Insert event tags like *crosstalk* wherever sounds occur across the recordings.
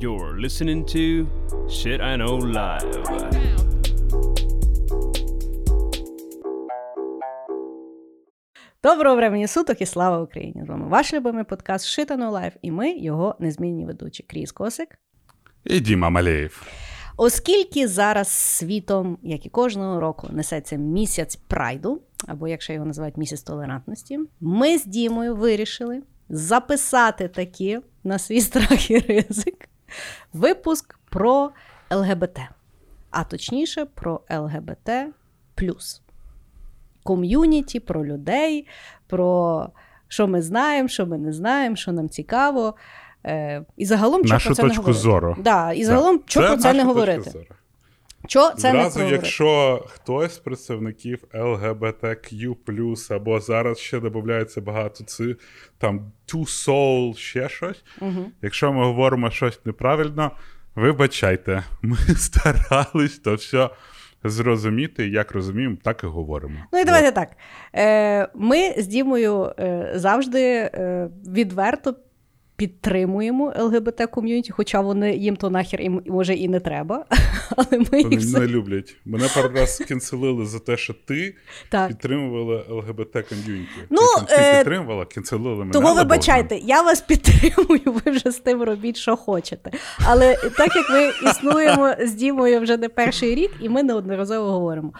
You're listening to Shit I Know Live. Доброго времени суток і слава Україні! З вами ваш любимий подкаст Shit I Know Live, і ми його незмінні ведучі Кріс Косик. І Діма Малеєв. Оскільки зараз світом, як і кожного року, несеться місяць прайду, або якщо його називають місяць толерантності, ми з Дімою вирішили записати такі на свій страх і ризик випуск про ЛГБТ, а точніше про ЛГБТ плюс ком'юніті, про людей, про що ми знаємо, що ми не знаємо, що нам цікаво. Е, І загалом Нашу про це точку не говорити. зору. Да, І загалом, що про це не говорити. точка зору. Що це Зразу, не якщо хтось з представників LGBTQ+, або зараз ще додається багато цих, там Two Soul, ще щось. Угу. Якщо ми говоримо щось неправильно, вибачайте, *laughs* ми старались то все зрозуміти, як розуміємо, так і говоримо. Ну і давайте так. Е, Ми з Дімою е, завжди е, відверто підтримуємо ЛГБТ ком'юніті, хоча вони їм то нахер і може і не треба. *laughs* Але ми Вони їх все... не люблять. Мене пару раз кінцелили за те, що ти так. підтримувала ЛГБТ ком'юніті. Ну, ти, ти е, підтримувала, кінцелили мене. Того вибачайте, я вас *laughs* підтримую, ви вже з тим робіть, що хочете. Але так як ми існуємо з Дімою вже не перший рік, і ми неодноразово говоримо.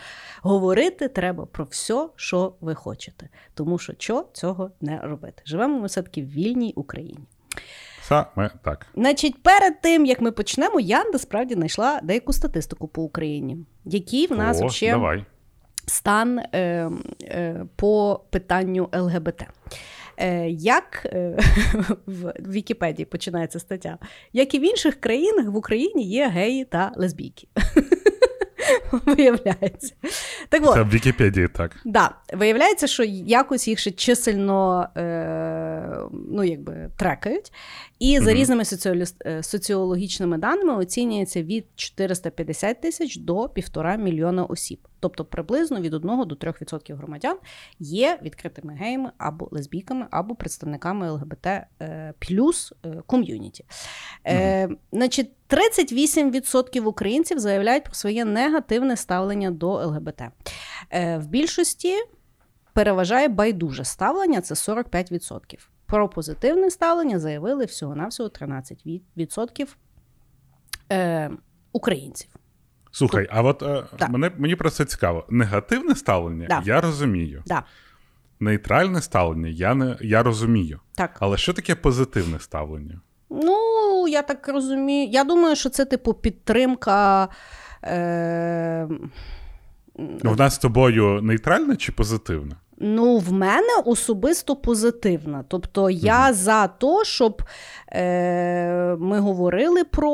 Говорити треба про все, що ви хочете, тому що що цього не робити. Живемо ми все-таки в вільній Україні. Саме так. Значить, перед тим як ми почнемо, я насправді знайшла деяку статистику по Україні, який в нас О, ще давай. стан е, е, по питанню ЛГБТ. Е, Як е, *laughs* в Вікіпедії починається стаття, як і в інших країнах, в Україні є геї та лесбійки. *laughs* *laughs* Виявляється. Так от, Це в Вікіпедії так. Да, виявляється, що якось їх ще чисельно е, ну, якби, трекають. І за різними е, соціологічними даними оцінюється від 450 тисяч до півтора мільйона осіб. Тобто приблизно від 1 до 3% громадян є відкритими геями або лесбійками, або представниками ЛГБТ е, плюс е, ком'юніті. Е, значить, 38% українців заявляють про своє негативне ставлення до ЛГБТ. В більшості переважає байдуже ставлення це 45%. Про позитивне ставлення заявили всього-навсього 13% е, українців. Слухай, а от е, Так. мене, мені просто цікаво. Негативне ставлення Да. я розумію. Да, Нейтральне ставлення я не я розумію. так. Але що таке позитивне ставлення? Ну, я так розумію. Я думаю, що це типу підтримка. Е, Ну, в нас з тобою нейтральне чи позитивне? Ну, в мене особисто позитивна. Тобто я за те, щоб е, ми говорили про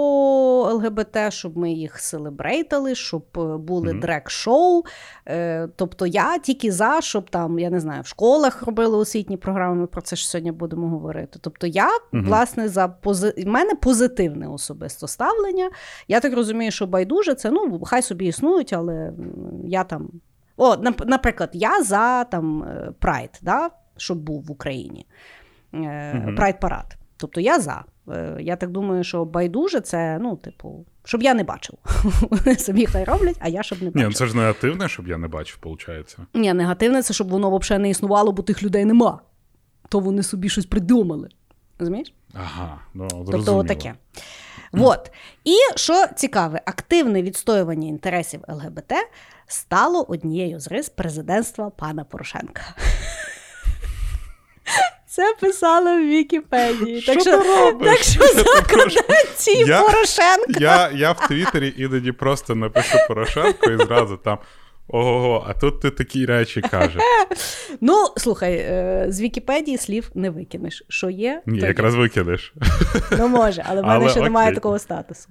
ЛГБТ, щоб ми їх селебрейтали, щоб е, були Мгм. дрек-шоу. Е, тобто я тільки за, щоб там, я не знаю, в школах робили освітні програми, ми про це ж сьогодні будемо говорити. Тобто я, Мгм. власне, за пози... в мене позитивне особисто ставлення. Я так розумію, що байдуже це, ну, хай собі існують, але я там. О, нап- наприклад, я за там е, Прайд, да, щоб був в Україні. Прайд парад. Тобто я за. Е, Я так думаю, що байдуже це, ну, типу, щоб я не бачив. *laughs* Вони собі хай роблять, а я щоб не Ні, ну це ж негативне, щоб я не бачив, виходить. Ні, негативне це, щоб воно взагалі не існувало, бо тих людей нема. То вони собі щось придумали. Розумієш? Ага, ну Тобто зрозуміло. отаке. Вот. І що цікаве, активне відстоювання інтересів ЛГБТ стало однією з рис президентства пана Порошенка. *laughs* Це писали в Вікіпедії. Так що, так що Я за прошу. каденції Я- Порошенка. Я, я в Твіттері іноді просто напишу Порошенко і зразу там. Ого, а тут ти такі речі кажеш. *laughs* Ну, слухай, е, з Вікіпедії слів не викинеш. Що є, Ні, то є. якраз викидеш. Ну, може, але в мене Але ще немає такого статусу.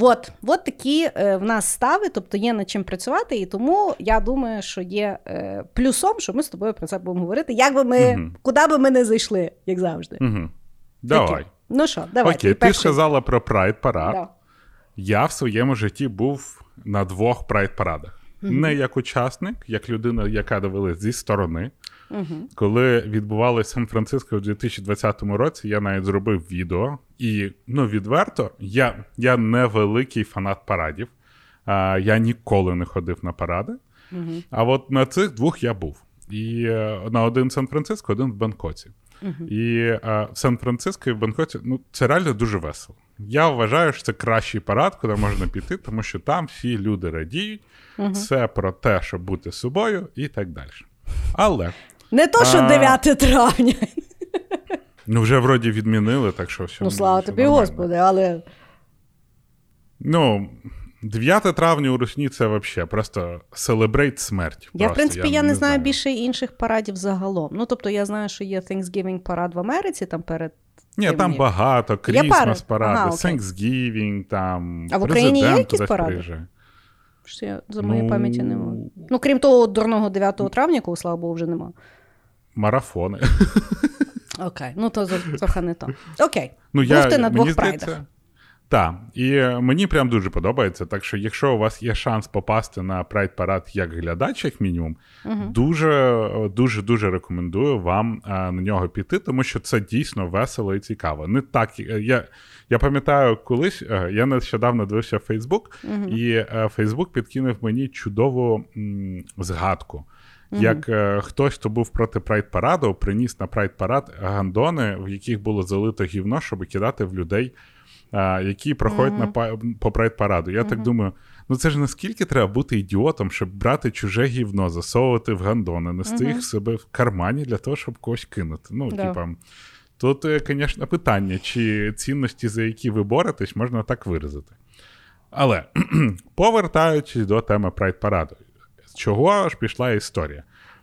От, от такі е, в нас стави, тобто є над чим працювати, і тому я думаю, що є е, плюсом, що ми з тобою про це будемо говорити. Як би ми, Мгм. куди би ми не зайшли, як завжди. Угу. Давай. Таке. Ну що, давай. Окей, ти сказала про прайд парад. Да. Я в своєму житті був на двох Не як учасник, як людина, яка дивилась зі сторони. Угу. Коли відбувалося Сан-Франциско в 2020 році, я навіть зробив відео, і ну відверто, я я не великий фанат парадів. А, Я ніколи не ходив на паради. А от на цих двох я був. І е, на один в Сан-Франциско, один в Бангкоці. Угу. І а, в Сан-Франциско і в Бангкоці ну, це реально дуже весело. Я вважаю, що це кращий парад, куди можна піти, тому що там всі люди радіють. Угу. Це про те, щоб бути собою і так далі. Але Не то, що А. 9 травня. ну вже вроді відмінили, так що все. Ну, слава тобі. Господи, але Ну, 9 травня у Русні це взагалі просто селебрейт смерть. я, в принципі, я, не знаю більше інших парадів загалом. Ну, тобто, я знаю, що є Thanksgiving парад в Америці, там перед. Ні, там багато, Крісмас паради, Ага. Thanksgiving, там. А в Україні є якісь паради? приїжджає. Що я за моєї Ну, пам'яті не можу. Ну, крім того, дурного 9 травня, якого, слава Богу, вже нема. Марафони. Окей, ну то трохи не то. Окей. Ну, Був я, ти на двох здається, прайдах. Так, і е, мені прям дуже подобається. Так що, якщо у вас є шанс попасти на прайд парад як глядач, як мінімум, Угу. дуже е, дуже дуже рекомендую вам е, на нього піти, тому що це дійсно весело і цікаво. Не так я, я пам'ятаю, колись я нещодавно дивився Фейсбук, Угу. і Фейсбук підкинув мені чудову м, згадку. Як е, хтось, хто був проти прайд параду, приніс на прайд парад гандони, в яких було залито гівно, щоб кидати в людей, які проходять Мгм. на па- по прайд параду. Я так думаю, ну це ж наскільки треба бути ідіотом, щоб брати чуже гівно, засовувати в гандони, нести їх себе в кармані для того, щоб когось кинути. Ну, Да. типа, тут, звісно, питання, чи цінності, за які ви боретесь, можна так виразити. Але повертаючись до теми прайд параду, з чого ж пішла історія?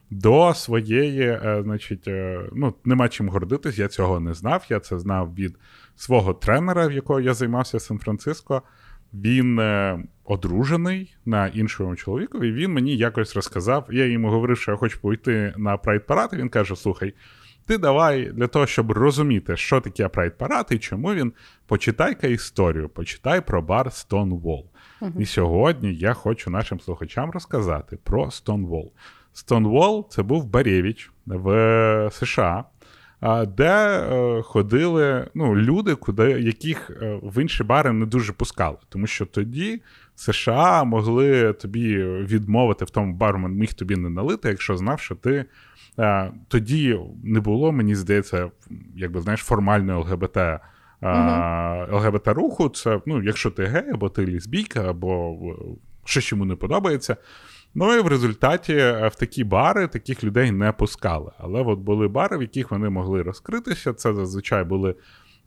До своєї, е, значить, е, ну, нема чим гордитись, я цього не знав. Я це знав від свого тренера, в якого я займався в Сан-Франциско. Він е, одружений на іншому чоловіку, і він мені якось розказав. Я йому говорив, що я хочу пойти на прайд парад. Він каже: Слухай, ти давай для того, щоб розуміти, що таке прайд парад і чому він, почитай-ка історію, почитай про бар Stonewall. І сьогодні я хочу нашим слухачам розказати про Stonewall. Stonewall – це був Барєвіч в США, де е, ходили ну, люди, куди, яких е, в інші бари не дуже пускали. Тому що тоді США могли тобі відмовити в тому бармен міг тобі не налити, якщо знав, що ти. е, Тоді не було, мені здається, якби знаєш, формальної ЛГБТ. е, ЛГБТ руху, це ну, якщо ти гей, або ти лесбійка, або е, щось йому не подобається. Ну і в результаті е, в такі бари таких людей не пускали. Але от були бари, в яких вони могли розкритися. Це зазвичай були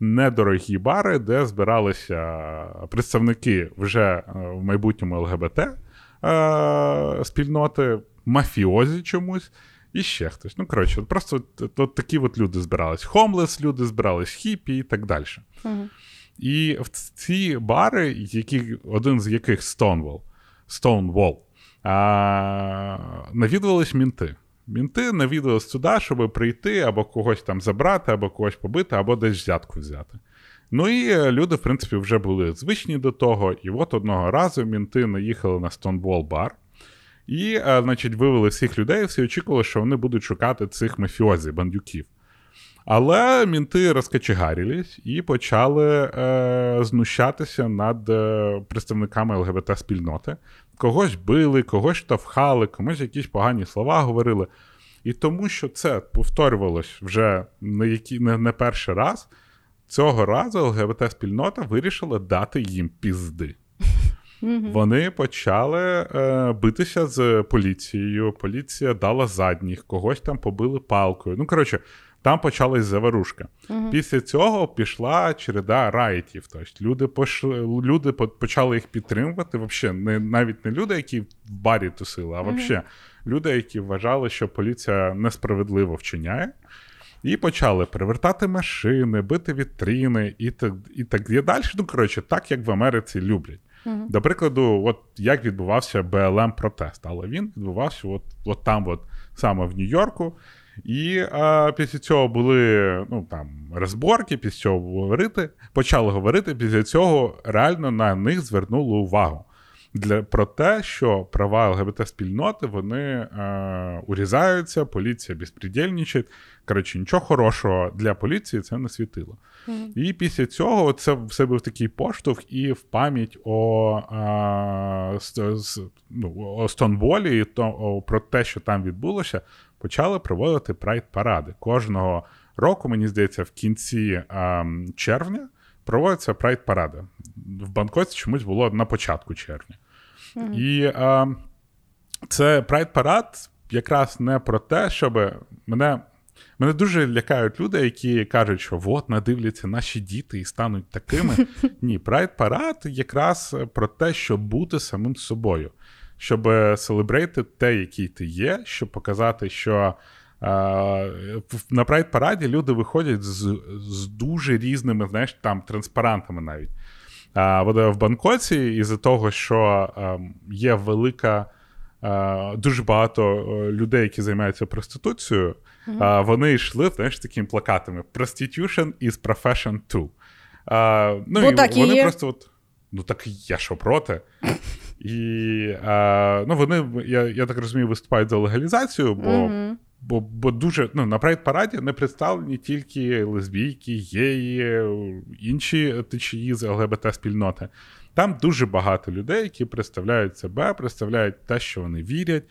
недорогі бари, де збиралися представники вже е, в майбутньому ЛГБТ е, спільноти, мафіозі чомусь. І ще хтось. Ну, коротше, от просто от, от такі от люди збирались. Хомлес, люди збирались, хіпі і так далі. І в ці бари, які, один з яких Stonewall, Stonewall, а, навідувались мінти. Мінти навідувались туди, щоб прийти або когось там забрати, або когось побити, або десь взятку взяти. Ну і е, люди, в принципі, вже були звичні до того. І от одного разу мінти наїхали на Stonewall бар. І, е, значить, вивели всіх людей, всі очікували, що вони будуть шукати цих мафіозі, бандюків. Але мінти розкачегарились і почали е, знущатися над е, представниками ЛГБТ-спільноти. Когось били, когось штовхали, комусь якісь погані слова говорили. І тому, що це повторювалось вже не, які, не, не перший раз, цього разу ЛГБТ-спільнота вирішила дати їм пізди. Вони почали е, битися з поліцією. Поліція дала задніх, когось там побили палкою. Ну, коротше, там почалась заварушка. Мгм. Після цього пішла череда райтів. Тобто люди пошли, люди почали їх підтримувати. Вообще, не, навіть не люди, які в барі тусили, а вообще люди, які вважали, що поліція несправедливо вчиняє. І почали перевертати машини, бити вітріни і так, і так і далі. Ну, коротше, так як в Америці люблять. Мгм. До прикладу, от як відбувався БЛМ протест, але він відбувався от, от там, от, саме в Нью-Йорку. І а, після цього були ну, там, розборки, після цього говорити, почали говорити. Після цього реально на них звернули увагу. для про те, що права ЛГБТ-спільноти вони е, урізаються, поліція безпредельничає. Коротше, нічого хорошого для поліції це не світило. Mm-hmm. І після цього це все був такий поштовх і в пам'ять о, а, з, ну, о Стонболі і то, о, про те, що там відбулося, почали проводити прайд-паради. Кожного року, мені здається, в кінці а, червня проводяться прайд-паради. В Бангкоці чомусь було на початку червня. Mm-hmm. І а, це прайд-парад якраз не про те, щоб мене. Мене дуже лякають люди, які кажуть, що от надивляться наші діти і стануть такими. *laughs* Ні, прайд парад якраз про те, щоб бути самим собою, щоб селебрейти те, який ти є, щоб показати, що на прайд параді люди виходять з з дуже різними, знаєш, там транспарантами навіть. А в Бангкоці, із-за того, що є велика, дуже багато людей, які займаються проституцією, mm-hmm. вони йшли знаєш, такими плакатами: Prostitution is profession too. Ну, Бо і так Вони є. просто от, ну так я що проти? І а, ну, вони, я я так розумію, виступають за легалізацію, бо mm-hmm. бо, бо дуже ну, на прайд-параді не представлені тільки лесбійки, геї, інші течії з ЛГБТ-спільноти. Там дуже багато людей, які представляють себе, представляють те, що вони вірять.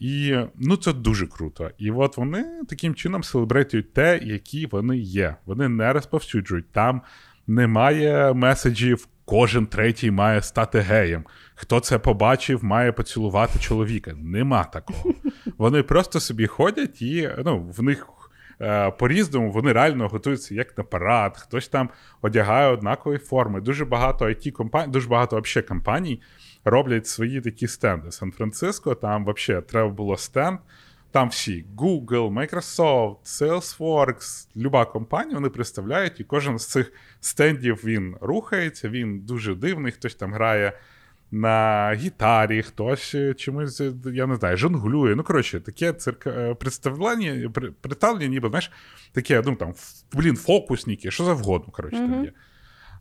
І ну це дуже круто. І от вони таким чином селебретують те, які вони є. Вони не розповсюджують. Там немає меседжів, кожен третій має стати геєм. Хто це побачив, має поцілувати чоловіка. Нема такого. Вони просто собі ходять і ну, в них. Е, по-різному вони реально готуються як на парад, хтось там одягає однакові форми. Дуже багато it компаній, дуже багато взагалі компаній роблять свої такі стенди. Сан-Франциско, там взагалі треба було стенд. Там всі Google, Microsoft, Salesforce, люба компанія, вони представляють, і кожен з цих стендів він рухається, він дуже дивний, хтось там грає на гітарі, хтось чомусь, я не знаю, жонглює. Ну, коротше, таке цирка... Е, представлення, представлення, ніби, знаєш, таке, ну там, блін, фокусники, що завгодно. коротше, mm-hmm. там є.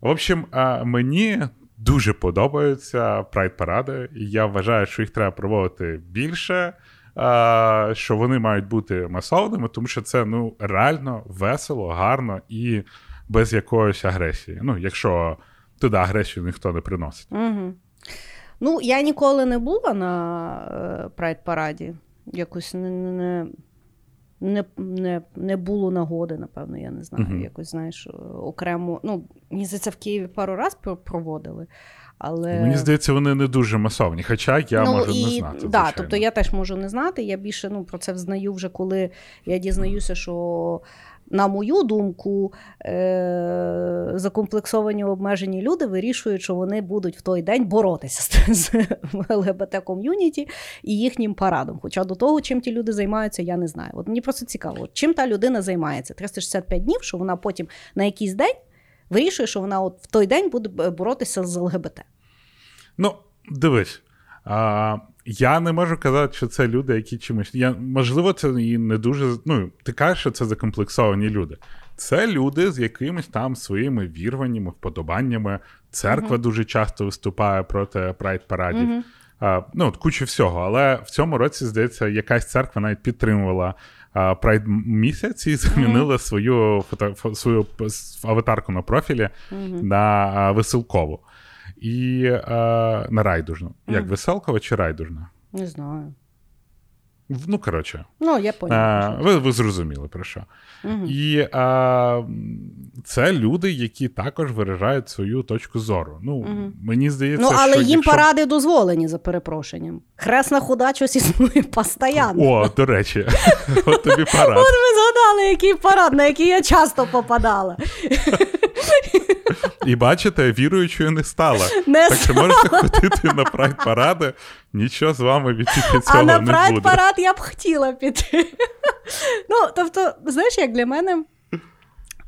В общем, мені дуже подобаються прайд-паради, і я вважаю, що їх треба проводити більше, що вони мають бути масовними, тому що це ну, реально весело, гарно і без якоїсь агресії. Ну, якщо туди агресію ніхто не приносить. Угу. Ну, я ніколи не була на е, прайд-параді. Якось не не, не, не, не було нагоди, напевно, я не знаю. Uh-huh. Якось, знаєш, окремо. Ну, мені здається, в Києві пару разів проводили. Але... Мені здається, вони не дуже масовні, хоча я ну, можу і, не знати. Да, Тобто я теж можу не знати. Я більше ну, про це взнаю вже, коли я дізнаюся, що. На мою думку, е- закомплексовані обмежені люди вирішують, що вони будуть в той день боротися з ЛГБТ-ком'юніті і їхнім парадом. Хоча до того, чим ті люди займаються, я не знаю. От Мені просто цікаво, чим та людина займається 365 днів, що вона потім на якийсь день вирішує, що вона от в той день буде боротися з ЛГБТ. Ну, дивись. Я не можу казати, що це люди, які чимось. Я, Можливо, це і не дуже. Ну, ти кажеш, що це закомплексовані люди. Це люди з якимись там своїми вірваннями, вподобаннями. Церква uh-huh. дуже часто виступає проти прайд-парадів. Uh-huh. А, Ну, от куча всього. Але в цьому році, здається, якась церква навіть підтримувала Прайд місяць і змінила mm-hmm. свою фото, свою аватарку на профілі mm-hmm. на веселкову. І а, на райдужну. Як веселкова чи райдужна? Не знаю. Ну, коротше, ну, я поняла. Ви ви зрозуміли про що. Угу. І а, це люди, які також виражають свою точку зору. Ну, угу. мені здається, Ну, але що їм якщо... паради дозволені за перепрошенням. Хресна худа щось існує постійно. О, до речі, *laughs* от тобі парад. От ви згадали, який парад, на який я часто попадала. *laughs* І бачите, віруючою не стала. Не так що можете ходити на прайд-паради, нічого з вами від цього не буде. А на прайд-парад я б хотіла піти. Ну, тобто, знаєш, як для мене.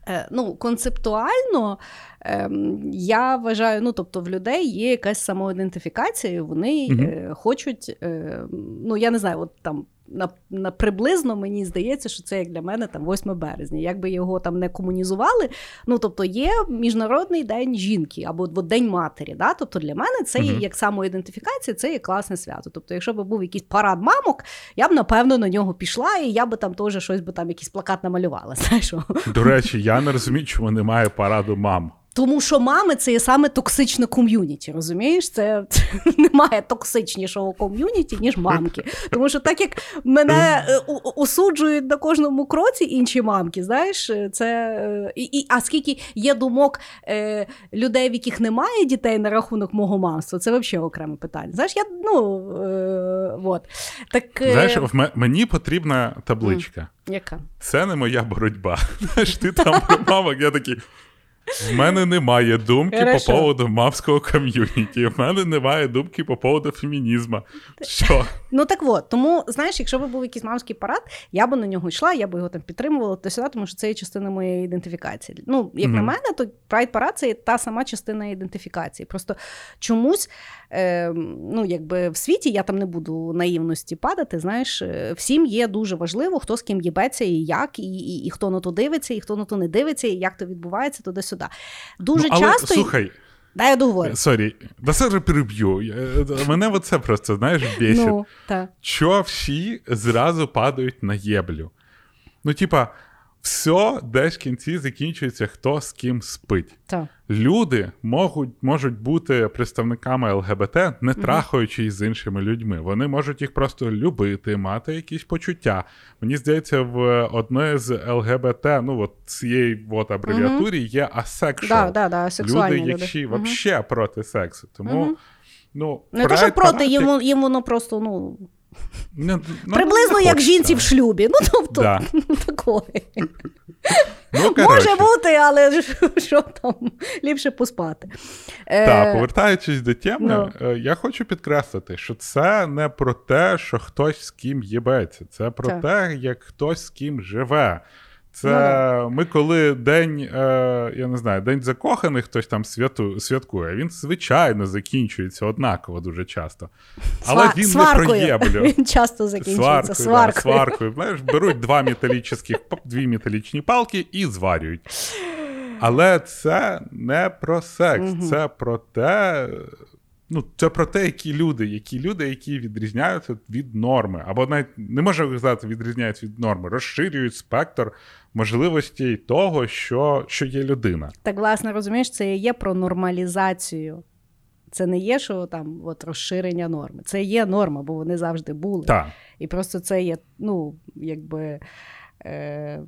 Е, ну, концептуально ем, я вважаю, ну тобто в людей є якась самоідентифікація, і вони mm-hmm. хочуть, е, ну я не знаю, от там на, на приблизно мені здається, що це як для мене там 8 березня. Якби його там не комунізували. Ну тобто є міжнародний день жінки або от, день матері. Да? Тобто для мене це є як самоідентифікація, це є класне свято. Тобто, якщо б був якийсь парад мамок, я б напевно на нього пішла, і я би там теж щось би там якийсь плакат намалювала. *laughs* Знаєш. До речі, я не розумію, чому немає параду мам. Тому що мами це є саме токсичне ком'юніті, розумієш? Це, це *laughs* немає токсичнішого ком'юніті, ніж мамки. Тому що так як мене е, осуджують на кожному кроці інші мамки, знаєш, е, це е, і, і, а скільки є думок е, людей, в яких немає дітей на рахунок мого мамства, це взагалі окреме питання. Знаєш, я ну е, от. Так, е, Знаєш, мені потрібна табличка. яка? Це не моя боротьба. *laughs* Знаєш, ти там про мамок, я такий. В мене немає думки Хорошо. по поводу мавського ком'юніті. В мене немає думки по поводу фемінізму. Що? Ну так от, тому знаєш, якщо б був якийсь мамський парад, я б на нього йшла, я б його там підтримувала то сюди, тому що це є частина моєї ідентифікації. Ну, як на мене, то прайд парад це є та сама частина ідентифікації. Просто чомусь, е, ну якби в світі я там не буду наївності падати. Знаєш, е, всім є дуже важливо, хто з ким їбеться і як, і, і, і хто на то дивиться, і хто на то не дивиться, і як то відбувається туди-сюди. Дуже ну, але, часто Слухай, Дай я договорю. sorry, да все переб'ю. Мене оце просто, знаєш, бісить. Ну. Чо всі зразу падають на єблю? Ну, типа, все десь в кінці закінчується, хто з ким спить. Так. Люди можуть, можуть бути представниками ЛГБТ, не трахаючись з іншими людьми. Вони можуть їх просто любити, мати якісь почуття. Мені здається, в одної з ЛГБТ, ну от цієї от абревіатурі є asexual. Да, да, да, люди, люди. які Мгм. взагалі проти сексу. Тому, ну, Не те, що проти, Parade, їм, воно- їм воно просто ну, ну, приблизно не як хочеться. жінці в шлюбі. Ну, тобто, Да. *laughs* такої. Ну, Може бути, але *laughs* що там, ліпше поспати. Е, Так, повертаючись до теми, ну. е, я хочу підкреслити, що це не про те, що хтось з ким їбеться, це про Так. те, як хтось з ким живе. Це Ну, ми, коли день, е, я не знаю, день закоханих хтось там святу, святкує, він звичайно закінчується однаково дуже часто. Але Сва- він сваркою. не про єблю. Він часто закінчується Сваркою, сваркою. Да, сваркою. Знаєш, беруть два металічних, дві металічні палки і зварюють. Але це не про секс, це про те. Ну, це про те, які люди, які люди, які відрізняються від норми, або навіть не можна сказати, відрізняються від норми, розширюють спектр можливостей того, що, що є людина. Так, власне, розумієш, це є про нормалізацію. Це не є, що там от розширення норми. Це є норма, бо вони завжди були. Так. І просто це є, ну, якби е,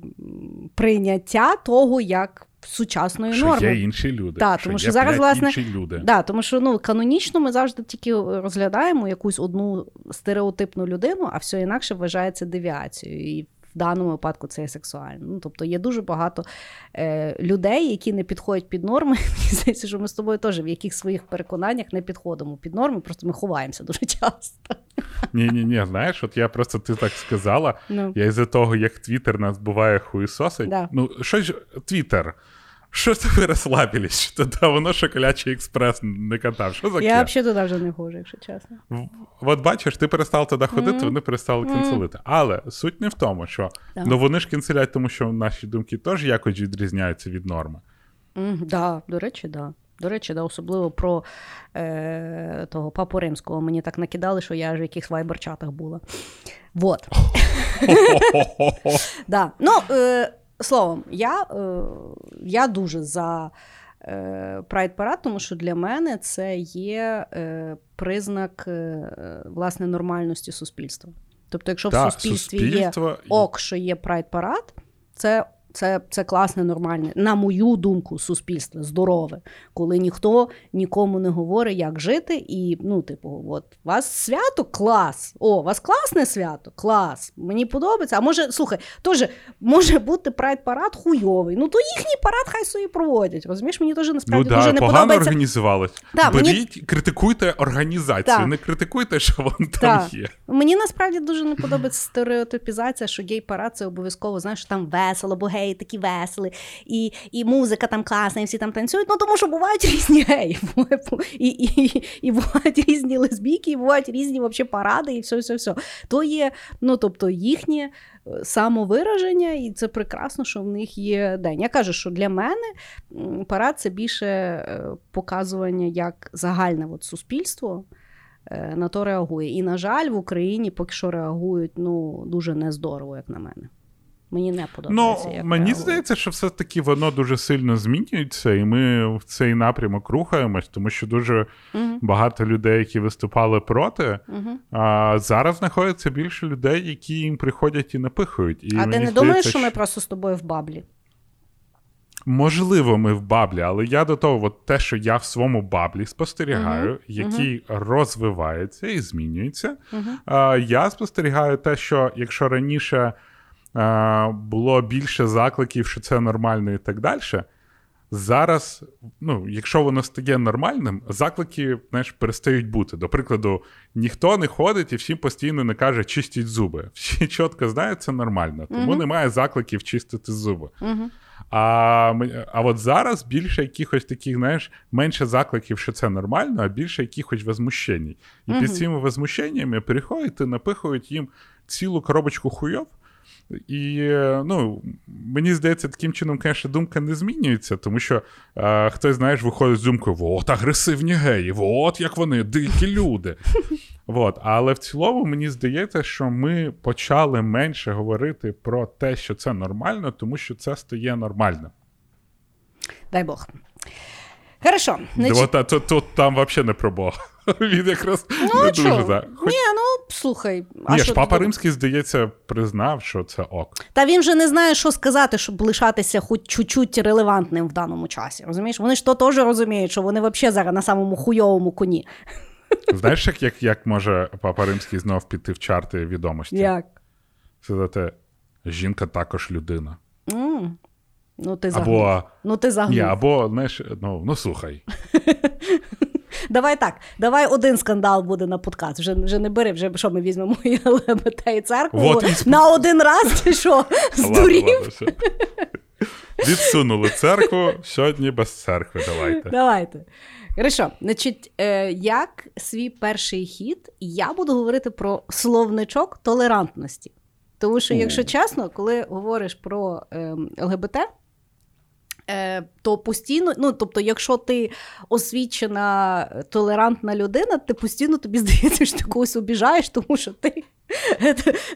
прийняття того, як сучасної Що норми. є інші люди. Так, тому що є, зараз, власне, інші люди. Да, тому що ну, канонічно ми завжди тільки розглядаємо якусь одну стереотипну людину, а все інакше вважається девіацією. І даному випадку це є сексуально. Ну, тобто є дуже багато е, людей, які не підходять під норми. *laughs* Мені здається, що ми з тобою теж в яких своїх переконаннях не підходимо під норми, просто ми ховаємося дуже часто. Ні, ні, ні, знаєш, от я просто ти так сказала. Ну, Я із-за того, як Твіттер нас буває хуїсосить. Да. Ну, що ж, Твіттер, що це ви розслабились? Що давно шоколячий експрес не катав? Що за я взагалі туди вже не ходжу, якщо чесно. В- От бачиш, ти перестав туди ходити, Мгм. вони перестали Мгм. кінцелити. Але суть не в тому, що Да. ну вони ж кінцелять, тому що наші думки теж якось відрізняються від норми. Mm, да, до речі, да. До речі, да, особливо про е, того папу римського. Мені так накидали, що я ж в якихось вайбер-чатах була. Вот. *laughs* *laughs* Да. Ну, е, словом, я, е, я дуже за е, парад, тому що для мене це є е, признак е, власне нормальності суспільства. Тобто, якщо так, в суспільстві суспільство є ок, що є прайд парад, це, це, це класне, нормальне, на мою думку, суспільство здорове, коли ніхто нікому не говорить, як жити, і ну, типу, от вас свято клас. О, у вас класне свято, клас. Мені подобається. А може, слухай, теж може бути прайд парад хуйовий. Ну то їхній парад хай собі проводять. Розумієш, мені теж Ну насправді да, дуже не погано подобається. організувалось. Да, мені- критикуйте організацію, Так. не критикуйте, що вон там є. Мені насправді дуже не подобається стереотипізація, що гей-парад це обов'язково, знаєш, що там весело, бо гей геї такі веселі, і і музика там класна, і всі там танцюють. Ну тому що бувають різні геї, *laughs* і і, і бувають різні лесбійки, і бувають різні вообще паради, і все, все, все. То є, ну тобто їхнє е, самовираження, і це прекрасно, що в них є день. Я кажу, що для мене парад це більше е, показування як загальне от суспільство. Е, на то реагує. І, на жаль, в Україні поки що реагують ну, дуже нездорово, як на мене. Мені не подобається. Ну, як Мені реагують. здається, що все-таки воно дуже сильно змінюється, і ми в цей напрямок рухаємось, тому що дуже Угу. багато людей, які виступали проти, Угу. а зараз знаходиться більше людей, які їм приходять і напихують. І А ти не думаєш, що ми просто з тобою в bubble і? Можливо, ми в bubble і, але я до того, от те, що я в своєму bubble і спостерігаю, Мгм, який розвивається і змінюється. Угу. А, я спостерігаю те, що якщо раніше було більше закликів, що це нормально і так далі. Зараз, ну, якщо воно стає нормальним, заклики знаєш, перестають бути. До прикладу, ніхто не ходить і всім постійно не каже чистіть зуби. *laughs* Всі чітко знають, це нормально, тому Мгм. немає закликів чистити зуби. Угу. А, а от зараз більше якихось таких, знаєш, менше закликів, що це нормально, а більше якихось возмущень. І Мгм. під цими возмущеннями приходять і напихують їм цілу коробочку хуйов. І ну, мені здається, таким чином, звісно, думка не змінюється, тому що е, хтось, знаєш, виходить з думкою: от агресивні геї, от як вони, дикі люди. *laughs* От. Але в цілому мені здається, що ми почали менше говорити про те, що це нормально, тому що це стає нормально. Дай Бог. Хорошо. Значить, От, а тут, тут там взагалі не про Бога. *laughs* Він якраз Ну, не а дуже за. Хоч... Ні, ну слухай. а Ні, що ж папа римський, здається, признав, що це ок. Та він же не знає, що сказати, щоб лишатися хоч чуть-чуть релевантним в даному часі. Розумієш? Вони ж то теж розуміють, що вони взагалі зараз на самому хуйовому коні. *laughs* Знаєш, як, як, як може папа римський знов піти в чарти відомості? Як? Сказати, жінка також людина. м Ну, ти загнув. Або, Ну, ти загнув. ні, або, знаєш, ну, ну слухай. *laughs* Давай так, давай один скандал буде на подкаст. Вже, вже не бери, вже що ми візьмемо і ЛГБТ і церкву Вот і- на один раз, чи що? Здурів? ладно. Відсунули церкву, сьогодні без церкви давайте. Давайте. Хорошо, значить, е, як свій перший хід, я буду говорити про словничок толерантності. Тому що, якщо чесно, коли говориш про е, ЛГБТ, то постійно, ну тобто, якщо ти освічена е, толерантна людина, ти постійно тобі здається, що ти когось обіжаєш, тому що ти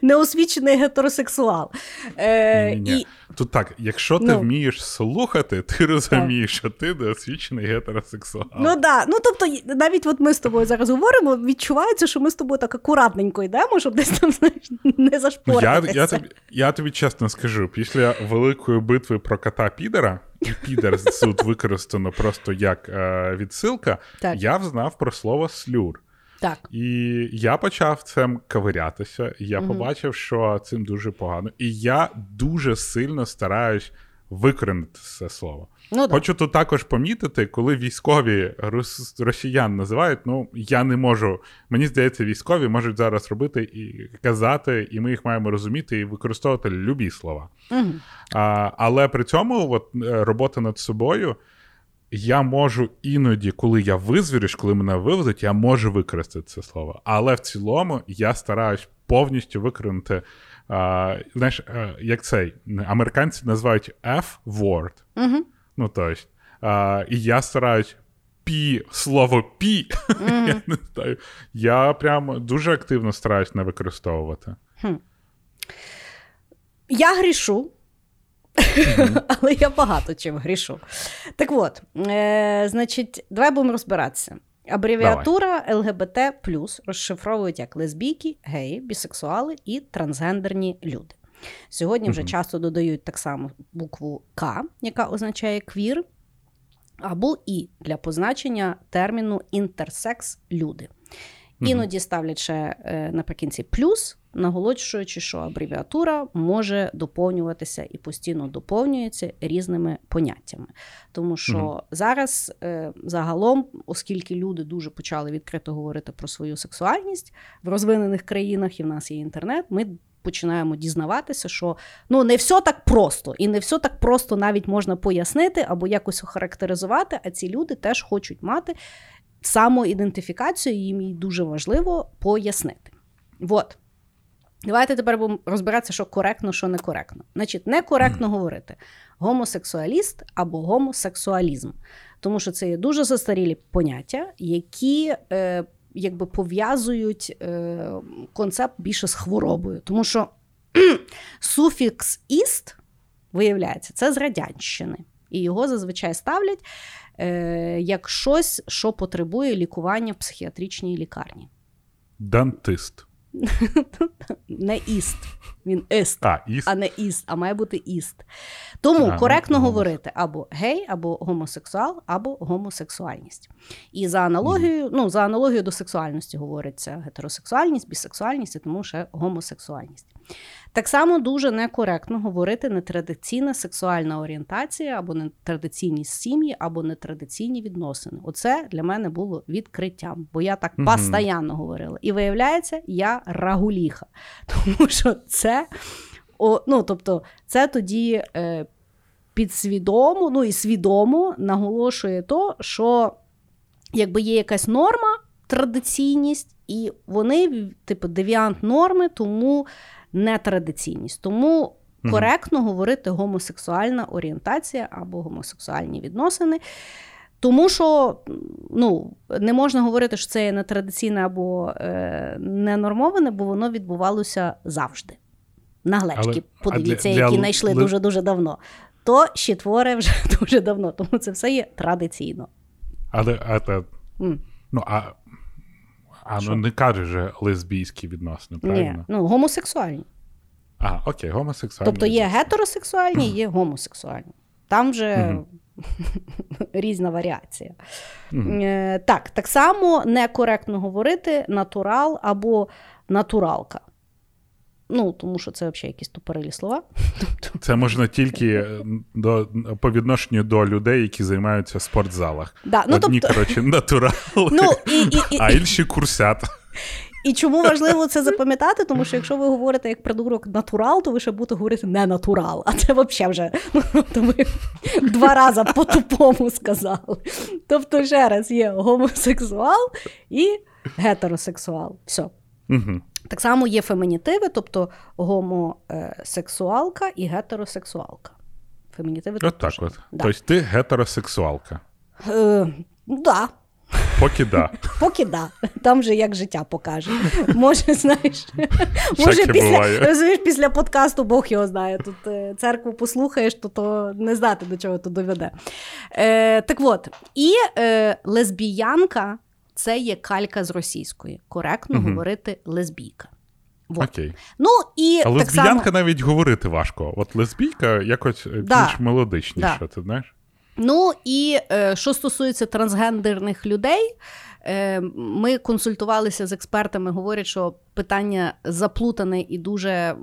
неосвічений гетеросексуал. Е, і, Тут так, якщо ти Ну. вмієш слухати, ти розумієш, що ти неосвічений гетеросексуал. Ну да. Ну тобто, навіть от ми з тобою зараз говоримо, відчувається, що ми з тобою так акуратненько йдемо, щоб десь там знаєш, не Ну, я, я, тобі, я тобі чесно скажу, після великої битви про кота Підера, і Підер тут використано просто як е, відсилка, Так. я взнав про слово слюр. Так. І я почав цим ковирятися, і я Мгм. побачив, що цим дуже погано. І я дуже сильно стараюсь викоренити це слово. Ну, да. Хочу тут також помітити, коли військові рос- росіян називають, ну я не можу. Мені здається, військові можуть зараз робити і казати, і ми їх маємо розуміти і використовувати любі слова. Угу. А, але при цьому от, е, робота над собою. Я можу іноді, коли я визвірюсь, коли мене вивезуть, я можу використати це слово. Але в цілому я стараюсь повністю використати, знаєш, е, як цей американці називають F-word. Угу. Ну, тобто, і я стараюсь пі, слово пі. *laughs* я не знаю. Я прям дуже активно стараюсь не використовувати. Я грішу. *laughs* Але я багато чим грішу. Так от, е, значить, давай будемо розбиратися. Абревіатура ЛГБТ розшифровують як лесбійки, геї, бісексуали і трансгендерні люди. Сьогодні вже Мгм. часто додають так само букву К, яка означає квір, або І для позначення терміну інтерсекс люди. Іноді ставлять ще е, наприкінці плюс, наголошуючи, що абревіатура може доповнюватися і постійно доповнюється різними поняттями. Тому що зараз е, загалом, оскільки люди дуже почали відкрито говорити про свою сексуальність в розвинених країнах, і в нас є інтернет, ми починаємо дізнаватися, що ну не все так просто, і не все так просто навіть можна пояснити або якось охарактеризувати. А ці люди теж хочуть мати самоідентифікацію, їм їй дуже важливо пояснити. От. Давайте тепер будемо розбиратися, що коректно, що некоректно. Значить, некоректно говорити гомосексуаліст або гомосексуалізм, тому що це є дуже застарілі поняття, які е, якби пов'язують е, концепт більше з хворобою. Тому що *clears throat* суфікс іст, виявляється, це з радянщини. І його зазвичай ставлять як щось, що потребує лікування в психіатричній лікарні. Дантист. *laughs* Не іст. Він іст, а, іст. а не іст, а має бути іст. Тому а, коректно ну, говорити або гей, або гомосексуал, або гомосексуальність. І за аналогією, mm. ну, за аналогією до сексуальності говориться гетеросексуальність, бісексуальність і тому ще гомосексуальність. Так само дуже некоректно говорити нетрадиційна сексуальна орієнтація, або нетрадиційні сім'ї, або нетрадиційні відносини. Оце для мене було відкриттям, бо я так угу. постійно говорила. І виявляється, я рагуліха. *laughs* Тому що це о, ну, тобто, це тоді е, підсвідомо, ну і свідомо наголошує то, що якби є якась норма, традиційність, і вони, типу, девіант норми, тому нетрадиційність. Тому коректно говорити гомосексуальна орієнтація або гомосексуальні відносини. Тому що ну, не можна говорити, що це є нетрадиційне або е, ненормоване, бо воно відбувалося завжди. На глечки, подивіться, для, які знайшли для... дуже-дуже давно. То ще твори вже *laughs* дуже давно, тому це все є традиційно. Але а, mm. ну, а а ну не кажеш же лесбійські відносини, правильно? Ні, ну гомосексуальні. А, окей, гомосексуальні. Тобто є гетеросексуальні, є гомосексуальні. Там вже *laughs* різна варіація. Е, так, так само некоректно говорити натурал або натуралка. Ну, тому що це взагалі якісь тупорилі слова. *laughs* Це можна тільки е, до, по відношенню до людей, які займаються в спортзалах. Да, ну, Одні, тобто... коротше, натурали, ну, і, і, і, а інші курсят. І чому важливо це запам'ятати? Тому що якщо ви говорите як придурок натурал, то ви ще будете говорити не натурал. А це взагалі вже ну, то ви два рази по-тупому сказали. Тобто, ще раз є гомосексуал і гетеросексуал. Все. Угу. Так само є фемінітиви, тобто гомосексуалка і гетеросексуалка. Фемінітиви от так от. Да. Тобто ти гетеросексуалка. Е, да. Поки да. *laughs* Поки да. Там же як життя покаже. Може, знаєш, може після розумієш, після подкасту Бог його знає. Тут е, церкву послухаєш, то то не знати, до чого то доведе. Е, Так от, і е, лесбіянка це є калька з російської. Коректно угу. говорити лесбійка. Вот. Окей. Ну, і А лесбіянка само... навіть говорити важко. От лесбійка якось да. більш мелодичніше, да. ти знаєш? Ну і е, що стосується трансгендерних людей, е, ми консультувалися з експертами, говорять, що питання заплутане і дуже е,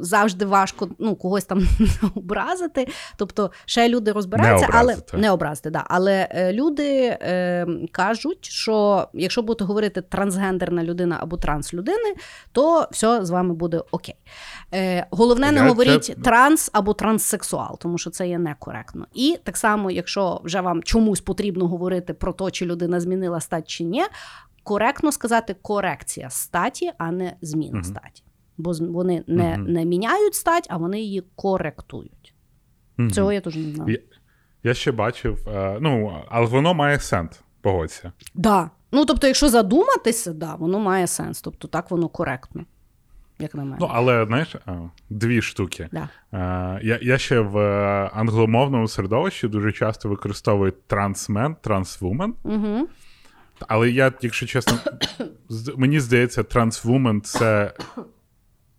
завжди важко ну, когось там *laughs* образити. Тобто, ще люди розбираються, не але не образити. Да. Але е, люди е, кажуть, що якщо будете говорити трансгендерна людина або транслюдини, то все з вами буде окей. Е, Головне, не говоріть це... транс або транссексуал, тому що це є некоректно. І так само, якщо вже вам чомусь потрібно говорити про те, чи людина змінила стать чи ні коректно сказати корекція статі, а не зміна угу. статі. Бо вони не угу. не міняють стать, а вони її коректують. Угу. Цього я теж не знаю. Я, я ще бачив, е, ну, але воно має сенс, погодься. Да. Ну, тобто, якщо задуматися, да, воно має сенс. Тобто, так воно коректно. Як на мене. Ну, але знаєш, дві штуки. Да. Я я ще в е, англомовному середовищі дуже часто використовую трансмен, трансвумен. Угу. Але я, якщо чесно, мені здається, трансвумен це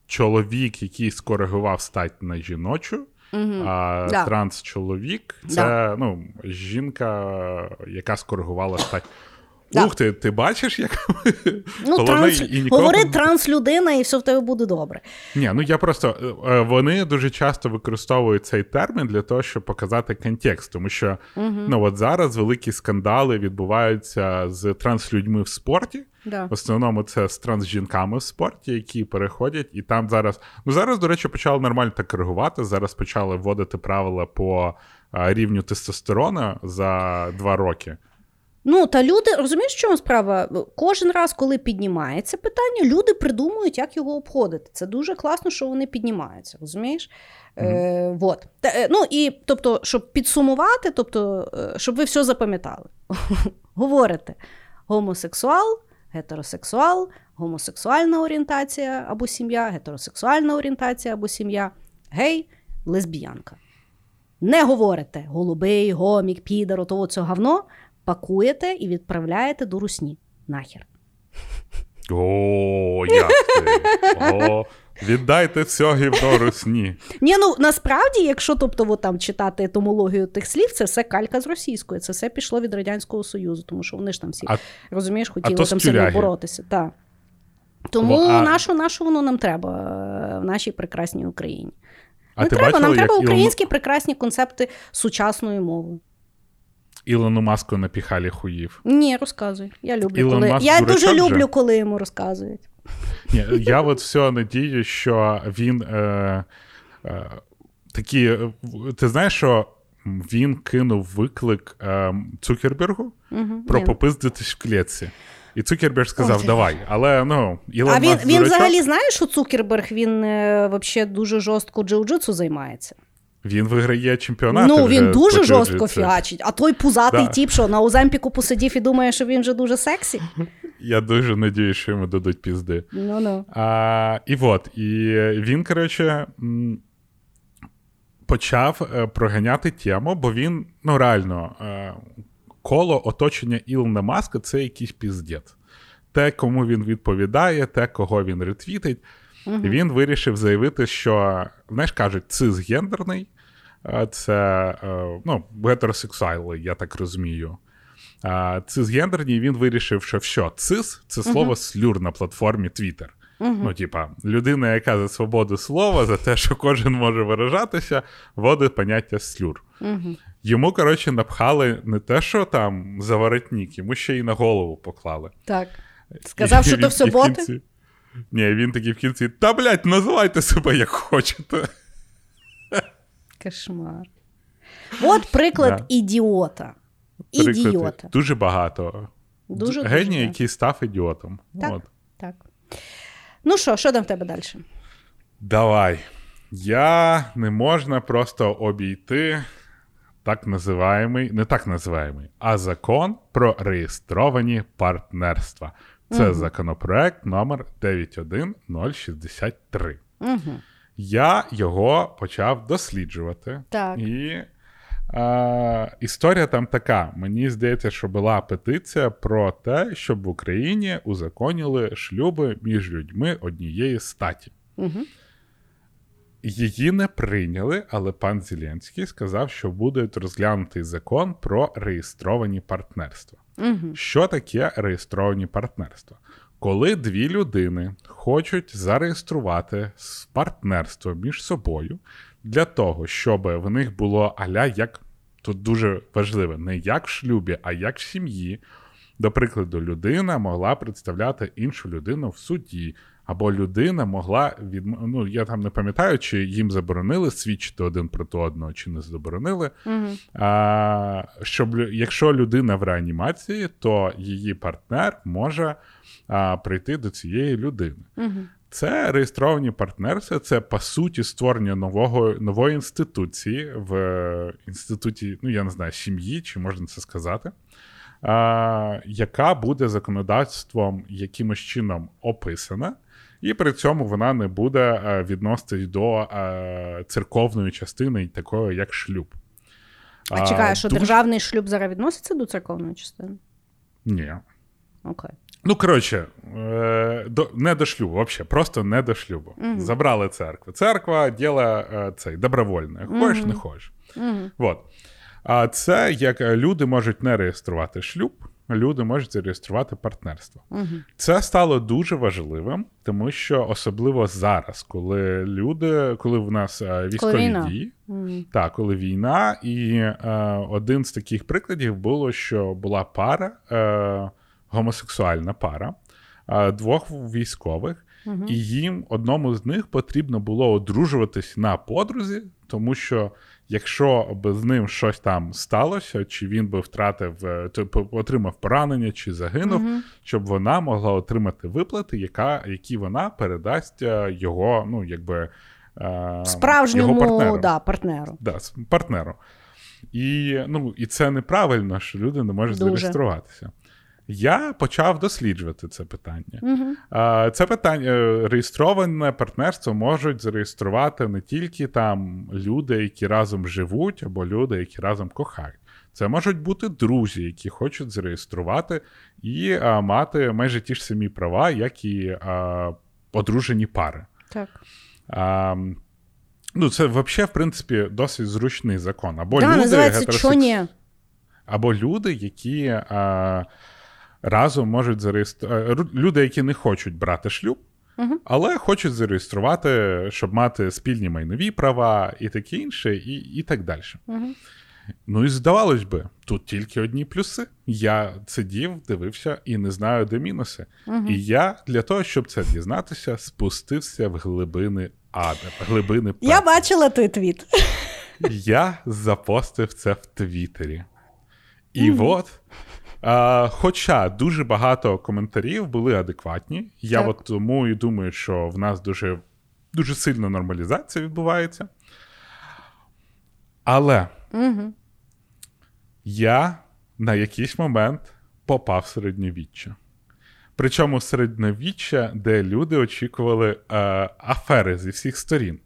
чоловік, який скоригував стать на жіночу, а да. транс-чоловік це да. ну, жінка, яка скоригувала стать. Да. Ух ти, ти бачиш, як Ну, *laughs* Головне, транс... і нікого- Говори транслюдина, і все в тебе буде добре. Ні, ну я просто е, вони дуже часто використовують цей термін для того, щоб показати контекст, тому що ну от зараз великі скандали відбуваються з транслюдьми в спорті. Да. В основному це з трансжінками в спорті, які переходять, і там зараз. Ну зараз, до речі, почали нормально так коригувати. Зараз почали вводити правила по а, рівню тестостерона за два роки. Ну, та люди, розумієш, в чому справа? Кожен раз, коли піднімається питання, люди придумують, як його обходити. Це дуже класно, що вони піднімаються, розумієш? Е, вот. Та, е, ну, і, тобто, щоб підсумувати, тобто, е, щоб ви все запам'ятали. *laughs* Говорите: гомосексуал, гетеросексуал, гомосексуальна орієнтація або сім'я, гетеросексуальна орієнтація або сім'я, гей, лесбіянка. Не говорите голубий, гомік, підер, того це говно, пакуєте і відправляєте до русні. Нахер. О, як ти? О, віддайте все гівно русні. Ні, ну насправді, якщо тобто, от, там, читати етимологію тих слів, це все калька з російської. Це все пішло від Радянського Союзу, тому що вони ж там всі, А- розумієш, хотіли то там сильно боротися. Так. Тому а- нашу, нашу воно нам треба е, в нашій прекрасній Україні. А Не ти треба, бачила, нам треба Ілон, українські прекрасні концепти сучасної мови. Ілону Маску напіхали хуїв? Ні, розказуй. Я люблю, Ілон коли Маск я дуже же? люблю, коли йому розказують. Ні, я от все надію, що він е, е, такі. е, Ти знаєш, що він кинув виклик е, Цукербергу Угу. про попиздитись в клітці. І Цукерберг сказав, Ой. давай. Але ну, Ілон А він, Маск він дурачок, взагалі знає, що Цукерберг він е, вообще дуже жорстко джиу-джитсу займається. Він виграє чемпіонат. ну він дуже жорстко джиу-джитсу. А той пузатий Да. тіп, що на Оземпіку посидів і думає, що він вже дуже сексі. Я дуже надію, що йому дадуть пізди. Ну ну. А, і от, і він, коротше, почав е, проганяти тему, бо він, ну реально, е, коло оточення Ілона Маска це якийсь піздець. Те, кому він відповідає, те, кого він ретвітить. І він вирішив заявити, що, знаєш, кажуть, цисгендерний, е, це е, ну, гетеросексуали, я так розумію. Цисгендерні, він вирішив, що все, цис це слово слюр на платформі Twitter. Ну, типа, людина, яка за свободу слова, за те, що кожен може виражатися, вводить поняття слюр. Угу. Йому, коротше, напхали не те, що там за воротник, йому ще й на голову поклали. Так. Сказав, *laughs* І що то в боти. кінці- Ні, він такий в кінці, та блядь, називайте себе як хочете. Кошмар. От приклад Да. ідіота. Приклад, Ідіота. Дуже багато. Дуже, дуже Геній, багато. який став ідіотом. Так. От. Так. Ну що, що там в тебе далі? Давай. Я не можна просто обійти так називаємий, не так називаємий, а закон про реєстровані партнерства. Це Мгм. законопроект номер 91063. Угу. Я його почав досліджувати. Так. І е, історія там така. Мені здається, що була петиція про те, щоб в Україні узаконили шлюби між людьми однієї статі. Угу. Її не прийняли, але пан Зеленський сказав, що буде розглянутий закон про реєстровані партнерства. Угу. Що таке реєстровані партнерства? Коли дві людини хочуть зареєструвати партнерство між собою для того, щоб в них було аля як тут дуже важливо, не як в шлюбі, а як в сім'ї. До прикладу, людина могла представляти іншу людину в суді, або людина могла від ну я там не пам'ятаю, чи їм заборонили свідчити один проти одного, чи не заборонили. Угу. А, щоб якщо людина в реанімації, то її партнер може а, прийти до цієї людини. Угу. Це реєстровані партнерства, це по суті створення нового нової інституції в е, інституті, ну я не знаю, сім'ї, чи можна це сказати, а, яка буде законодавством якимось чином описана. І при цьому вона не буде е, відноситись до е, церковної частини, такої як шлюб. А чекай, що дуже- державний шлюб зараз відноситься до церковної частини? Ні. Окей. Ну, коротше, е, до, не до шлюбу, взагалі, просто не до шлюбу. Мгм. Забрали церкву. Церква діло е, цей, добровольне. Хочеш, Мгм. не хочеш. Угу. Вот. А це як люди можуть не реєструвати шлюб, люди можуть зареєструвати партнерство. Угу. Це стало дуже важливим, тому що особливо зараз, коли люди, коли в нас е, військові війна. дії, Угу. так, коли війна, і е, один з таких прикладів було, що була пара, е, гомосексуальна пара е, двох військових, Угу. і їм одному з них потрібно було одружуватись на подрузі, тому що якщо б з ним щось там сталося, чи він би втратив, е, отримав поранення, чи загинув, Угу. щоб вона могла отримати виплати, яка, які вона передасть е, його, ну якби е, Справжньому його партнеру. да, партнеру. Да, партнеру. І, ну, і це неправильно, що люди не можуть Дуже. зареєструватися. Я почав досліджувати це питання. А, Це питання е, реєстроване партнерство можуть зареєструвати не тільки там люди, які разом живуть, або люди, які разом кохають. Це можуть бути друзі, які хочуть зареєструвати і а, мати майже ті ж самі права, як і а, одружені пари. Так. А, ну, це взагалі, в принципі, досить зручний закон. Або Да, люди гетеросекс- або люди, які а, разом можуть зареєструвати. Люди, які не хочуть брати шлюб, Мгм. але хочуть зареєструвати, щоб мати спільні майнові права і таке інше, і, і так далі. Угу. Ну і здавалось би, тут тільки одні плюси. Я сидів, дивився і не знаю, де мінуси. Угу. І я для того, щоб це дізнатися, спустився в глибини ада, глибини Я бачила той твіт. Я запостив це в Твіттері. І от, а, хоча дуже багато коментарів були адекватні, я Так. от тому і думаю, що в нас дуже, дуже сильна нормалізація відбувається. Але Угу. я на якийсь момент попав в середньовіччя. Причому середньовіччя, де люди очікували е, афери зі всіх сторін.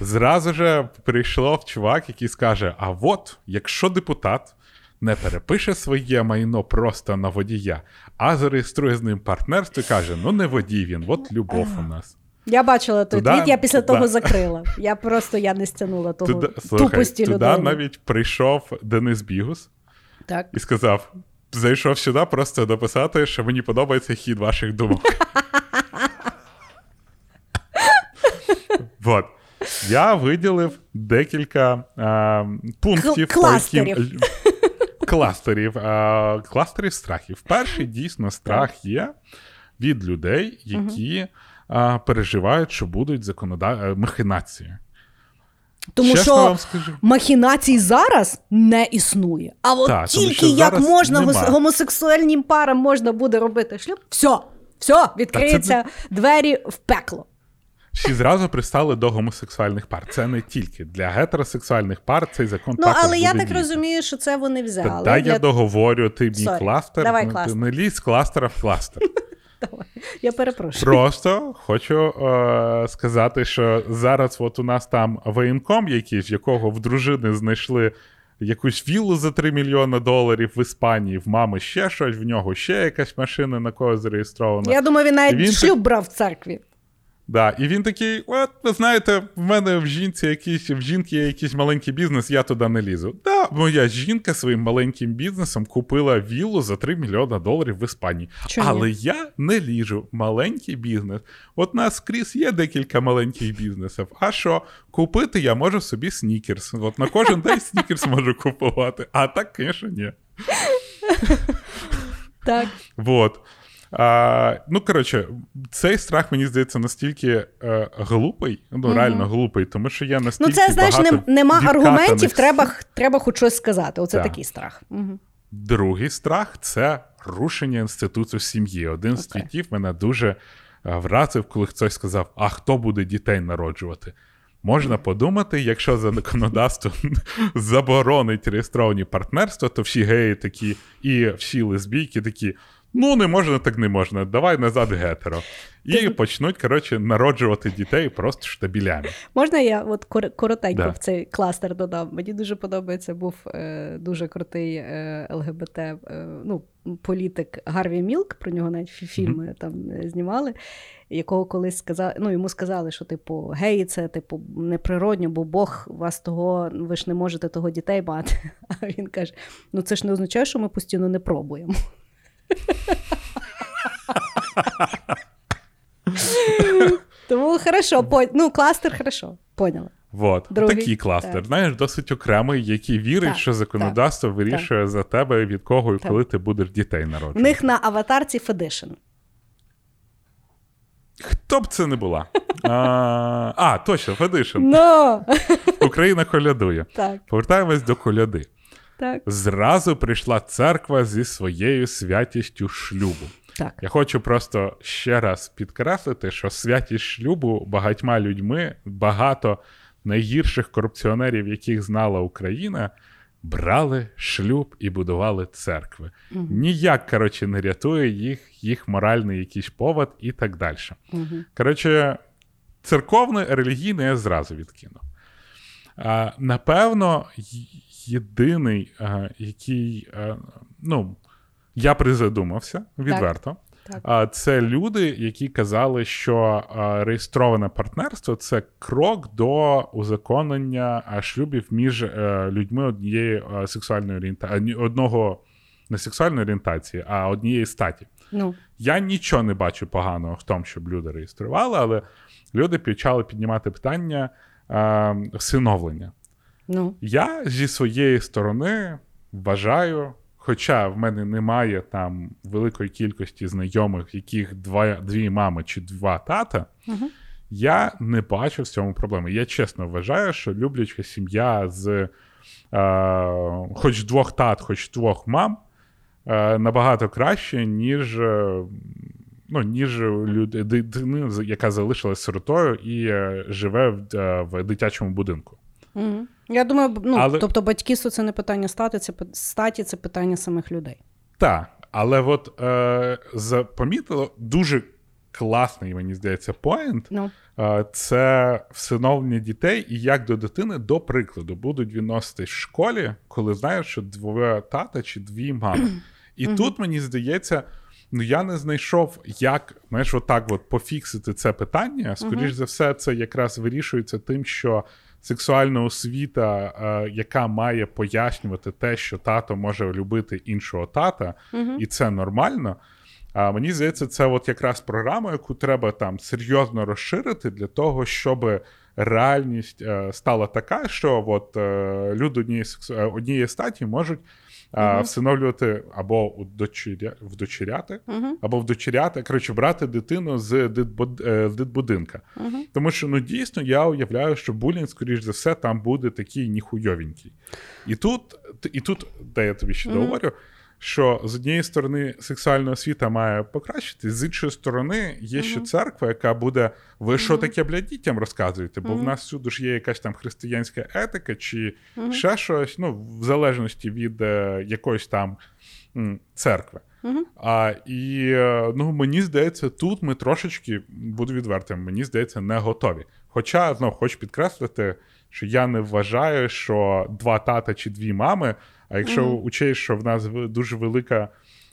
Зразу же прийшов чувак, який скаже: А от, якщо депутат не перепише своє майно просто на водія, а зареєструє з ним партнерство і каже: ну не водій він, от любов у нас. Я бачила той твіт, я після туда. того закрила. Я просто я не стягнула того Туди, слухай, тупості туди людини. навіть прийшов Денис Бігус. Так. і сказав: зайшов сюди просто дописати, що мені подобається хід ваших думок. вот. Я виділив декілька а, пунктів, по яким... кластерів, кластерів страхів. Перший дійсно страх є від людей, які переживають, що будуть законода... е, махінації. Тому Чесно що махінацій зараз не існує. А от Так, тільки як можна нема. гос- гомосексуальним парам можна буде робити шлюб, все, все, відкриються двері в пекло. Всі зразу пристали до гомосексуальних пар. Це не тільки для гетеросексуальних пар цей закон Ну, також але я так діяти. розумію, що це вони Та взяли. дай для- я договорю, ти мій Sorry. кластер. Давай ну, ти кластер. не лізь з кластера в кластер. *laughs* Я перепрошую. Просто хочу е, сказати, що зараз от у нас там воєнком якийсь, в якого в дружини знайшли якусь віллу за 3 мільйони доларів в Іспанії, в мами ще щось, в нього ще якась машина на кого зареєстрована. Я думаю, він навіть він шлюб брав в церкві. Да, і він такий: от, ви знаєте, в мене в жінці якийсь, в жінки є якийсь маленький бізнес, я туди не лізу. Да, моя жінка своїм маленьким бізнесом купила віллу за 3 мільйона доларів в Іспанії. Чому Але я не ліжу. Маленький бізнес. От у нас скрізь є декілька маленьких бізнесів. А що, купити я можу собі снікерс. От на кожен день снікерс можу купувати. А так, звісно, ні. Так. Вот. А, ну, коротше, цей страх, мені здається, настільки е, глупий, ну, Мгм. реально глупий, тому що я настільки. Ну, це знаєш, багато нем- нема аргументів, треба, треба хоч щось сказати. Оце Так. такий страх. Угу. Другий страх це рушення інституту сім'ї. Один з твітів мене дуже е, вразив, коли хтось сказав: а хто буде дітей народжувати? Можна подумати, якщо законодавство *laughs* заборонить реєстровані партнерства, то всі геї такі і всі лесбійки такі. Ну, не можна, так не можна. Давай назад гетеро. І Ти- почнуть, коротше, народжувати дітей просто штабілями. Можна я от кор- коротенько Да. в цей кластер додам? Мені дуже подобається, був е, дуже крутий е, ЛГБТ е, ну, політик Гарві Мілк, про нього навіть фі- фільми там е, знімали, якого колись сказали, ну, йому сказали, що типу геї це типу неприродньо, бо Бог вас того, ви ж не можете того дітей мати. *laughs* А він каже: ну це ж не означає, що ми постійно не пробуємо. Тому хорошо, по... ну кластер хорошо, поняла. Вот. Другий, Такий кластер, так. знаєш, досить окремий, який вірить, Так, що законодавство вирішує за тебе, від кого і Так. коли ти будеш дітей В народжувати. них на аватарці Федишин. Хто б це не була? А, а точно, Федишин. Ну, Україна колядує. так, Повертаємось до коляди. Так, Зразу прийшла церква зі своєю святістю шлюбу. так. Я хочу просто ще раз підкреслити, що святість шлюбу багатьма людьми, багато найгірших корупціонерів, яких знала Україна, брали шлюб і будували церкви. Мгм. Ніяк, коротше, не рятує їх, їх моральний якийсь повод і так далі. Мгм. Коротше, церковне, релігійне я зразу відкинув. А, напевно, єдиний, а, який, а, ну, я призадумався відверто. Так. А, це люди, які казали, що а, реєстроване партнерство це крок до узаконення шлюбів між е, людьми однієї сексуальної орієнтації, одного не сексуальної орієнтації, а однієї статі. Ну, Я нічого не бачу поганого в тому, щоб люди реєстрували, але люди почали піднімати питання е, всиновлення. Ну, Я зі своєї сторони вважаю, хоча в мене немає там великої кількості знайомих, в яких два, дві мами чи два тата, Мгм. я не бачу в цьому проблеми. Я чесно вважаю, що любляча сім'я з е, хоч двох тат, хоч двох мам е, набагато краще, ніж. е, Ну, ніж люд- яка залишилась сиротою і е, живе в, е, в дитячому будинку. Мгм. Я думаю, ну, Але- тобто батьківство це не питання статі, це статі, це питання самих людей. Так, але от е, запомітило дуже класний, мені здається, поінт. Ну, Е, це всиновлення дітей і як до дитини, до прикладу, будуть відноситись в школі, коли знаєш, що двоє тата чи дві мами. *clears throat* І тут мені здається. Ну, я не знайшов, як знаєш, отак от пофіксити це питання. Скоріш за все, це якраз вирішується тим, що сексуальна освіта, е, яка має пояснювати те, що тато може любити іншого тата, і це нормально. А мені здається, це от якраз програма, яку треба там серйозно розширити для того, щоб реальність е, стала така, що от е, люди однієї, сексу- е, однієї статі можуть е, всиновлювати або удочеря... вдочеряти, Мгм. або вдочеряти, коротше, брати дитину з, дитбуд... дитбудинка. Мгм. Тому що ну дійсно я уявляю, що булінг, скоріш за все, там буде такий ніхуйовенький. І тут, і тут, де я тобі ще договорю, що з однієї сторони сексуальна освіта має покращити, з іншої сторони є ще церква, яка буде. Ви що Мгм. таке блядь, дітям розказуєте? Бо в нас всюди ж є якась там християнська етика чи ще щось, ну, в залежності від е, якоїсь там м, церкви. А, і е, ну, мені здається, тут ми трошечки, буду відвертим, мені здається, не готові. Хоча знов хочу підкреслити, що я не вважаю, що два тата чи дві мами. А якщо Мгм. учесть, що в нас дуже велика.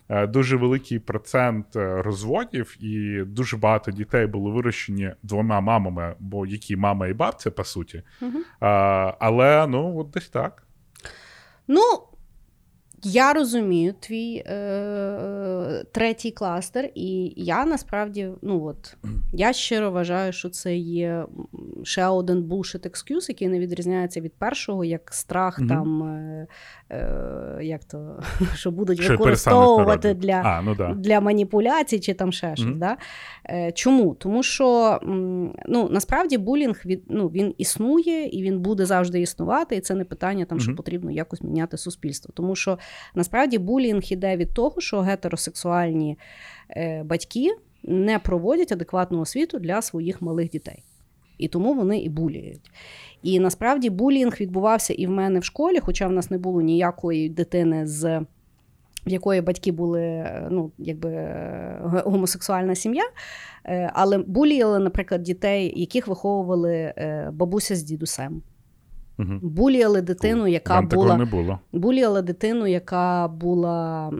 е, Дуже великий процент е, розводів, і дуже багато дітей були вирощені двома мамами, бо які мама і бабця, по суті. Угу. А, але ну, от десь так. Ну, я розумію твій е, третій кластер, і я насправді, ну от, я щиро вважаю, що це є ще один bullshit excuse, який не відрізняється від першого, як страх Мгм. там, е, е, як то, *laughs* що будуть Що використовувати для А, ну да. для маніпуляцій чи там ще щось. Мгм. Да? Е, чому? Тому що м, ну, насправді булінг від, ну, він існує і він буде завжди існувати, і це не питання, там, що потрібно якось міняти суспільство. Тому що насправді булінг іде від того, що гетеросексуальні е, батьки не проводять адекватну освіту для своїх малих дітей. І тому вони і буліють. І насправді булінг відбувався і в мене в школі, хоча в нас не було ніякої дитини з в якої батьки були ну, якби гомосексуальна сім'я, але буліяли, наприклад, дітей, яких виховували бабуся з дідусем. Угу. Буліяли дитину, яка Вам була не було. буліяли дитину, яка була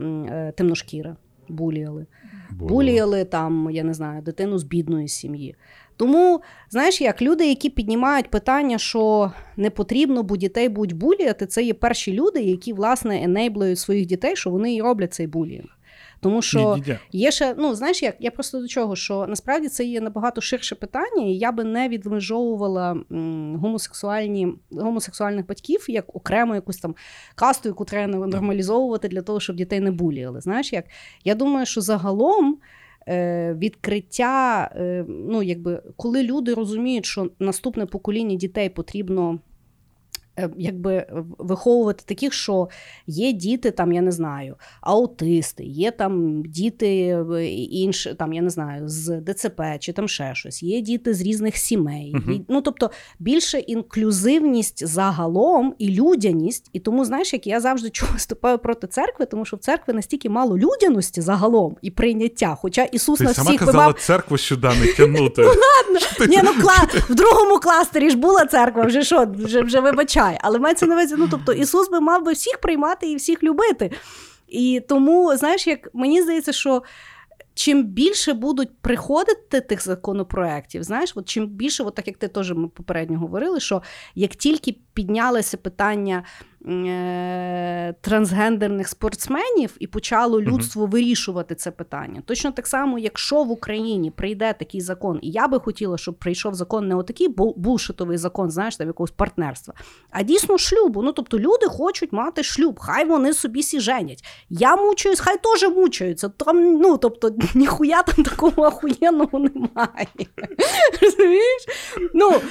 темношкіра. Буліяли. Було. Буліяли там, я не знаю, дитину з бідної сім'ї. Тому, знаєш, як люди, які піднімають питання, що не потрібно, бо дітей будуть буліяти, це є перші люди, які, власне, енейблюють своїх дітей, що вони і роблять цей булінг. Тому що ні, ні, ні. є ще, ну знаєш, як я просто до чого, що насправді це є набагато ширше питання, і я би не відмежовувала м, гомосексуальні гомосексуальних батьків як окремо якусь там касту, яку треба нормалізовувати для того, щоб дітей не буліяли. Знаєш, як я думаю, що загалом. Е, відкриття, е, ну якби коли люди розуміють, що наступне покоління дітей потрібно якби виховувати таких, що є діти, там, я не знаю, аутисти, є там діти е, інші, там, я не знаю, з ДЦП чи там ще щось, є діти з різних сімей. Uh-huh. Ну, Тобто більше інклюзивність загалом і людяність. І тому, знаєш, як я завжди чого виступаю проти церкви, тому що в церкві настільки мало людяності загалом і прийняття. Хоча Ісус Ти на сама всіх казала вимав... церкву сюди не тягнути. *laughs* Ну ладно, Ні, ну *laughs* кла... в другому кластері ж була церква, вже що, вже вже вибачай вибачай. Але мається на увазі, ну тобто Ісус би мав би всіх приймати і всіх любити. І тому, знаєш, як мені здається, що. Чим більше будуть приходити тих законопроєктів, знаєш, от чим більше, от так як ти теж ми попередньо говорили, що як тільки піднялося питання трансгендерних спортсменів і почало людство uh-huh. вирішувати це питання. Точно так само, якщо в Україні прийде такий закон, і я би хотіла, щоб прийшов закон не отакий булшитовий закон, знаєш, там якогось партнерства, а дійсно шлюбу. Ну тобто люди хочуть мати шлюб, хай вони собі сі женять. Я мучаюсь, хай теж мучаються. Там, ну тобто, *laughs* ніхуя там такого ахуєнного немає. *laughs* Розумієш? Ну,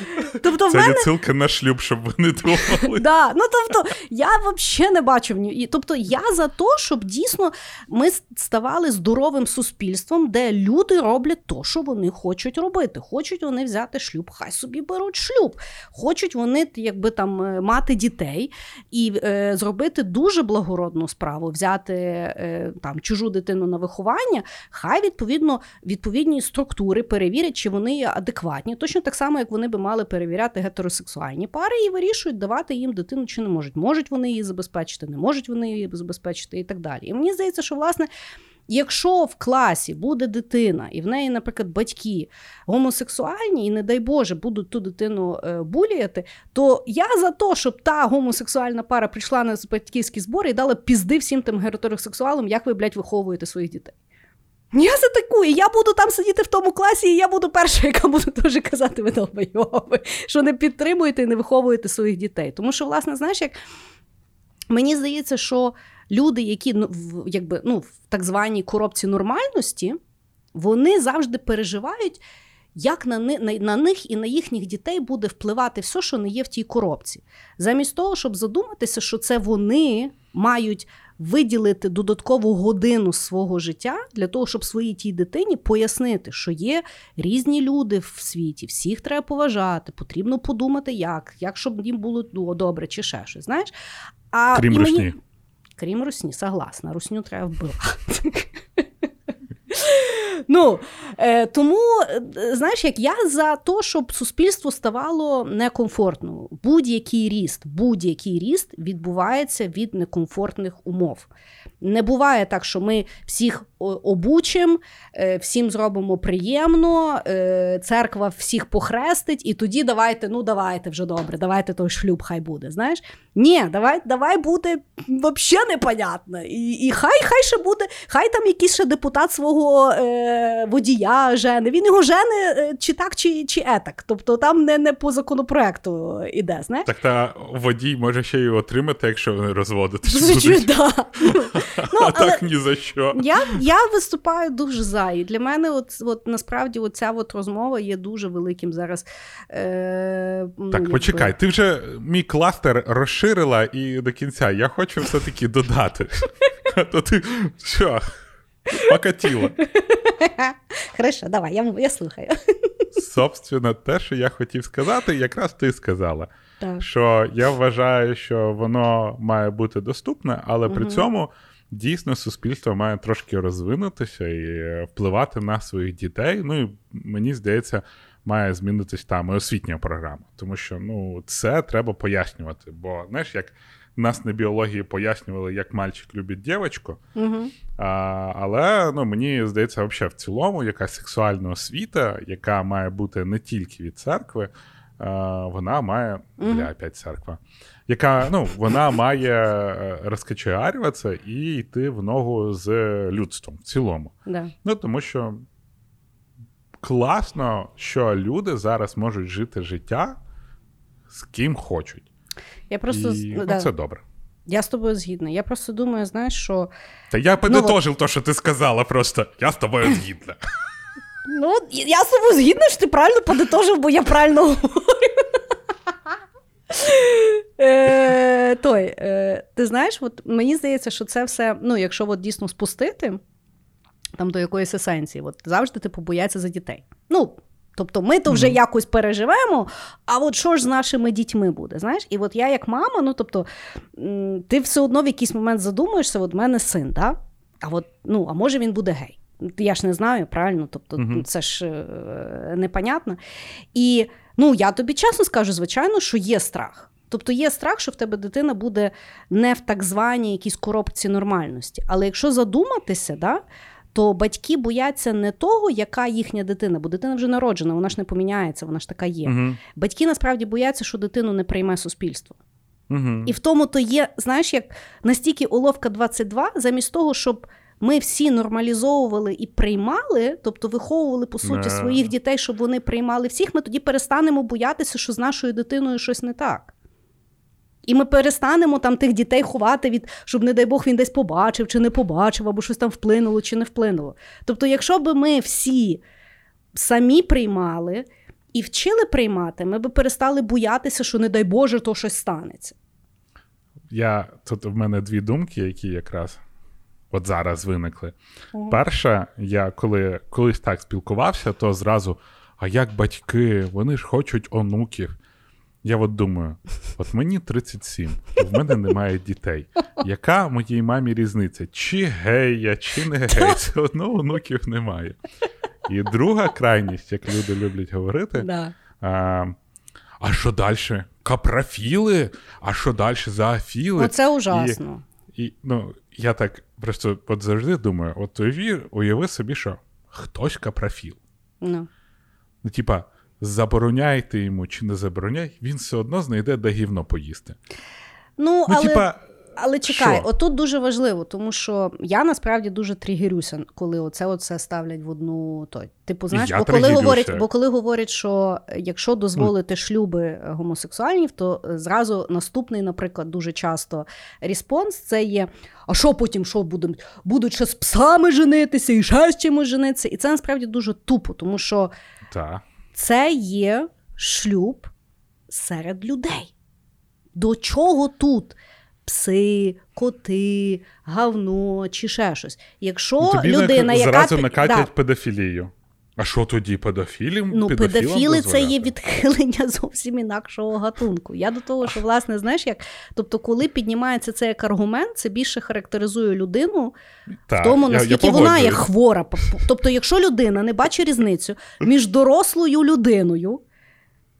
тобто, Це в мене... відсилка на шлюб, щоб вони думали. Да, ну тобто я взагалі не бачу ні. Тобто я за те, щоб дійсно ми ставали здоровим суспільством, де люди роблять то, що вони хочуть робити. Хочуть вони взяти шлюб, хай собі беруть шлюб. Хочуть вони якби там е, мати дітей і е, зробити дуже благородну справу, взяти е, там чужу дитину на виховання. Хай відповідно відповідні структури перевірять, чи вони є адекватні. Точно так само, як вони би мали перевіряти гетеросексуальні пари і вирішують, давати їм дитину чи не можуть можуть вони її забезпечити, не можуть вони її забезпечити і так далі. І мені здається, що власне. Якщо в класі буде дитина, і в неї, наприклад, батьки гомосексуальні, і, не дай Боже, будуть ту дитину е, буліяти, то я за те, щоб та гомосексуальна пара прийшла на батьківські збори і дала пізди всім тим гетеросексуалам, як ви, блядь, виховуєте своїх дітей. Я за таку, і я буду там сидіти в тому класі, і я буду перша, яка буде *laughs* теж казати ви долбойови, що не підтримуєте і не виховуєте своїх дітей. Тому що, власне, знаєш, як мені здається, що люди, які ну, в, якби, ну, в так званій коробці нормальності, вони завжди переживають. Як на на, на них і на їхніх дітей буде впливати все, що не є в тій коробці, замість того, щоб задуматися, що це вони мають виділити додаткову годину свого життя для того, щоб своїй тій дитині пояснити, що є різні люди в світі, всіх треба поважати, потрібно подумати, як, як щоб їм було добре чи ще щось. знаєш. А Крім русні. Крім русні, согласна, русню треба вбивати. Ну, е, Тому, е, знаєш, як я за те, щоб суспільство ставало некомфортно. Будь-який ріст, будь-який ріст відбувається від некомфортних умов. Не буває так, що ми всіх обучимо, е, всім зробимо приємно, е, церква всіх похрестить, і тоді давайте, ну давайте вже добре, давайте той шлюб хай буде. знаєш. Ні, давай давай буде взагалі непонятно. І і хай хай ще буде, хай там якийсь ще депутат свого е, водія жене. Він його жене чи так, чи чи етак. Тобто там не не по законопроекту іде. знаєш. Так та водій може ще й отримати, якщо вони да. *laughs* Ну, а так ні за що. Я я виступаю дуже за. І для мене, от, от насправді, ця розмова є дуже великим зараз. Е, Так, почекай, ти вже мій кластер розширила і до кінця. Я хочу все-таки додати. *laughs* То ти що, покатіла. *laughs* Хорошо, давай, я я слухаю. *laughs* Собственно, те, що я хотів сказати, якраз ти сказала. Так. Що я вважаю, що воно має бути доступне, але при угу. цьому дійсно суспільство має трошки розвинутися і впливати на своїх дітей. Ну і мені здається, має змінитись там і освітня програма. Тому що ну, це треба пояснювати. Бо знаєш, як нас на біології пояснювали, як мальчик любить дівчинку. Угу. А, Але ну, мені здається, взагалі в цілому, якась сексуальна освіта, яка має бути не тільки від церкви, а, вона має бля, опять церква, яка ну, вона має е, і йти в ногу з людством в цілому. Да. Ну тому що класно, що люди зараз можуть жити життя з ким хочуть. Я просто і, ну, ну, да. це добре. Я з тобою згідна. Я просто думаю, знаєш, що. Та я Ну, те, що ти сказала, просто я з тобою згідна. Ну, я з тобою згідна, що ти правильно подитожив, бо я правильно говорю. Е, той, е, ти знаєш, от мені здається, що це все, ну, якщо от дійсно спустити там до якоїсь есенції, от завжди типу бояться за дітей. Ну, тобто ми то вже Мгм. якось переживемо, а от що ж з нашими дітьми буде? Знаєш? І от я як мама, ну тобто, ти все одно в якийсь момент задумуєшся, от в мене син, да? а от, ну, а може він буде гей. Я ж не знаю, правильно, тобто Мгм. це ж е, непонятно. І ну, я тобі чесно скажу, звичайно, що є страх. Тобто є страх, що в тебе дитина буде не в так званій якійсь коробці нормальності. Але якщо задуматися, да, то батьки бояться не того, яка їхня дитина, бо дитина вже народжена, вона ж не поміняється, вона ж така є. Угу. Батьки насправді бояться, що дитину не прийме суспільство. Угу. І в тому то є, знаєш, як настільки уловка 22, замість того, щоб ми всі нормалізовували і приймали, тобто виховували по суті своїх дітей, щоб вони приймали всіх, ми тоді перестанемо боятися, що з нашою дитиною щось не так. І ми перестанемо там тих дітей ховати від, щоб, не дай Бог, він десь побачив чи не побачив, або щось там вплинуло чи не вплинуло. Тобто, якщо б ми всі самі приймали і вчили приймати, ми б перестали боятися, що, не дай Боже, то щось станеться. Я тут в мене дві думки, які якраз от зараз виникли. Мгм. Перша, я коли колись так спілкувався, то зразу: а як батьки, вони ж хочуть онуків. Я от думаю, от мені 37, в мене немає дітей. Яка моїй мамі різниця? Чи гей я, чи не гей, все одно онуків немає. І друга крайність, як люди люблять говорити, Да. а, а що далі? Капрофіли? А що далі зоофіли? Оце ужасно. І ну, я так просто от завжди думаю: от уяві, уяви собі, що хтось капрофіл. Ну. Ну, типа, забороняйте йому чи не забороняй, він все одно знайде де гівно поїсти. Ну, Ну, але, типа, але чекай, що? отут дуже важливо, тому що я насправді дуже тригерюся, коли оце оце ставлять в одну той. Типу, знаєш, Я бо коли тригерюся. говорять, бо коли говорять, що якщо дозволити шлюби е, гомосексуальнів, то е, зразу наступний, наприклад, дуже часто респонс це є: а що потім що будуть? Будуть ще з псами женитися і ще з чимось женитися. І це насправді дуже тупо, тому що та. Це є шлюб серед людей. До чого тут? Пси, коти, гавно чи ще щось. Якщо тобі людина, на, яка зразу накатять да, педофілію. А що тоді педофілім? ну, педофіли це є відхилення *laughs* зовсім інакшого гатунку. Я до того, що власне, знаєш, як тобто, коли піднімається це як аргумент, це більше характеризує людину Так, в тому, я- я вона є хвора. Тобто, якщо людина не бачить різницю між дорослою людиною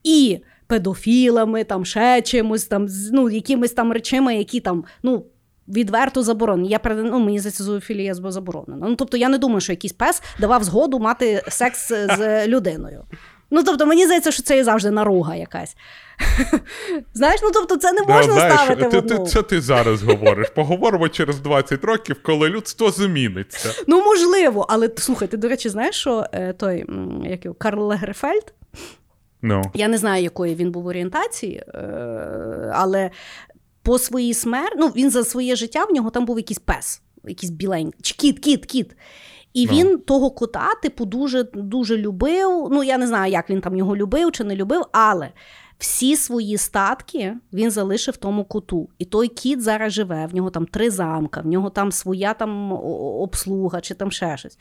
і педофілами, там ще чимось, там, ну, якимись там речами, які там, ну. Відверто заборонені. Я ну, мені здається, зоофілія заборонена. Ну, тобто я не думаю, що якийсь пес давав згоду мати секс з людиною. Ну, тобто, мені здається, що це є завжди наруга якась. *laughs* Знаєш, ну тобто, це не Да, можна знаєш, ставити в одну. ти, це ти зараз говориш. Поговоримо через 20 років, коли людство зміниться. Ну, можливо, але слухай, ти, до речі, знаєш, що е, той як його, Карл Лагерфельд, Ну, я не знаю, якої він був орієнтації, е, але по своїй смерті, ну, він за своє життя в нього там був якийсь пес, якийсь біленький, чи кіт, кіт, кіт. І Ну. він того кота, типу, дуже, дуже любив. Ну, я не знаю, як він там його любив чи не любив, але всі свої статки він залишив тому коту. І той кіт зараз живе, в нього там три замка, в нього там своя там обслуга чи там ще щось.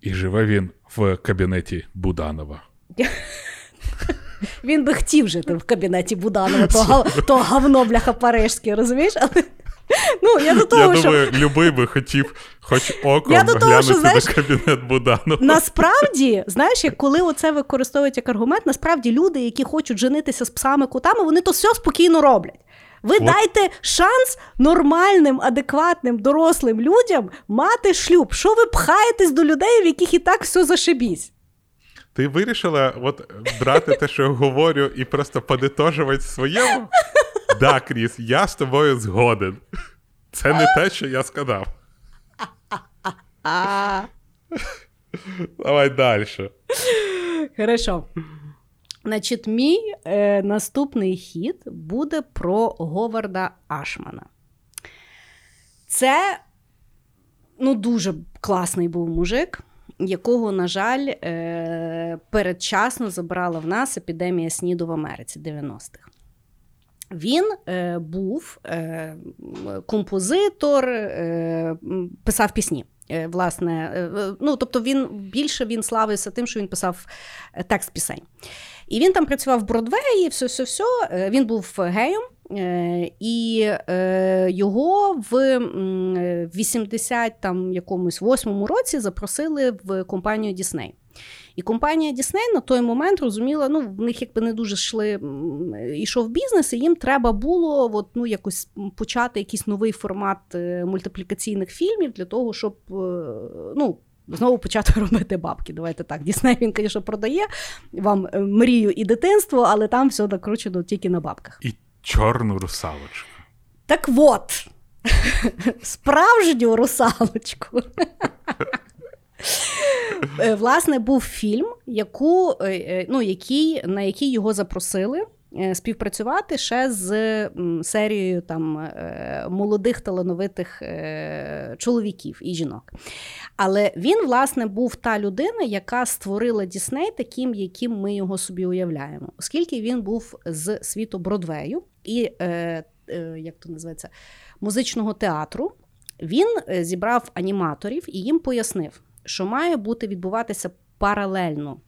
і живе він в кабінеті Буданова. *laughs* Він би хотів жити в кабінеті Буданова, то, гав, то говно, бляха, парижське, розумієш? Але, Ну, я до того, я що... думаю, любий би хотів хоч оком Я до того, що, знаєш, на кабінет Буданова. Насправді, знаєш, як коли оце використовують як аргумент, насправді люди, які хочуть женитися з псами-котами, вони то все спокійно роблять. Ви От. дайте шанс нормальним, адекватним, дорослим людям мати шлюб. Що ви пхаєтесь до людей, в яких і так все зашибісь? Ти вирішила от брати те, що я говорю, і просто подитожувати своєму? Да, Кріс, я з тобою згоден. Це не те, що я сказав. Давай далі. Хорошо. Значить, мій е, наступний хід буде про Говарда Ашмана. Це ну, дуже класний був мужик, якого, на жаль, е, передчасно забрала в нас епідемія СНІДу в Америці 90-х. Він е, був е, композитор, е, писав пісні. Е, Власне, е, ну тобто він більше він славився тим, що він писав текст пісень. І він там працював в Бродвеї, все, все, все. Він був геєм, і е, його в е, 80 там якомусь восьмому році запросили в компанію Дісней. І компанія Disney на той момент розуміла, ну в них якби не дуже йшли, йшов бізнес, і їм треба було от, ну, якось почати якийсь новий формат е, мультиплікаційних фільмів для того, щоб е, ну, знову почати *laughs* робити бабки. Давайте так. Дісней він, звісно, продає вам е, мрію і дитинство, але там все накручено тільки на бабках. І чорну русалочку. Так от, *laughs* справжню русалочку. *laughs* Е, Власне, був фільм, яку, е, е, ну, який, на який його запросили співпрацювати ще з серією там, е, молодих талановитих е, чоловіків і жінок. Але він, власне, був та людина, яка створила Дісней таким, яким ми його собі уявляємо, оскільки він був з світу Бродвею і е, е, як то називається, музичного театру. Він е, зібрав аніматорів і їм пояснив, що має бути відбуватися паралельно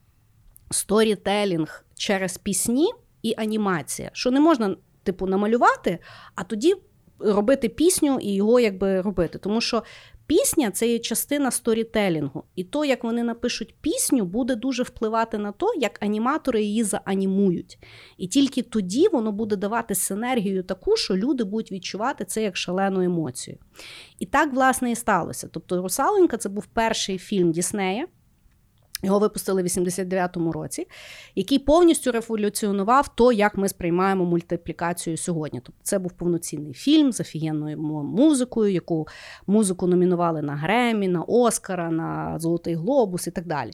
сторітелінг через пісні і анімація, що не можна, типу, намалювати, а тоді робити пісню і його якби робити. Тому що пісня це є частина сторітелінгу. І то, як вони напишуть пісню, буде дуже впливати на то, як аніматори її заанімують. І тільки тоді воно буде давати синергію таку, що люди будуть відчувати це як шалену емоцію. І так, власне, і сталося. Тобто, Русаленька це був перший фільм Діснея. Його випустили в 89-му році, який повністю революціонував то, як ми сприймаємо мультиплікацію сьогодні. Тобто це був повноцінний фільм з офігенною музикою, яку музику номінували на Гремі, на Оскара, на Золотий Глобус і так далі.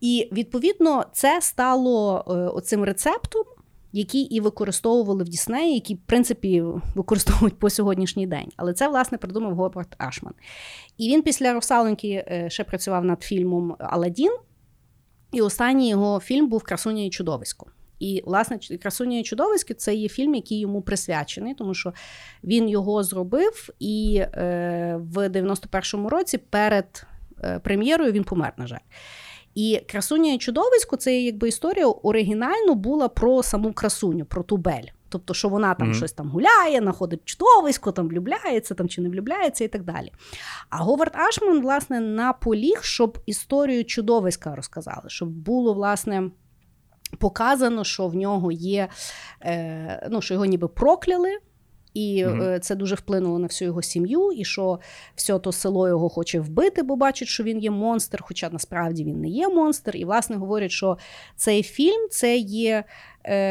І відповідно це стало е, оцим рецептом, який і використовували в Діснеї, які, в принципі, використовують по сьогоднішній день. Але це, власне, придумав Говард Ашман. І він після Русаленьки е, ще працював над фільмом Аладдін. І останній його фільм був Красуня і чудовисько. І, власне, Красуня і чудовисько це є фільм, який йому присвячений, тому що він його зробив, і е, в 91-му році перед е, прем'єрою він помер, на жаль. І красуня і чудовисько це якби історія оригінально була про саму красуню, про ту Бель. Тобто, що вона там Мгм. щось там гуляє, знаходить чудовисько, там влюбляється там чи не влюбляється і так далі. А Говард Ашман, власне, наполіг, щоб історію чудовиська розказали, щоб було, власне, показано, що в нього є, е, ну, що його ніби прокляли. І е, це дуже вплинуло на всю його сім'ю, і що все то село його хоче вбити, бо бачить, що він є монстр, хоча насправді він не є монстр. І, власне, говорять, що цей фільм це є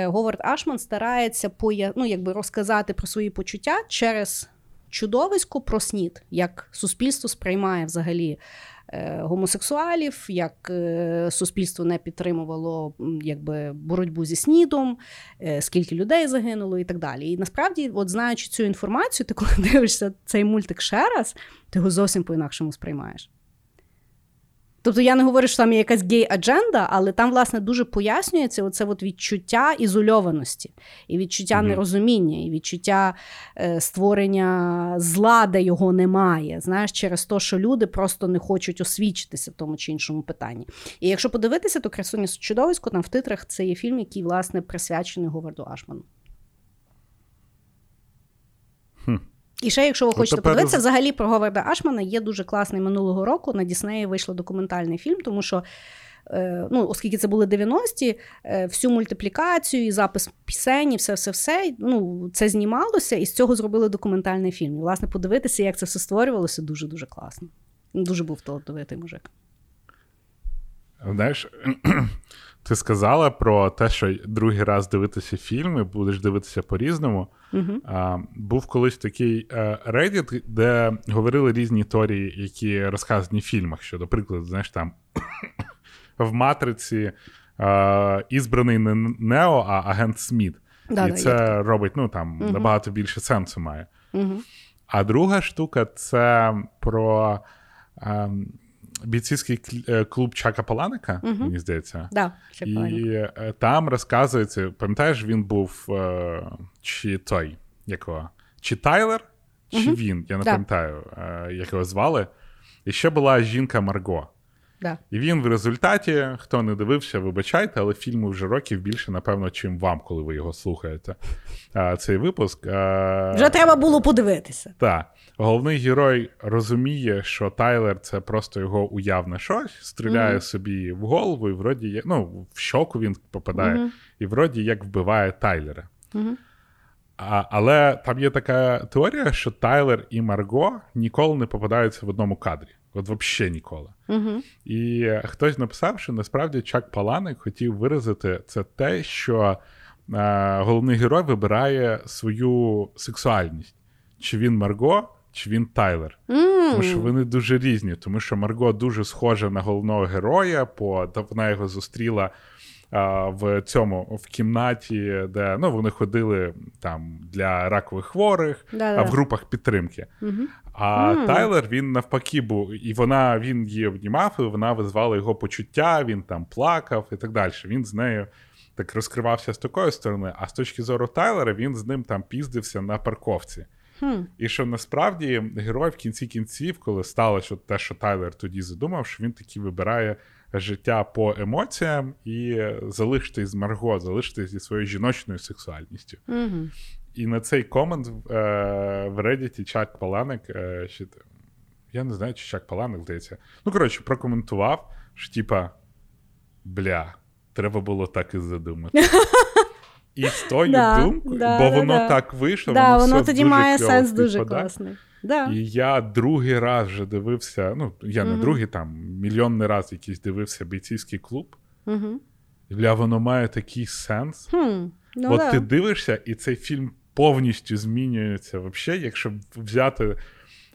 Говард Ашман старається поя... ну, якби розказати про свої почуття через чудовисько про снід, як суспільство сприймає взагалі е, гомосексуалів, як е, суспільство не підтримувало якби, боротьбу зі снідом, е, скільки людей загинуло і так далі. І насправді, от знаючи цю інформацію, ти коли *laughs* дивишся цей мультик ще раз, ти його зовсім по-інакшому сприймаєш. Тобто я не говорю, що там є якась гей-адженда, але там, власне, дуже пояснюється оце от відчуття ізольованості, і відчуття Мгм. нерозуміння, і відчуття е, створення зла, де його немає. Знаєш, через те, що люди просто не хочуть освічитися в тому чи іншому питанні. І якщо подивитися, то красуня чудовисько там в титрах це є фільм, який, власне, присвячений Говарду Ашману. І ще, якщо ви Ну, хочете тепер- подивитися, взагалі про Говарда Ашмана є дуже класний минулого року. На Діснеї вийшов документальний фільм, тому що. е, Ну, оскільки це були 90-ті, е, всю мультиплікацію і запис пісень, і все, все, все. Ну, це знімалося, і з цього зробили документальний фільм. І, власне, подивитися, як це все створювалося, дуже дуже класно. Дуже був талановитий мужик. Знаєш, ти сказала про те, що другий раз дивитися фільми, будеш дивитися по-різному. Угу. А, був колись такий е, Reddit, де говорили різні теорії, які розказані в фільмах. Що, до прикладу, знаєш, там *coughs* в матриці е, ізбраний не Нео, а агент Сміт. Да, і да, це робить ну, там, Мгм. набагато більше сенсу має. Угу. А друга штука це про ем, бійцівський е, клуб Чака Паланика, угу. мені здається. Да. І е, там розказується, пам'ятаєш, він був е, чи той, якого? Чи Тайлер, чи угу. він, я не Да. пам'ятаю, як його звали. І ще була жінка Марго. Да. І він в результаті, хто не дивився, вибачайте, але фільму вже років більше, напевно, чим вам, коли ви його слухаєте. А, цей випуск. е, Вже треба було подивитися. так. Головний герой розуміє, що Тайлер це просто його уявне щось, стріляє Мгм. собі в голову, і вроді є- ну, в щоку він попадає, Мгм. і вроді як вбиває Тайлера. Мгм. А, але там є така теорія, що Тайлер і Марго ніколи не попадаються в одному кадрі. От взагалі ніколи. Угу. І хтось написав, що насправді Чак Паланик хотів виразити це те, що е, головний герой вибирає свою сексуальність. Чи він Марго, чи він Тайлер. Mm. Тому що вони дуже різні, тому що Марго дуже схожа на головного героя, бо вона його зустріла в цьому в кімнаті, де ну, вони ходили там для ракових хворих, Да-да. а в групах підтримки. Мгм. А Мгм. Тайлер він навпаки був, і вона він її обнімав, і вона визвала його почуття, він там плакав і так далі. Він з нею так розкривався з такої сторони. А з точки зору Тайлера, він з ним там піздився на парковці. Хм. І що насправді герой в кінці кінців, коли сталося те, що Тайлер тоді задумав, що він таки вибирає життя по емоціям і залишитись з Марго, залишитись зі своєю жіночною сексуальністю. Мгм. І на цей комент е, в Reddit Чак Паланик, е, ще, я не знаю, чи Чак Паланик, здається. Ну, коротше, прокоментував, що типа, бля, треба було так і задумати. І з тою *laughs* думкою, бо воно так вийшло, Да, воно, все тоді має сенс дуже класний. Да. І я другий раз вже дивився, ну, я не другий, там, мільйонний раз якийсь дивився бійцівський клуб. Угу. Бля, воно має такий сенс. Хм. Ну, От да. ти дивишся, і цей фільм повністю змінюється. Взагалі, якщо взяти,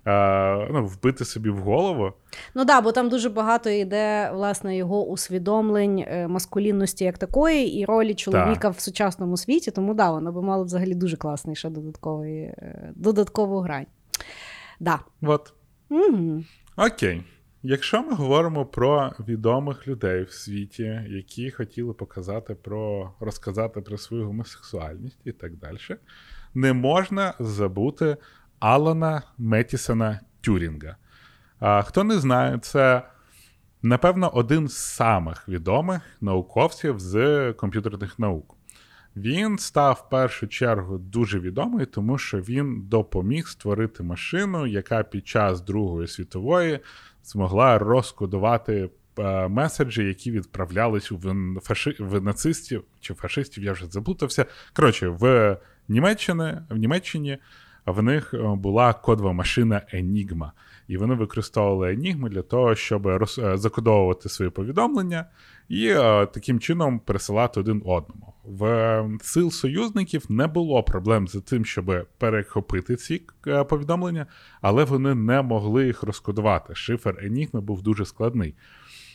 е, ну, вбити собі в голову. Ну да, бо там дуже багато йде власне його усвідомлень е, маскулінності як такої, і ролі чоловіка в сучасному світі. Тому да, воно би мало взагалі дуже класний ще додатковий, е, додаткову грань. Да. От. Угу. Окей. Якщо ми говоримо про відомих людей в світі, які хотіли показати про розказати про свою гомосексуальність і так далі, не можна забути Алана Метісона Тюрінга. А, хто не знає, це напевно один з самих відомих науковців з комп'ютерних наук. Він став в першу чергу дуже відомий, тому що він допоміг створити машину, яка під час Другої світової змогла розкодувати е, меседжі, які відправлялись у фаши... в нацистів чи фашистів, я вже заплутався. Коротше, в Німеччині, в Німеччині в них е, була кодова машина Enigma. І вони використовували Enigma для того, щоб роз... е, закодовувати свої повідомлення і таким чином пересилати один одному. В е, сил союзників не було проблем з тим, щоб перехопити ці е, повідомлення, але вони не могли їх розкодувати. Шифр Enigma був дуже складний.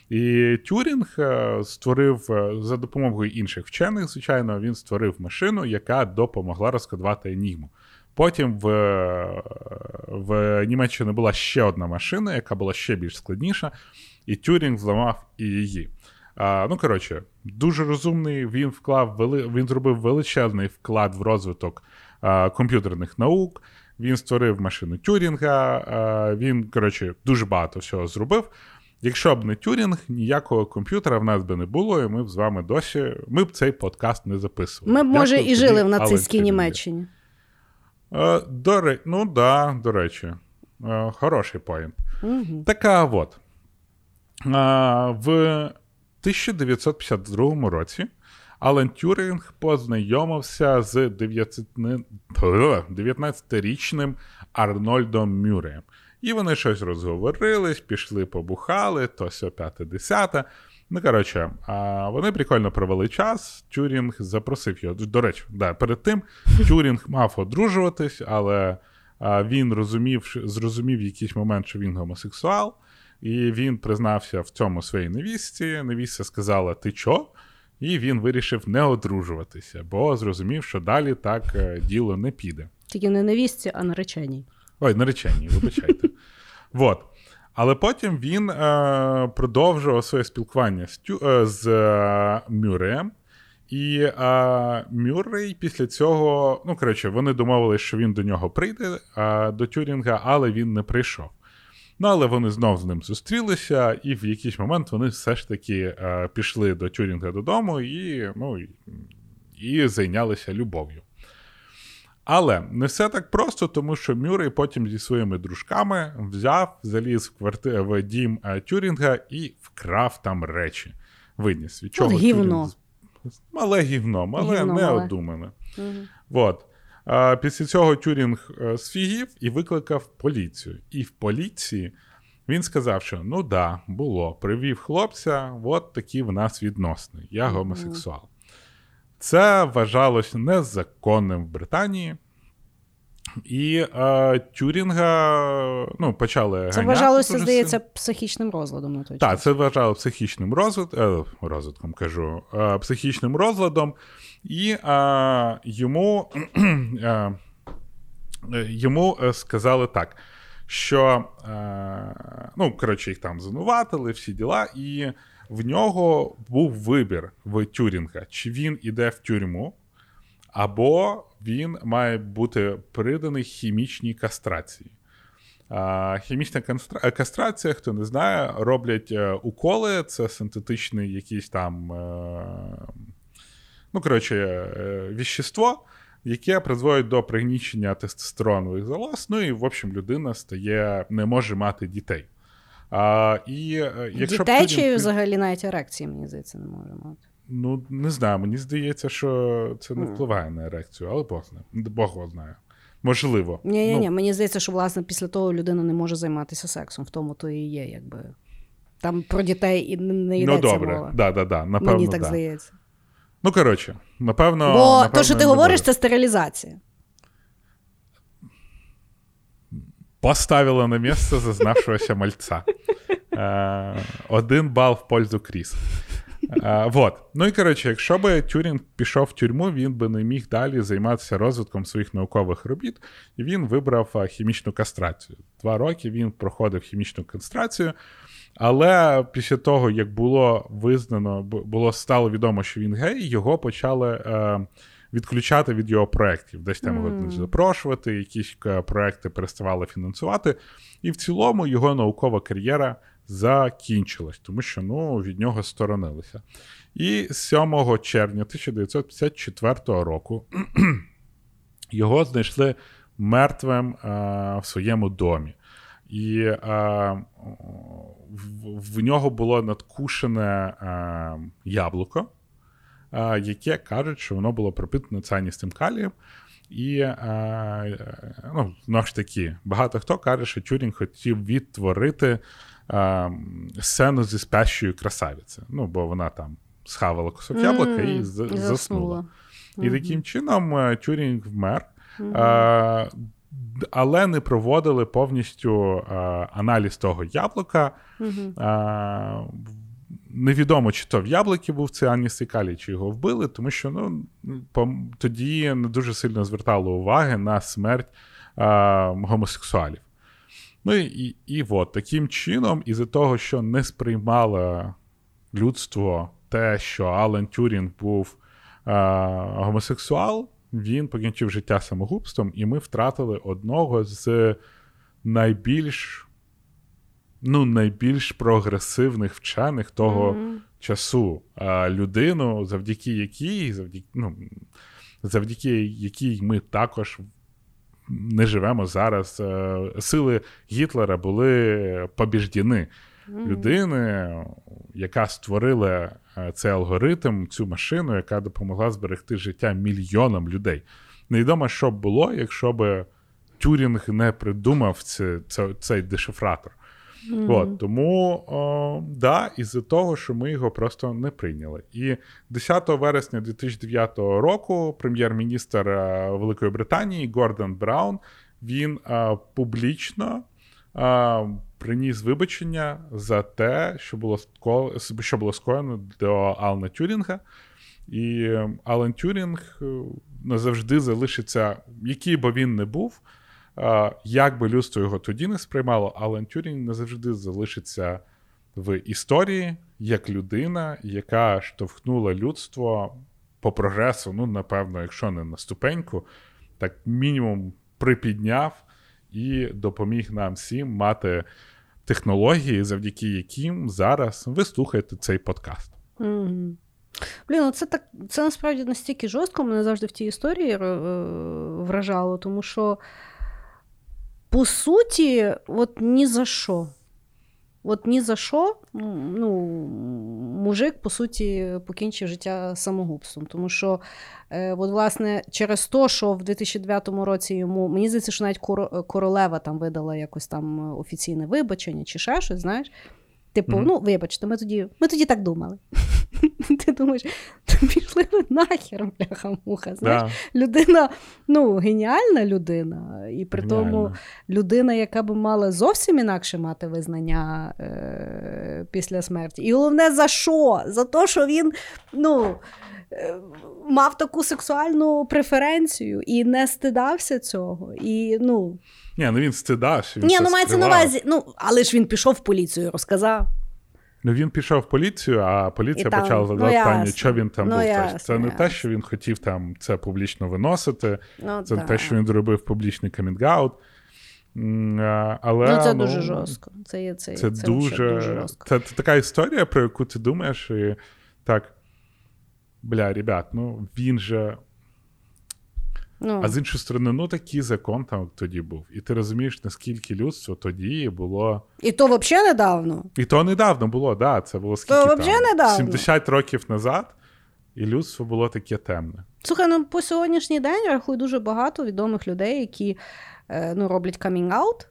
І Тюрінг е, створив е, за допомогою інших вчених, звичайно, він створив машину, яка допомогла розкодувати Енігму. Потім в, в Німеччині була ще одна машина, яка була ще більш складніша, і Тюрінг зламав і її. А, ну, коротше, дуже розумний. Він вклав вели... він зробив величезний вклад в розвиток а, комп'ютерних наук. Він створив машину Тюрінга. А, він, коротше, дуже багато всього зробив. Якщо б не Тюрінг, ніякого комп'ютера в нас би не було, і ми б з вами досі. Ми б цей подкаст не записували. Ми б, може, Дякую і жили в нацистській Німеччині. Е, до, ре... Ну, да, до речі, е, хороший point. Угу. Така от. Е, в 1952 році Алан Тюрінг познайомився з 19-річним Арнольдом Мюрреєм. І вони щось розговорились, пішли, побухали, то сьо п'яте десяте. Ну, коротше, вони прикольно провели час. Тюрінг запросив його. До речі, да, перед тим Тюрінг мав одружуватись, але він розумів, зрозумів в якийсь момент, що він гомосексуал, і він признався в цьому своїй невістці. Невістка сказала: Ти чо? І він вирішив не одружуватися, бо зрозумів, що далі так е, діло не піде. Тільки не невістці, а нареченій. Ой, наречені, вибачайте. *laughs* Вот. Але потім він е, продовжував своє спілкування з е, з е, Мюреєм. І е, Мюррей після цього, ну коротше, вони домовилися, що він до нього прийде е, до Тюрінга, але він не прийшов. Ну, але вони знов з ним зустрілися, і в якийсь момент вони все ж таки е, пішли до Тюрінга додому і, ну, і, зайнялися любов'ю. Але не все так просто, тому що Мюррей потім зі своїми дружками взяв, заліз в кварти... в дім е, Тюрінга і вкрав там речі. Виніс. Від чого. Тюрінг... Мале гівно, мале Гівно не мале. одумане. Угу. От. Після цього Тюрінг е, офігів і викликав поліцію. І в поліції він сказав, що ну да, було, привів хлопця, от такі в нас відносини. Я гомосексуал. Це вважалось незаконним в Британії. І е, Тюрінга ну, почали Це ганяти вважалося, дуже здається, сильно. психічним розладом той Так, це вважало психічним розвит... е, розвитком, кажу, е, психічним розладом, і е, йому, е, *clears throat* е, йому е, сказали так, що е, ну, коротше, їх там звинуватили, всі діла, і в нього був вибір в Тюрінга, чи він іде в тюрму, або він має бути приданий хімічній кастрації. А, Хімічна кастрація, хто не знає, роблять уколи, це синтетичний якийсь там, ну, коротше, е, віщество, яке призводить до пригнічення тестостеронових залоз. Ну і, в общем, людина стає, не може мати дітей. А, і, е, якщо Дітей Тюрінг чи взагалі навіть ерекції, мені здається, не може мати. Ну, не знаю, мені здається, що це не впливає на ерекцію, але Бог знає. Бог його знає. Можливо. Ні, ні, Ну, ні. Мені здається, що власне після того людина не може займатися сексом. В тому то і є, якби. Там про дітей і не- не йдеться ну добре, мова. да, да, да, напевно, Мені так да. здається. Ну, коротше, напевно. Бо напевно, то, що ти говориш, це стерилізація. Поставила на місце зазнавшогося мальця. Е, один бал в пользу Кріс. Е, вот. Ну і коротше, якщо би Тюрінг пішов в тюрму, він би не міг далі займатися розвитком своїх наукових робіт, і він вибрав е, хімічну кастрацію. Два роки він проходив хімічну кастрацію. Але після того, як було визнано, було стало відомо, що він гей, його почали е, відключати від його проєктів. Десь там його не запрошувати, якісь е, проекти переставали фінансувати. І в цілому його наукова кар'єра закінчилась, тому що ну, від нього сторонилися. І 7 червня 1954 року *clears throat* його знайшли мертвим е, в своєму домі. І е, в, в нього було надкушене е, яблуко, е, яке кажуть, що воно було пропитане цианістим калієм. І е, е, ну, знову ж таки, багато хто каже, що Тюрінг хотів відтворити е, сцену зі спящою красавиці. Ну, бо вона там схавала кусок яблука і М, з- і заснула. І таким чином е, Тюрінг вмер. Е, але не проводили повністю е, аналіз того яблука. Мгм. Е, невідомо, чи то в яблукі був цианістий калій, чи його вбили, тому що ну, тоді не дуже сильно звертало уваги на смерть е, гомосексуалів. Ну і, і, от, таким чином, із-за того, що не сприймало людство те, що Алан Тюрінг був е, гомосексуал, він покінчив життя самогубством, і ми втратили одного з найбільш, ну, найбільш прогресивних вчених того Мгм. часу. А людину, завдяки якій, завдяки, ну, завдяки якій ми також не живемо зараз. Е, сили Гітлера були побіждені. Людини, яка створила е, цей алгоритм, цю машину, яка допомогла зберегти життя мільйонам людей. Невідомо, що б було, якщо б Тюрінг не придумав це, це, цей дешифратор. Mm. От, Тому о, да, із-за того, що ми його просто не прийняли. І 10 вересня 2009 року прем'єр-міністр е, Великої Британії Гордон Браун він а, е, публічно а, приніс вибачення за те, що було що було скоєно до Алана Тюрінга. І е, Алан Тюрінг назавжди залишиться, який би він не був. Як би людство його тоді не сприймало, Алан Тюрінг назавжди залишиться в історії як людина, яка штовхнула людство по прогресу. Ну, напевно, якщо не на ступеньку, так мінімум припідняв і допоміг нам всім мати технології, завдяки яким зараз ви слухаєте цей подкаст. Блін, ну це так це насправді настільки жорстко мене завжди в тій історії е, вражало, тому що по суті, от ні за що. От ні за що, ну, мужик, по суті, покінчив життя самогубством. Тому що, е, от, власне, через те, що в 2009 році йому, мені здається, що навіть королева там видала якось там офіційне вибачення чи ще щось, знаєш. Типу, mm-hmm. ну, вибачте, ми тоді ми тоді так думали. *laughs* Ти думаєш, пішли ви нахер, бляха-муха. Знаєш, да. людина, ну, геніальна людина, і при Геніально. тому людина, яка би мала зовсім інакше мати визнання е- після смерті. І головне, за що? За те, що він, ну. Е, мав таку сексуальну преференцію і не стидався цього. І, ну... Ні, ну він стидався. Він Ні, ну мається на увазі. Ну, але ж він пішов в поліцію, розказав. Ну він пішов в поліцію, а поліція там, почала задавати ну, питання, що він там ну, був. Ясно, це не ясно. те, що він хотів там це публічно виносити, ну, це не те, що він зробив публічний камінгаут. Але, ну, це ну, дуже жорстко. Це є це, це, це дуже, дуже жорстко. Це, це така історія, про яку ти думаєш, і так. Бля, ребят, ну він же Ну. А з іншої сторони, ну такий закон там тоді був. І ти розумієш, наскільки людство тоді було. І то взагалі недавно. І то недавно було, да, це було скільки то там? недавно. 70 років назад, і людство було таке темне. Слухай, ну по сьогоднішній день рахую дуже багато відомих людей, які е, ну, роблять камінг-аут.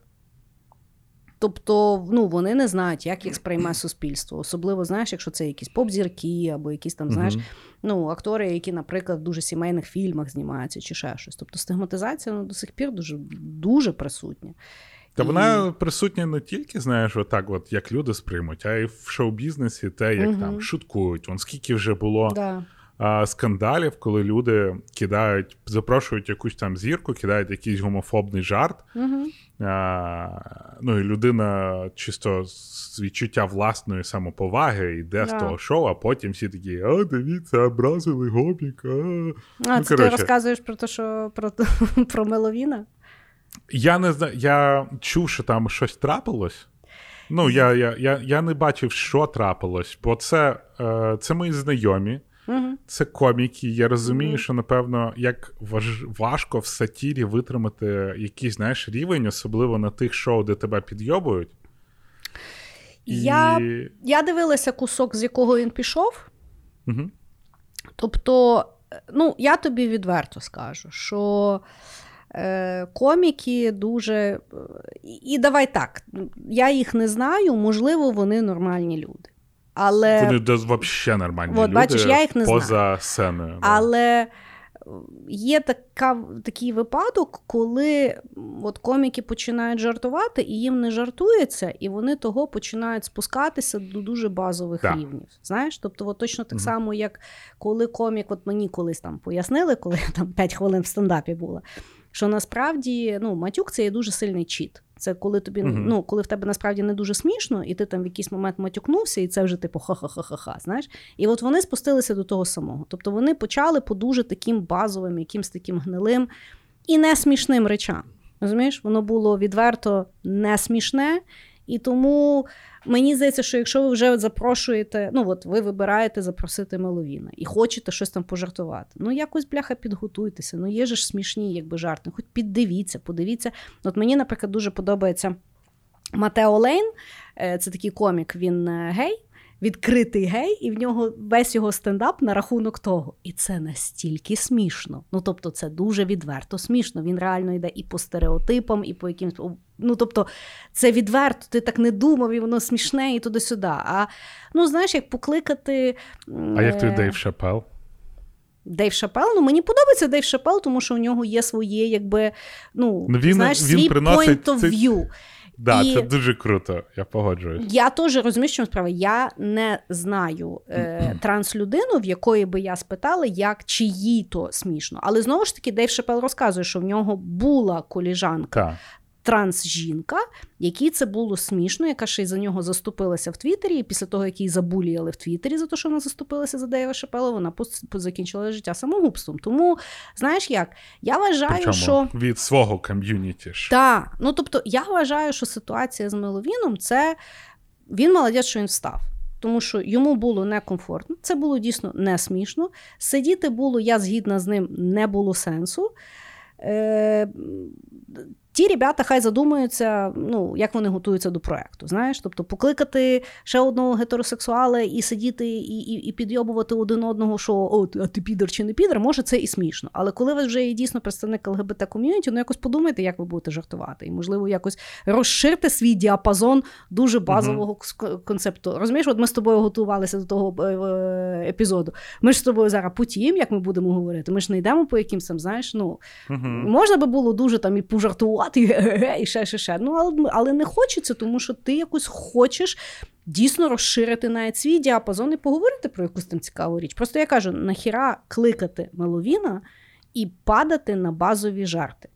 Тобто, ну вони не знають, як їх сприйме суспільство. Особливо, знаєш, якщо це якісь поп-зірки або якісь там, знаєш, ну, актори, які, наприклад, в дуже сімейних фільмах знімаються чи ще щось. Тобто стигматизація ну, до сих пір дуже дуже присутня. Та і... вона присутня не тільки, знаєш, отак, от як люди сприймуть, а й в шоу-бізнесі те, як угу. там шуткують. Вон скільки вже було. Да скандалів, коли люди кидають, запрошують якусь там зірку, кидають якийсь гомофобний жарт. uh А, Ну і людина чисто з відчуття власної самоповаги йде yeah. з того шоу, а потім всі такі: а, дивіться, образили гоміка. А, ну, це коротше. ти розказуєш про те, що про *laughs* про Меловіна? Я не знаю, я чув, що там щось трапилось. Ну, я я, я, я не бачив, що трапилось, бо це, е, це мої знайомі. Угу. Це коміки. Я розумію, угу. що напевно як важ... важко в сатірі витримати якийсь знаєш, рівень, особливо на тих шоу, де тебе підйобують. І... Я я дивилася кусок, з якого він пішов. Угу. Тобто, ну, я тобі відверто скажу, що е, коміки дуже. І давай так, я їх не знаю, можливо, вони нормальні люди. Але... Вони взагалі нормальні От, люди бачиш, я їх не поза знаю. сценою. Але є така, такий випадок, коли от коміки починають жартувати, і їм не жартується, і вони того починають спускатися до дуже базових да. рівнів. Знаєш, тобто, от точно так угу. само, як коли комік, от мені колись там пояснили, коли я там 5 хвилин в стендапі була, що насправді ну, матюк це є дуже сильний чіт. Це коли тобі uh-huh. ну, коли в тебе насправді не дуже смішно, і ти там в якийсь момент матюкнувся, і це вже типу ха-ха-ха-ха-ха. Знаєш? І от вони спустилися до того самого. Тобто вони почали по дуже таким базовим, якимсь таким гнилим і несмішним речам. Розумієш, воно було відверто не смішне. І тому мені здається, що якщо ви вже запрошуєте, ну от ви вибираєте запросити Меловіна і хочете щось там пожартувати, ну якось бляха підготуйтеся. Ну є ж смішні, якби жарти. Хоч піддивіться, подивіться. От мені, наприклад, дуже подобається Матео Лейн, е, це такий комік, він е, гей відкритий гей, і в нього весь його стендап на рахунок того. І це настільки смішно. Ну тобто, це дуже відверто смішно. Він реально йде і по стереотипам, і по якимсь. Ну, тобто, це відверто, ти так не думав, і воно смішне, і туди-сюди. А ну, знаєш, як покликати. А як той Дейв Шапел? Дейв Шапел, ну мені подобається Дейв Шапел, тому що у нього є своє, якби, ну, він, знаєш, він свій point of view. Да, і це дуже круто, я погоджуюсь. Я теж розумію, що справа. Я не знаю е, транслюдину, в якої би я спитала, як чи їй то смішно. Але знову ж таки, Дейв Шепел розказує, що в нього була коліжанка транс-жінка, якій це було смішно, яка ще й за нього заступилася в Твіттері, і після того, як її забуліяли в Твіттері за те, що вона заступилася за Дейва Шапела, вона закінчила життя самогубством. Тому, знаєш як, я вважаю, Причому що від свого ком'юніті ж. Так, ну тобто, я вважаю, що ситуація з Меловіном це він молодець, що він встав. Тому що йому було некомфортно, це було дійсно не смішно. Сидіти було, я згідна з ним, не було сенсу. Е, ті ребята хай задумаються, ну, як вони готуються до проекту. Знаєш, тобто покликати ще одного гетеросексуала і сидіти і і, і підйобувати один одного, що о, а ти підер чи не підер, може це і смішно. Але коли ви вже є дійсно представник ЛГБТ ком'юніті, ну якось подумайте, як ви будете жартувати. І, можливо, якось розширте свій діапазон дуже базового uh-huh. концепту. Розумієш, от ми з тобою готувалися до того е, е, епізоду. Ми ж з тобою зараз потім, як ми будемо говорити, ми ж не йдемо по якимсь там, знаєш, ну uh-huh. можна би було дуже там і пожартувати працювати *laughs* і ще, ще, ще. Ну, але, але не хочеться, тому що ти якось хочеш. Дійсно розширити навіть свій діапазон і поговорити про якусь там цікаву річ. Просто я кажу: нахіра кликати Меловіна і падати на базові жарти.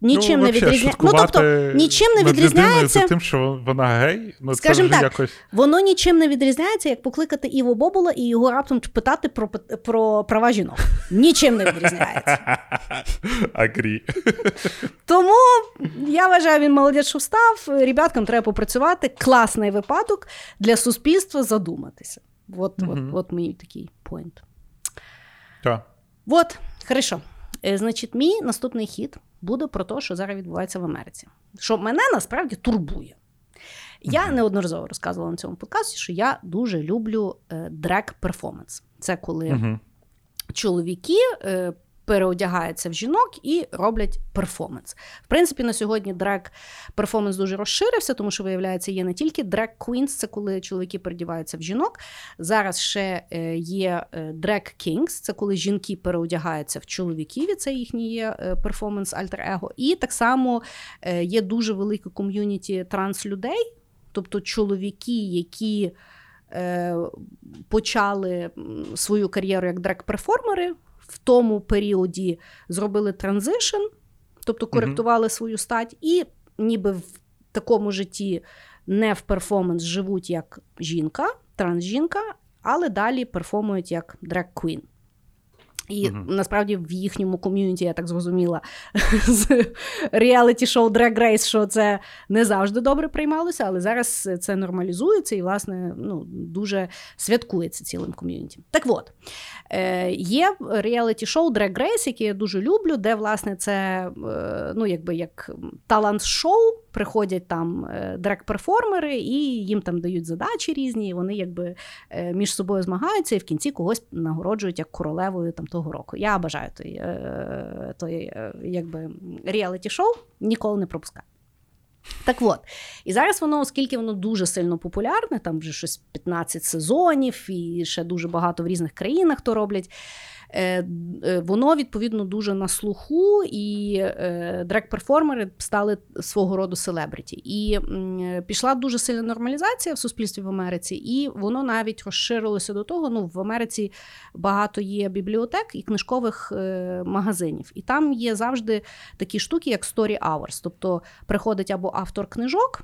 Нічим ну, не відрізняється. Ну, тобто, нічим не відрізняється. тим, що вона гей, ну Скажімо так, якось... воно нічим не відрізняється, як покликати Іво Бобула і його раптом питати про про права жінок. Нічим не відрізняється. *laughs* Агрі. Тому я вважаю, він молодець, що встав. Ребяткам треба попрацювати. Класний випадок для суспільства задуматися. От, угу. от, от мій такий поінт. Так. От, хорошо. Е, значить, мій наступний хід буде про те, що зараз відбувається в Америці. Що мене насправді турбує. Я uh-huh. неодноразово розказувала на цьому подкасті, що я дуже люблю е, drag-перформанс. Це коли uh-huh. чоловіки е, переодягаються в жінок і роблять перформанс. В принципі, на сьогодні drag перформанс дуже розширився, тому що, виявляється, є не тільки drag queens, це коли чоловіки передіваються в жінок. Зараз ще е, є drag kings, це коли жінки переодягаються в чоловіків, і це їхній е, перформанс альтер-его. І так само е, є дуже велике ком'юніті транслюдей, тобто чоловіки, які. Почали свою кар'єру як дрек-перформери, в тому періоді зробили транзишн, тобто коректували uh свою стать, і ніби в такому житті не в перформанс живуть як жінка, трансжінка, але далі перформують як драг-квін. І uh-huh. насправді в їхньому ком'юніті, я так зрозуміла, *laughs* з реаліті-шоу Drag Race, що це не завжди добре приймалося, але зараз це нормалізується і, власне, ну, дуже святкується цілим ком'юніті. Так от, е, є реаліті-шоу Drag Race, яке я дуже люблю, де, власне, це е, ну, якби як талант-шоу приходять там е, дрек-перформери, і їм там дають задачі різні, і вони якби між собою змагаються і в кінці когось нагороджують як королевою там того року. Я бажаю той, е, той якби реаліті-шоу, ніколи не пропускаю. Так от, і зараз воно, оскільки воно дуже сильно популярне, там вже щось 15 сезонів, і ще дуже багато в різних країнах то роблять. Е, е, воно відповідно дуже на слуху, і е, дрек-перформери стали свого роду селебриті. І пішла дуже сильна нормалізація в суспільстві в Америці, і воно навіть розширилося до того. Ну, в Америці багато є бібліотек і книжкових магазинів. І там є завжди такі штуки, як Story Hours. Тобто приходить або автор книжок.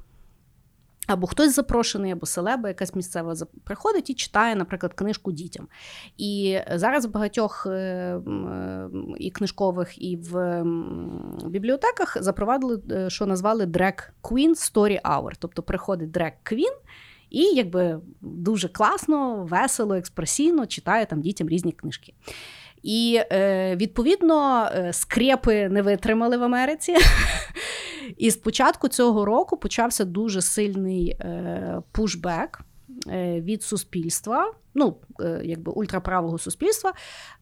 Або хтось запрошений, або селеба, якась місцева приходить і читає, наприклад, книжку дітям. І зараз в багатьох е, і книжкових, і в бібліотеках запровадили, е, що назвали Drag Queen Story Hour. Тобто приходить Drag Queen і якби дуже класно, весело, експресійно читає там дітям різні книжки. І е, відповідно скрепи не витримали в Америці. *laughs* І з початку цього року почався дуже сильний е, пушбек е, від суспільства. Ну, е, якби ультраправого суспільства,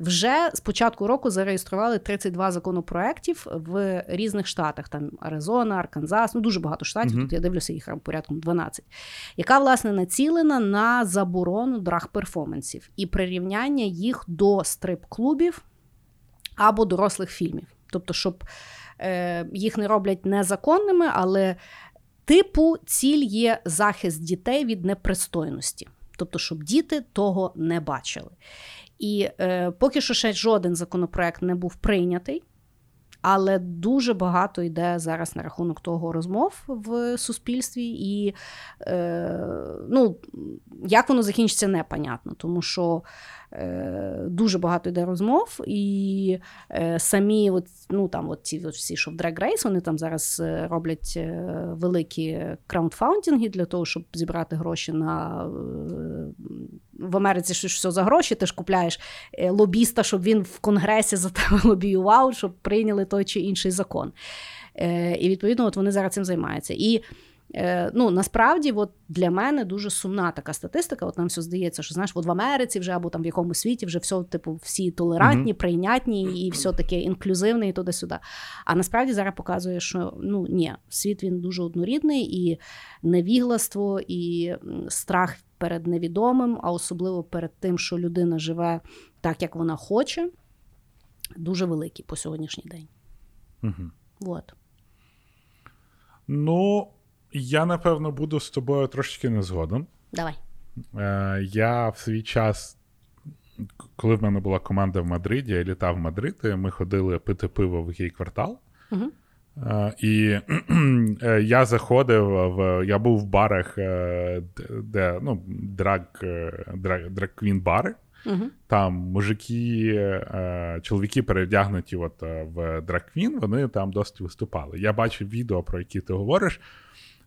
вже з початку року зареєстрували 32 законопроєктів в різних штатах: там Аризона, Арканзас, ну дуже багато штатів. Uh-huh. Тут я дивлюся їх порядком 12, яка власне націлена на заборону драг-перформансів і прирівняння їх до стрип-клубів або дорослих фільмів. Тобто, щоб Е, їх не роблять незаконними, але типу ціль є захист дітей від непристойності. Тобто, щоб діти того не бачили. І е, поки що ще жоден законопроект не був прийнятий. Але дуже багато йде зараз на рахунок того розмов в суспільстві, і е, ну, як воно закінчиться, непонятно, тому що дуже багато йде розмов, і е, самі от, ну, там, от ці от всі, що в Drag Race, вони там зараз е, роблять великі краундфаундинги для того, щоб зібрати гроші на в Америці що все за гроші. Ти ж купляєш лобіста, щоб він в конгресі за тебе *laughs* лобіював, щоб прийняли той чи інший закон. І відповідно, от вони зараз цим займаються. І Е, ну насправді, от для мене дуже сумна така статистика. От нам все здається, що знаєш, от в Америці вже або там в якомусь світі вже все, типу, всі толерантні, прийнятні і все таке інклюзивне, і туди-сюди. А насправді зараз показує, що ну ні, світ він дуже однорідний, і невігластво, і страх перед невідомим, а особливо перед тим, що людина живе так, як вона хоче, дуже великий по сьогоднішній день. Угу. Вот. Ну. Я, напевно, буду з тобою трошечки не згоден. Давай. Е, Я в свій час, коли в мене була команда в Мадриді, я літав в Мадрид, і ми ходили пити пиво в гей квартал. Угу. Uh, і uh, *clears throat* я заходив в. Я був в барах, uh, де ну, драг, драг, драг-квін бари. Uh-huh. Там мужики, чоловіки перевдягнуті от, в драг-квін, вони там досить виступали. Я бачив відео, про які ти говориш.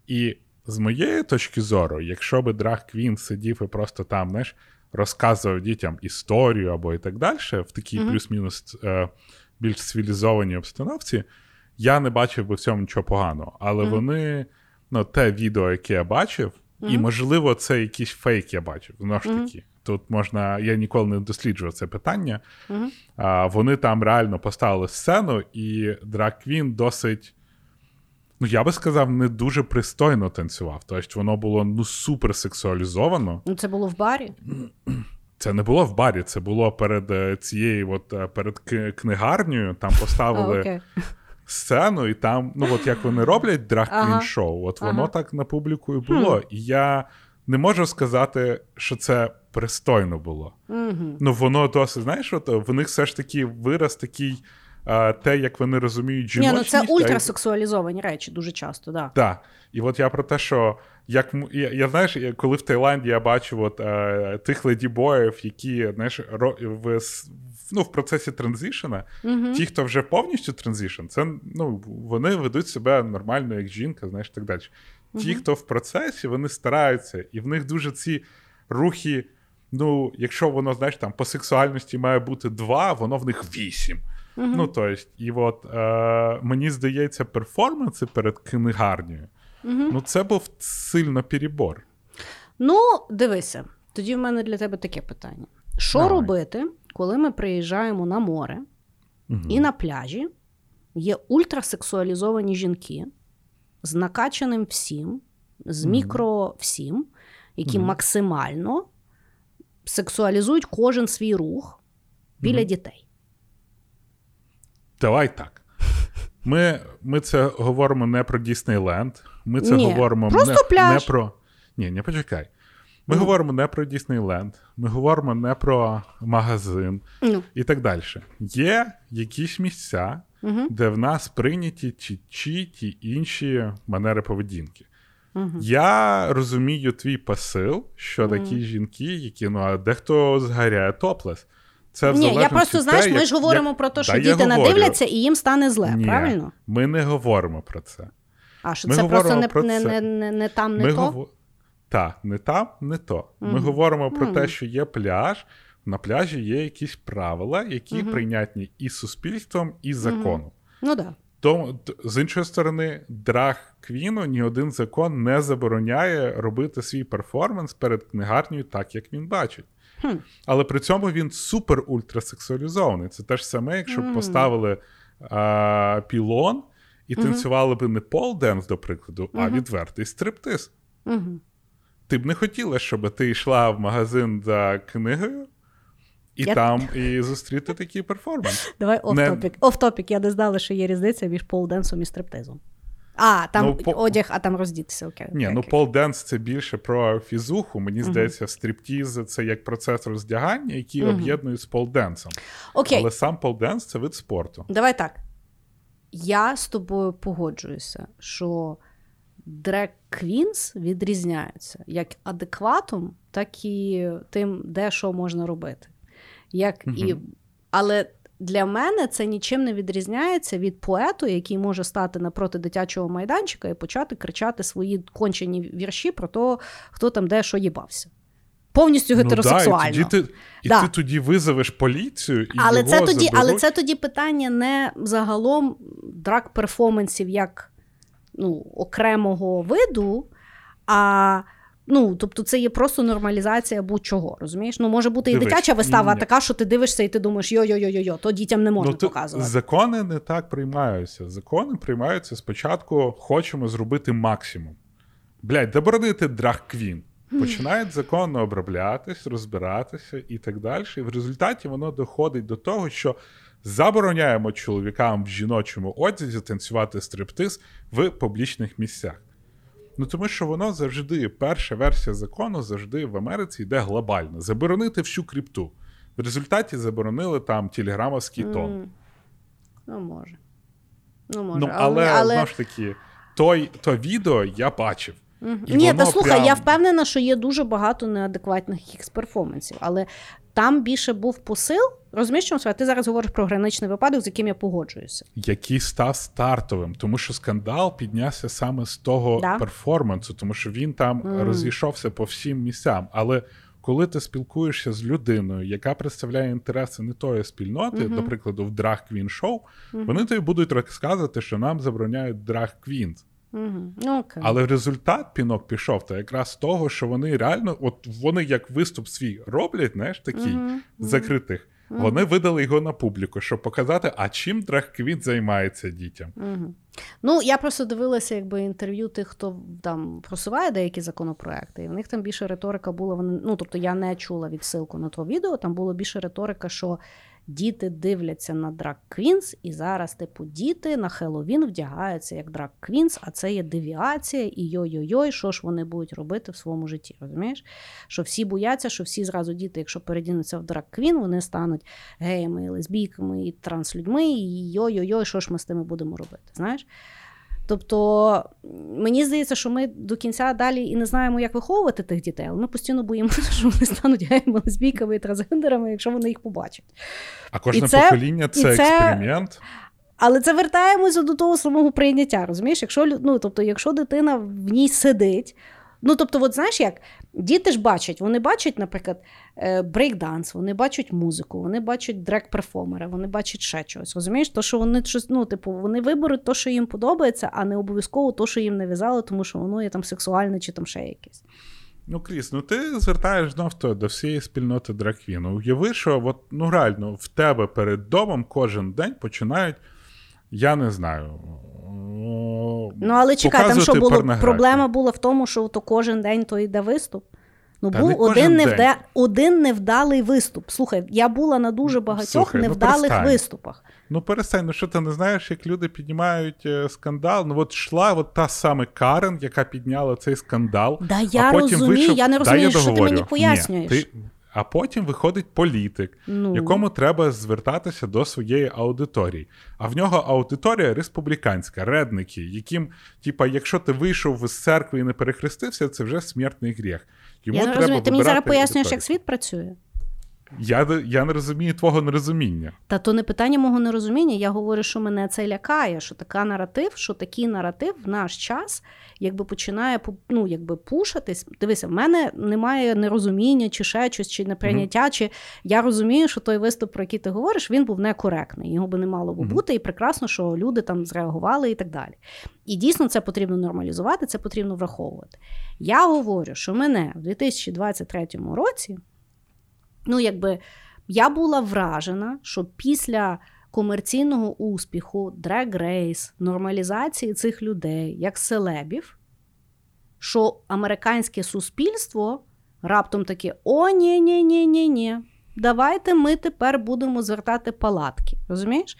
І з моєї точки зору, якщо би Драг Квін сидів і просто там, знаєш, розказував дітям історію або і так далі, в такій mm-hmm. плюс-мінус е, більш цивілізованій обстановці, я не бачив би в цьому нічого поганого. Але mm-hmm. вони, ну, те відео, яке я бачив, mm-hmm. і, можливо, це якийсь фейк я бачив. Знову ж таки. Тут можна, я ніколи не досліджував це питання. А, Вони там реально поставили сцену, і Драг Квін досить Ну, я би сказав, не дуже пристойно танцював. Тобто воно було ну супер сексуалізовано. Ну, це було в барі? *clears throat* Це не було в барі, це було перед е, цією, от е, перед книгарнею. Там поставили oh, *laughs* okay. сцену, і там, ну от як вони роблять драг ага. шоу, от воно ага. так на публіку і було. І я не можу сказати, що це пристойно було. Mm-hmm. Ну, воно досить, знаєш, от в них все ж таки вираз такий те, як вони розуміють жіночність. Ні, ну Це ультрасексуалізовані речі дуже часто, да. Так. І от я про те, що як я, я знаєш, коли в Таїланді я бачу от, е, тих ледібоїв, які знаєш, ро, в ну, в процесі транзишена, угу. ті, хто вже повністю транзишн, це ну, вони ведуть себе нормально, як жінка, знаєш, так далі. Ті, угу. хто в процесі, вони стараються, і в них дуже ці рухи. Ну, якщо воно, знаєш, там по сексуальності має бути два, воно в них вісім. Угу. Ну, тобто, і от е, мені здається, перформанси перед книгарнею, угу. ну, це був сильно перебор. Ну, дивися, тоді в мене для тебе таке питання: що Давай. робити, коли ми приїжджаємо на море угу. і на пляжі є ультрасексуалізовані жінки з накачаним всім, з мікро всім, які максимально сексуалізують кожен свій рух біля дітей? Давай так. Ми ми це говоримо не про Діснейленд. Ми це Ні, говоримо просто не, пляж. не про. Ні, не почекай. Ми ну. говоримо не про Діснейленд, ми говоримо не про магазин ну. і так далі. Є якісь місця, угу. де в нас прийняті ті, ті, ті інші манери поведінки. Я розумію твій посил, що такі жінки, які ну а дехто згаряє топлес. Це Ні, я просто те, знаєш, ми як- ж говоримо як- про те, що діти надивляться і їм стане зле, Ні, правильно? Ми не говоримо про це. А що Ми це просто не, не, це. не, не, не там, не Ми то? гово- Так, не там, не то. Ми говоримо про те, що є пляж. На пляжі є якісь правила, які Мгм. прийнятні і суспільством, і законом. Ну так. Да. Тому з іншої сторони, драг Квіну ні один закон не забороняє робити свій перформанс перед книгарнею так, як він бачить. Хм. Але при цьому він супер ультрасексуалізований. Це те ж саме, якщо б поставили а, пілон і танцювали б не пол-денс, до прикладу, а відвертий стриптиз. Ти б не хотіла, щоб ти йшла в магазин за книгою і Я- там і зустріти такий перформанс. Давай Не- оф-топік. Оф-топік. Я не знала, що є різниця між полденсом і стриптизом. А, там Ну, по- одяг, а там роздітися. Окей. Ні, окей, ну pole dance це більше про фізуху. Мені здається, стриптіз це як процес роздягання, який Мгм. об'єднують з pole dance ом. Окей. Але сам pole dance це вид спорту. Давай так. Я з тобою погоджуюся, що drag queens відрізняються як адекватом, так і тим, де що можна робити. Як і... Але для мене це нічим не відрізняється від поету, який може стати напроти дитячого майданчика і почати кричати свої кончені вірші про те, хто там де що їбався. Повністю гетеросексуально. Ну, да, і тоді ти, і Да. ти тоді визовеш поліцію і але, його це тоді, але це тоді питання не загалом драк перформансів як ну, окремого виду, а ну, тобто це є просто нормалізація будь-чого. Розумієш? Ну, може бути і Дивись, дитяча вистава ні-ні-ні. така, що ти дивишся і ти думаєш, йо-йо-йо-йо, то дітям не можна ну, то показувати. Закони не так приймаються. Закони приймаються спочатку, хочемо зробити максимум. Блядь, заборонити драг квін. Починають законно оброблятись, розбиратися і так далі. І в результаті воно доходить до того, що забороняємо чоловікам в жіночому одязі танцювати стриптиз в публічних місцях. Ну тому що воно завжди, перша версія закону завжди в Америці йде глобально. Заборонити всю крипту. В результаті заборонили там телеграмовський тон. М. Ну, може. Ну, може. Ну, але, але... знову ж таки, той, то відео я бачив. І Ні, та слухай, прям- я впевнена, що є дуже багато неадекватних якихось перформансів, але там більше був посил. Чому справа? ти зараз говориш про граничний випадок, з яким я погоджуюся. який став стартовим, тому що скандал піднявся саме з того Да. перформансу, тому що він там Мгм. розійшовся по всім місцям. Але коли ти спілкуєшся з людиною, яка представляє інтереси не тої спільноти, Мгм. до прикладу, в драг квін шоу, Мгм. вони тобі будуть розказувати, що нам забороняють драг квін. Угу. Ну, окей. Але результат пінок пішов та якраз того, що вони реально, от вони як виступ свій роблять, знаєш, такий мгм. закритих. Вони видали його на публіку, щоб показати, а чим драг-квін займається дітям. Угу. Ну, я просто дивилася якби інтерв'ю тих, хто там просуває деякі законопроекти, і в них там більше риторика була. Вони, ну, тобто я не чула відсилку на то відео, там було більше риторика, що діти дивляться на drag queens, і зараз, типу, діти на Хеллоуін вдягаються як drag queens, а це є девіація, і йой-йой-йой, що ж вони будуть робити в своєму житті. Розумієш? Що всі бояться, що всі зразу діти, якщо передінуться в drag queen, вони стануть геями, лесбійками і транслюдьми, і йой-йой-йой, що ж ми з тими будемо робити? Знаєш? Тобто мені здається, що ми до кінця далі і не знаємо, як виховувати тих дітей, але ми постійно боїмося, *laughs* що вони стануть геями, лесбійками і трансгендерами, якщо вони їх побачать. А кожне І це- покоління це, і це- експеримент. Але це вертаємося до того самого прийняття. Розумієш, якщо ну, тобто, якщо дитина в ній сидить. Ну, тобто, от знаєш як, діти ж бачать, вони бачать, наприклад, е, брейкданс, вони бачать музику, вони бачать дрек-перформера, вони бачать ще чогось. Розумієш, то, що вони щось, ну, типу, вони виберуть то, що їм подобається, а не обов'язково то, що їм нав'язали, тому що воно є там сексуальне чи там ще якесь. Ну, Кріс, ну ти звертаєш знов то до всієї спільноти драквіну. Уяви, що от, ну реально в тебе перед домом кожен день починають, я не знаю. Ну, але чекай, там що було проблема була в тому, що то кожен день то йде виступ. Ну, Та був не один, невда... один невдалий виступ. Слухай, я була на дуже багатьох Слухай, ну, невдалих перестань. виступах. Ну, перестань, ну що ти не знаєш, як люди піднімають е, скандал? Ну, от йшла от та саме Карен, яка підняла цей скандал. Да а я потім розумію, вийшов... я не розумію, я що ти мені пояснюєш. Ні, ти... а потім виходить політик, Ну. якому треба звертатися до своєї аудиторії. А в нього аудиторія республіканська, редники, яким, типа, якщо ти вийшов з церкви і не перехрестився, це вже смертний гріх. Йому Я треба розумію. Ти мені зараз пояснюєш, як світ працює. Я, я не розумію твого нерозуміння. Та то не питання мого нерозуміння. Я говорю, що мене це лякає, що така наратив, що такий наратив в наш час якби починає ну, якби пушитись. Дивися, в мене немає нерозуміння, чи ще щось, чи неприйняття, чи я розумію, що той виступ, про який ти говориш, він був некоректний. Його би не мало би бути, і прекрасно, що люди там зреагували і так далі. І дійсно це потрібно нормалізувати, це потрібно враховувати. Я говорю, що мене в 2023 році, ну якби я була вражена, що після комерційного успіху, Race, нормалізації цих людей як селебів, що американське суспільство раптом таке: о, ні, ні, ні, ні, ні. Давайте ми тепер будемо звертати палатки. Розумієш?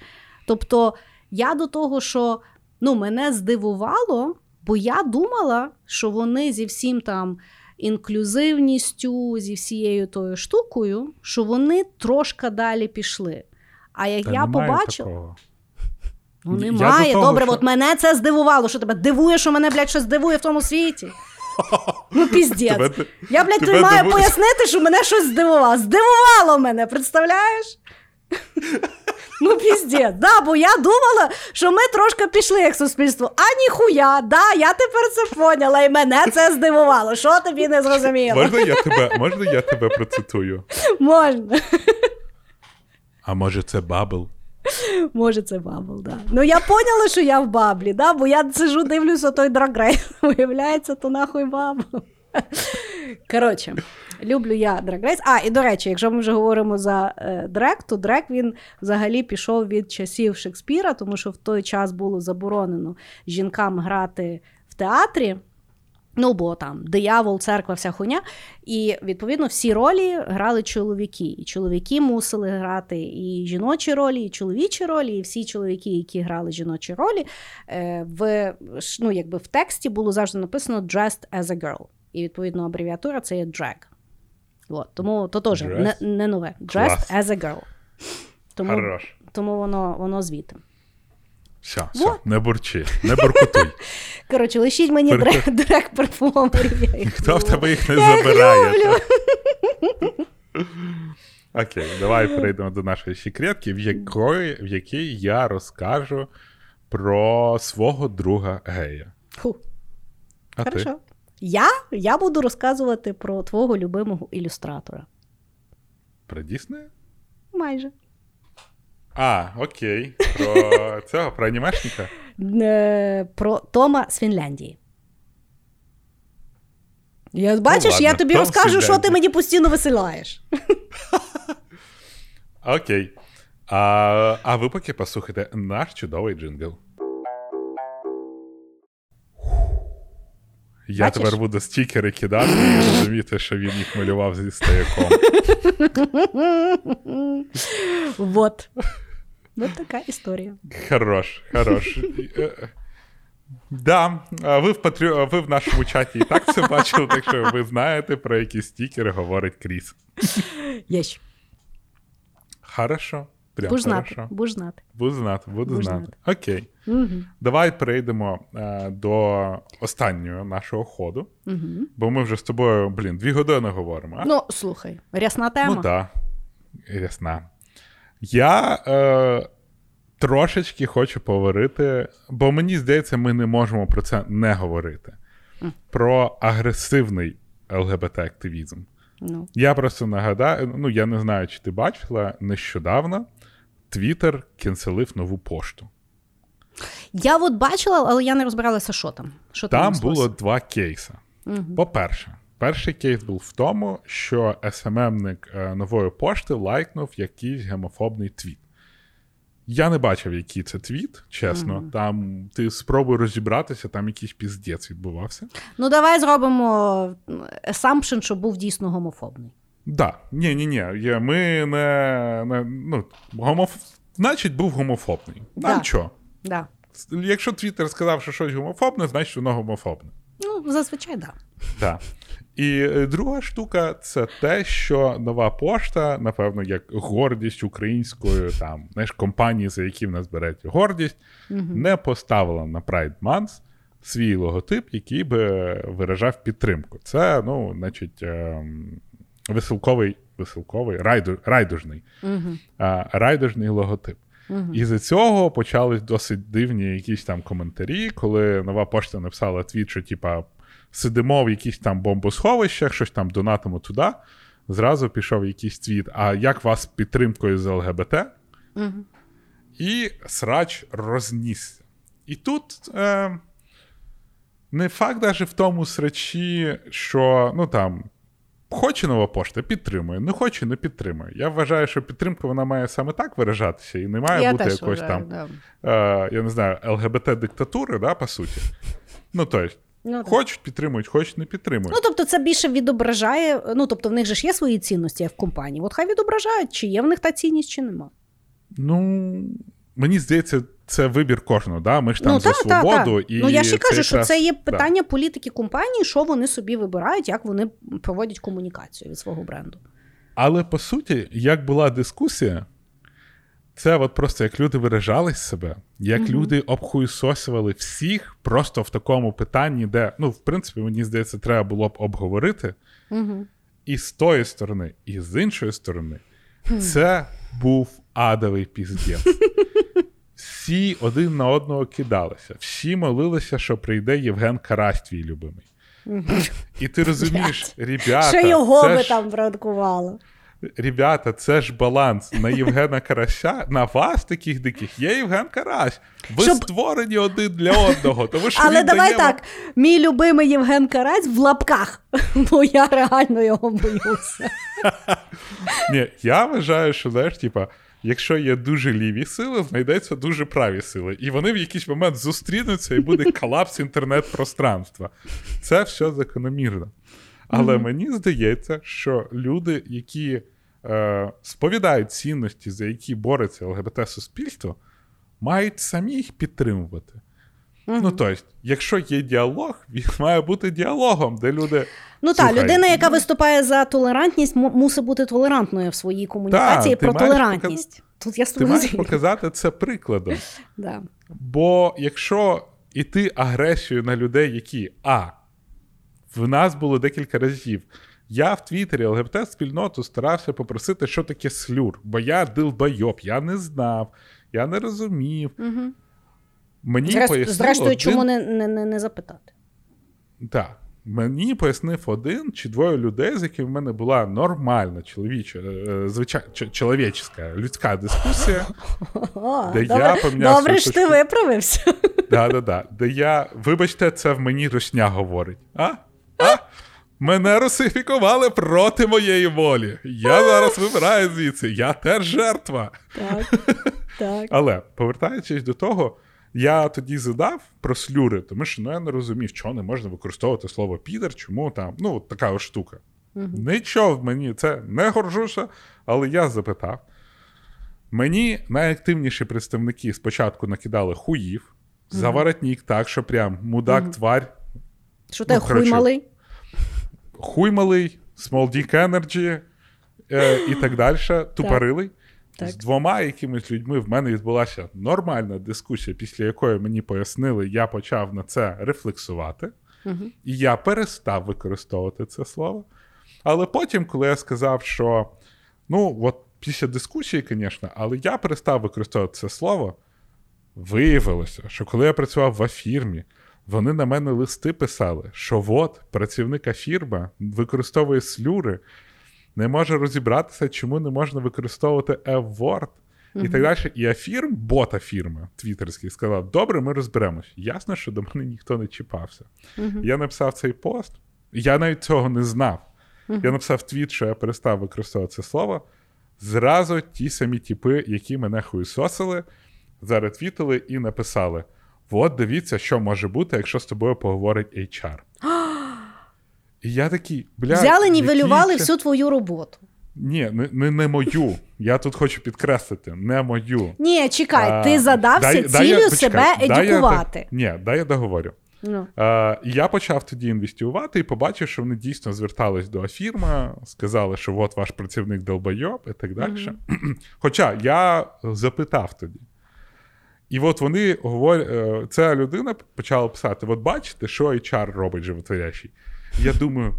Тобто, я до того, що ну, мене здивувало, бо я думала, що вони зі всім там інклюзивністю, зі всією тою штукою, що вони трошки далі пішли. А як Та я побачила, такого. ну немає. того, Добре, що- от мене це здивувало, що тебе дивує, що мене, блядь, щось дивує в тому світі. Ну, *laughs* піздець. Я, блядь, тебе маю дивує- пояснити, що мене щось здивувало. Здивувало мене, представляєш? *laughs* Ну, піздець, да, бо я думала, що ми трошки пішли як суспільство. А ніхуя, да, я тепер це поняла, і мене це здивувало. Що тобі не зрозуміло? Можна я тебе, можна я тебе процитую? Можна. А може це bubble? Може, це bubble, да. Ну я поняла, що я в bubble і, да, бо я сижу, дивлюся той Drag Race. Виявляється, то нахуй bubble. Коротше, люблю я драгрейс. А, і до речі, якщо ми вже говоримо за е, дрек, то дрек він взагалі пішов від часів Шекспіра, тому що в той час було заборонено жінкам грати в театрі. Ну, бо там диявол, церква, вся хуйня. І відповідно всі ролі грали чоловіки. І чоловіки мусили грати і жіночі ролі, і чоловічі ролі, і всі чоловіки, які грали жіночі ролі, е, в, ну, якби в тексті було завжди написано dressed as a girl. І відповідно абревіатура це є drag. От, тому то теж не, не нове. Dressed Клас. as a girl. Тому, Хорош. тому воно, воно звідти. Все, все, не бурчи, не буркутуй. *laughs* Коротше, лишіть мені Пере- дрек, перформерів. Хто в тебе їх не Я їх забирає? люблю. *laughs* Окей, давай перейдемо до нашої секретки, в якої, в якій я розкажу про свого друга гея. Фу. А ти? Я, я буду розказувати про твого любимого ілюстратора. Про Діснея? Майже. А, окей. Про *laughs* цього, про анімешника? Е, про Тома з Фінляндії. Я, бачиш, ладно, я тобі Том розкажу, що ти мені постійно висилаєш. *laughs* Окей. А, а ви поки послухайте наш чудовий джингл. Я Бачиш? тепер буду стікери кидати і розуміти, що він їх малював зі стояком. Вот. Вот така історія. Хорош, хорош. Да, ви в патрю... а ви в нашому чаті і так це бачили, так що ви знаєте, про які стікери говорить Кріс. Єсть. Хорошо. Прям Будеш знати. Будеш знати. Буду знати, буду знати. знати. Окей. Угу. Давай перейдемо е, до останнього нашого ходу, Угу. бо ми вже з тобою, блін, дві години говоримо. А? Ну, слухай, рясна тема. Ну так. Ясна. Я е, трошечки хочу поговорити, бо мені здається, ми не можемо про це не говорити. Мгм. Про агресивний ЛГБТ-активізм. Ну. Я просто нагадаю: ну я не знаю, чи ти бачила нещодавно. Твіттер cancel ив нову пошту. Я от бачила, але я не розбиралася, що там. Що там, Там було два кейси. Мгм. По-перше, перший кейс був в тому, що SMM ник е, нової пошти лайкнув якийсь гомофобний твіт. Я не бачив, який це твіт, чесно. Мгм. Там ти спробуй розібратися, там якийсь піздець відбувався. Ну, давай зробимо assumption, що був дійсно гомофобний. Да, ні, ні, ні. Ми не, не ну, гомоф... значить, був гомофобний. Нам Да. що? Да. Якщо Твіттер сказав, що щось гомофобне, значить воно гомофобне. Ну, зазвичай, так. Да. Да. І е, друга штука це те, що нова пошта, напевно, як гордість української там, знаєш, компанії, за які в нас беруть гордість, uh не поставила на Pride Month свій логотип, який би виражав підтримку. Це, ну, значить, ем, веселковий, веселковий, райду, райдужний, uh райдужний логотип. Uh-huh. І за цього почались досить дивні якісь там коментарі, коли нова пошта написала твіт, що типа сидимо в якісь там бомбосховищах, щось там донатимо туди. Зразу пішов якийсь твіт. А як вас з підтримкою з ЛГБТ? Uh-huh. І срач рознісся. І тут е, не факт навіть в тому срачі, що ну там. Хоче нова пошта, підтримує, не хоче, не підтримує. Я вважаю, що підтримка вона має саме так виражатися, і не має я бути якоїсь вважаю, там, да. е, я не знаю, ЛГБТ-диктатури, да, по суті. Ну, тобто, Ну, Хочуть підтримують, хочуть не підтримують. Ну тобто, це більше відображає. Ну тобто, в них же ж є свої цінності як в компанії. От хай відображають, чи є в них та цінність, чи нема. Ну мені здається, це вибір кожного. Да? Ми ж там ну, за та, свободу. Та, та. І ну я ще кажу, що це є питання політики компанії, що вони собі вибирають, як вони проводять комунікацію від свого бренду. Але по суті, як була дискусія, це от просто як люди виражались себе, як mm люди обхуйсосували всіх просто в такому питанні, де, ну, в принципі, мені здається, треба було б обговорити. mm І з тої сторони, і з іншої сторони, це був адовий піздець. *laughs* Всі один на одного кидалися, всі молилися, що прийде Євген Карась, твій любимий. І ти розумієш, ребята, що його би ж... там вранкувало. Ребята, це ж баланс на Євгена Карася. На вас, таких диких, є Євген Карась. Ви Щоб... створені один для одного. Тому що Але давай дає... так: мій любимий Євген Карась в лапках, *laughs* бо я реально його боюся. Ні, Я вважаю, що знаєш, типа. Якщо є дуже ліві сили, знайдеться дуже праві сили. І вони в якийсь момент зустрінуться і буде *laughs* колапс інтернет-пространства. Це все закономірно. Але mm-hmm. мені здається, що люди, які е, сповідають цінності, за які бореться ЛГБТ-суспільство, мають самі їх підтримувати. Mm-hmm. Ну, тобто, якщо є діалог, він має бути діалогом, де люди. Ну так, людина, яка виступає за толерантність, мусить бути толерантною в своїй комунікації та, про толерантність. Показ... Тут я Ти маєш показати це прикладом. *laughs* Да. Бо якщо іти агресію на людей, які А. В нас було декілька разів. Я в Твіттері ЛГБТ спільноту старався попросити, що таке слюр, бо я дилбайоб, я не знав, я не розумів. Угу. Мені Зрест... пояснив Зрештою, один... чому не не, не, не запитати? Так. Мені пояснив один чи двоє людей, з якими в мене була нормальна чоловіча, е, звичай, чоловічська, людська дискусія. *laughs* О, де добре, я поміняв Добре що ти виправився. *laughs* Да, да, да. Де я, вибачте, це в мені русня говорить. А? А? Мене русифікували проти моєї волі. Я зараз вибираю звідси. Я теж жертва. Так, *laughs* так. Але повертаючись до того, я тоді задав про слюри, тому що ну, я не розумів, чого не можна використовувати слово підер, чому там, ну, така ось штука. Угу. Нічого в мені це не горжуся, але я запитав. Мені найактивніші представники спочатку накидали хуїв, угу. заворотнік так, що прям мудак, угу. тварь. Що ну, ти хуй малий? Хуй малий, Small Dick Energy е, і так далі. Тупорилий. Так. З двома якимись людьми в мене відбулася нормальна дискусія, після якої мені пояснили, я почав на це рефлексувати, угу. і я перестав використовувати це слово. Але потім, коли я сказав, що ну, от після дискусії, звісно, але я перестав використовувати це слово, виявилося, що коли я працював в афірмі, вони на мене листи писали, що от працівника фірма використовує слюри не може розібратися, чому не можна використовувати F-Word і так далі. І афірм, бота фірми твіттерський, сказав: Добре, ми розберемось. Ясно, що до мене ніхто не чіпався. Я написав цей пост, я навіть цього не знав. Я написав твіт, що я перестав використовувати це слово. Зразу ті самі тіпи, які мене хуйсосили, заретвітили і написали: От дивіться, що може бути, якщо з тобою поговорить HR. *gasps* *gasps* І я такий, бля. Взяли, нівелювали це... всю твою роботу. Ні, не, не не, мою. Я тут хочу підкреслити, не мою. Ні, чекай, а, ти задався дай, цілю дай, себе почекай, едікувати. Дай я, ні, дай я договорю. Ну. Е, я почав тоді інвестувати і побачив, що вони дійсно звертались до Афірма, сказали, що от ваш працівник долбойоб і так далі. Мгм. *clears throat* Хоча я запитав тоді. І от вони говорять, е, ця людина почала писати: от бачите, що HR робить животворящий. Я думаю,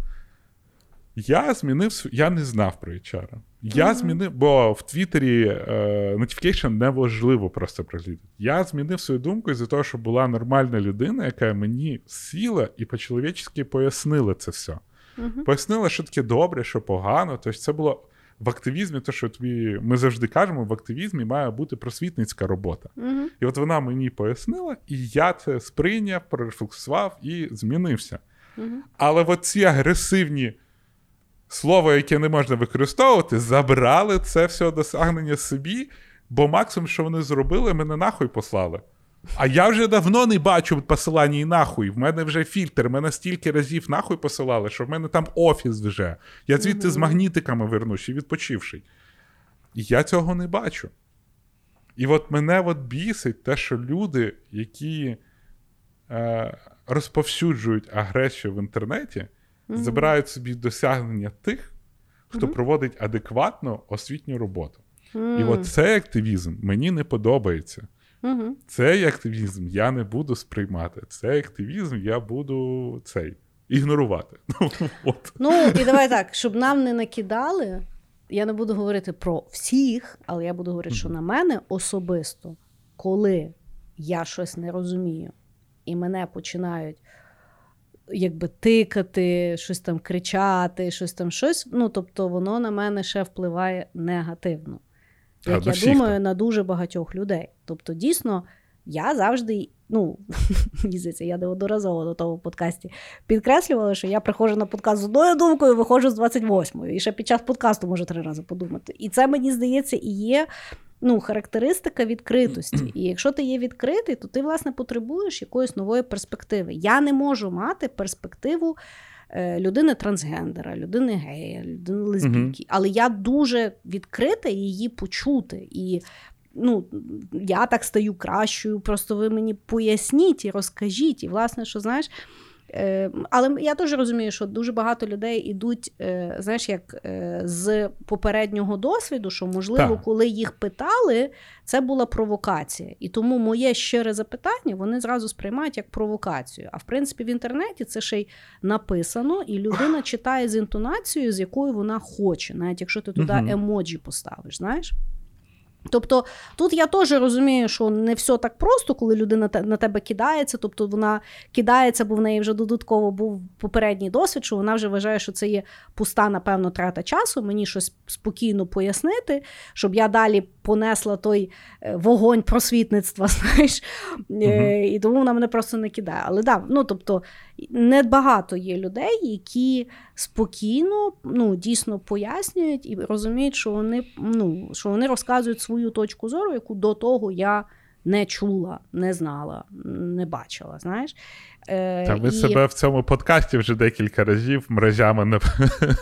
я змінив я не знав про HR. Я змінив, бо в Твіттері е, notification неважливо просто прослідити. Я змінив свою думку із-за того, що була нормальна людина, яка мені сіла і по-чоловічськи пояснила це все. Мгм. Пояснила, що таке добре, що погано. Тобто це було в активізмі, то, що тобі, ми завжди кажемо, в активізмі має бути просвітницька робота. Мгм. І от вона мені пояснила, і я це сприйняв, прорефлексував і змінився. Мгм. Але от ці агресивні слова, які не можна використовувати, забрали це все досягнення собі, бо максимум, що вони зробили, мене нахуй послали. А я вже давно не бачу посилання і нахуй. В мене вже фільтр, мене стільки разів нахуй посилали, що в мене там офіс вже. Я звідти з магнітиками вернусь. І я цього не бачу. І от мене от бісить те, що люди, які е, розповсюджують агресію в інтернеті, Мгм. забирають собі досягнення тих, хто Мгм. проводить адекватну освітню роботу. І от цей активізм мені не подобається. Мгм. Цей активізм я не буду сприймати. Цей активізм я буду цей ігнорувати. *laughs* Ну, от. Ну, і давай так, щоб нам не накидали, я не буду говорити про всіх, але я буду говорити, що на мене особисто, коли я щось не розумію, і мене починають якби тикати, щось там кричати, щось там щось. Ну, тобто, воно на мене ще впливає негативно. Як а я думаю, там. на дуже багатьох людей. Тобто, дійсно, я завжди, ну, *laughs* мені здається, я неодноразово на тому подкасті підкреслювала, що я приходжу на подкаст з одною думкою, виходжу з 28-ю. І ще під час подкасту можу три рази подумати. І це, мені здається, і є ну, характеристика відкритості. *clears throat* І якщо ти є відкритий, то ти, власне, потребуєш якоїсь нової перспективи. Я не можу мати перспективу. е, Людини трансгендера, людини гея, людини лесбійки. Але я дуже відкрита її почути. І ну, я так стаю кращою. Просто ви мені поясніть і розкажіть. І, власне, що знаєш. Е, але я теж розумію, що дуже багато людей ідуть, е, знаєш, як е, з попереднього досвіду, що можливо, Так. коли їх питали, це була провокація. І тому моє щире запитання вони зразу сприймають як провокацію. А в принципі, в інтернеті це ще й написано, і людина читає з інтонацією, з якою вона хоче, навіть якщо ти туди емоджі поставиш, знаєш. Тобто тут я теж розумію, що не все так просто, коли людина на тебе кидається. Тобто вона кидається, бо в неї вже додатково був попередній досвід, що вона вже вважає, що це є пуста, напевно, трата часу. Мені щось спокійно пояснити, щоб я далі понесла той е, вогонь просвітництва, *laughs* знаєш. Е, І тому вона мене просто не кидає. Але да, ну тобто небагато є людей, які спокійно, ну дійсно пояснюють і розуміють, що вони, ну, що вони розказують свою точку зору, яку до того я не чула, не знала, не бачила. Знаєш? Е, Та ви і- себе в цьому подкасті вже декілька разів мразями не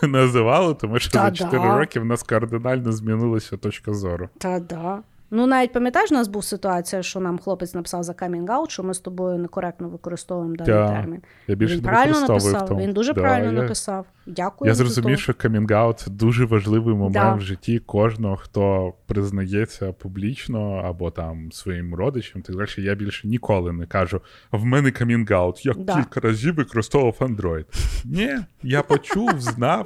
*laughs* називали, тому що за Та 4 да. роки в нас кардинально змінилася точка зору. Та да. Ну, навіть пам'ятаєш, у нас була ситуація, що нам хлопець написав за камінг-аут, що ми з тобою некоректно використовуємо даний Да. термін. Я більше він не правильно написав. тому. Він дуже Да, правильно я, написав. Дякую. Я зрозумів, що камінг-аут це дуже важливий момент Да. в житті кожного, хто признається публічно або там своїм родичам. Так далі. Я більше ніколи не кажу: в мене камінг-аут. Я кілька разів використовував Android. Ні, я почув, знав.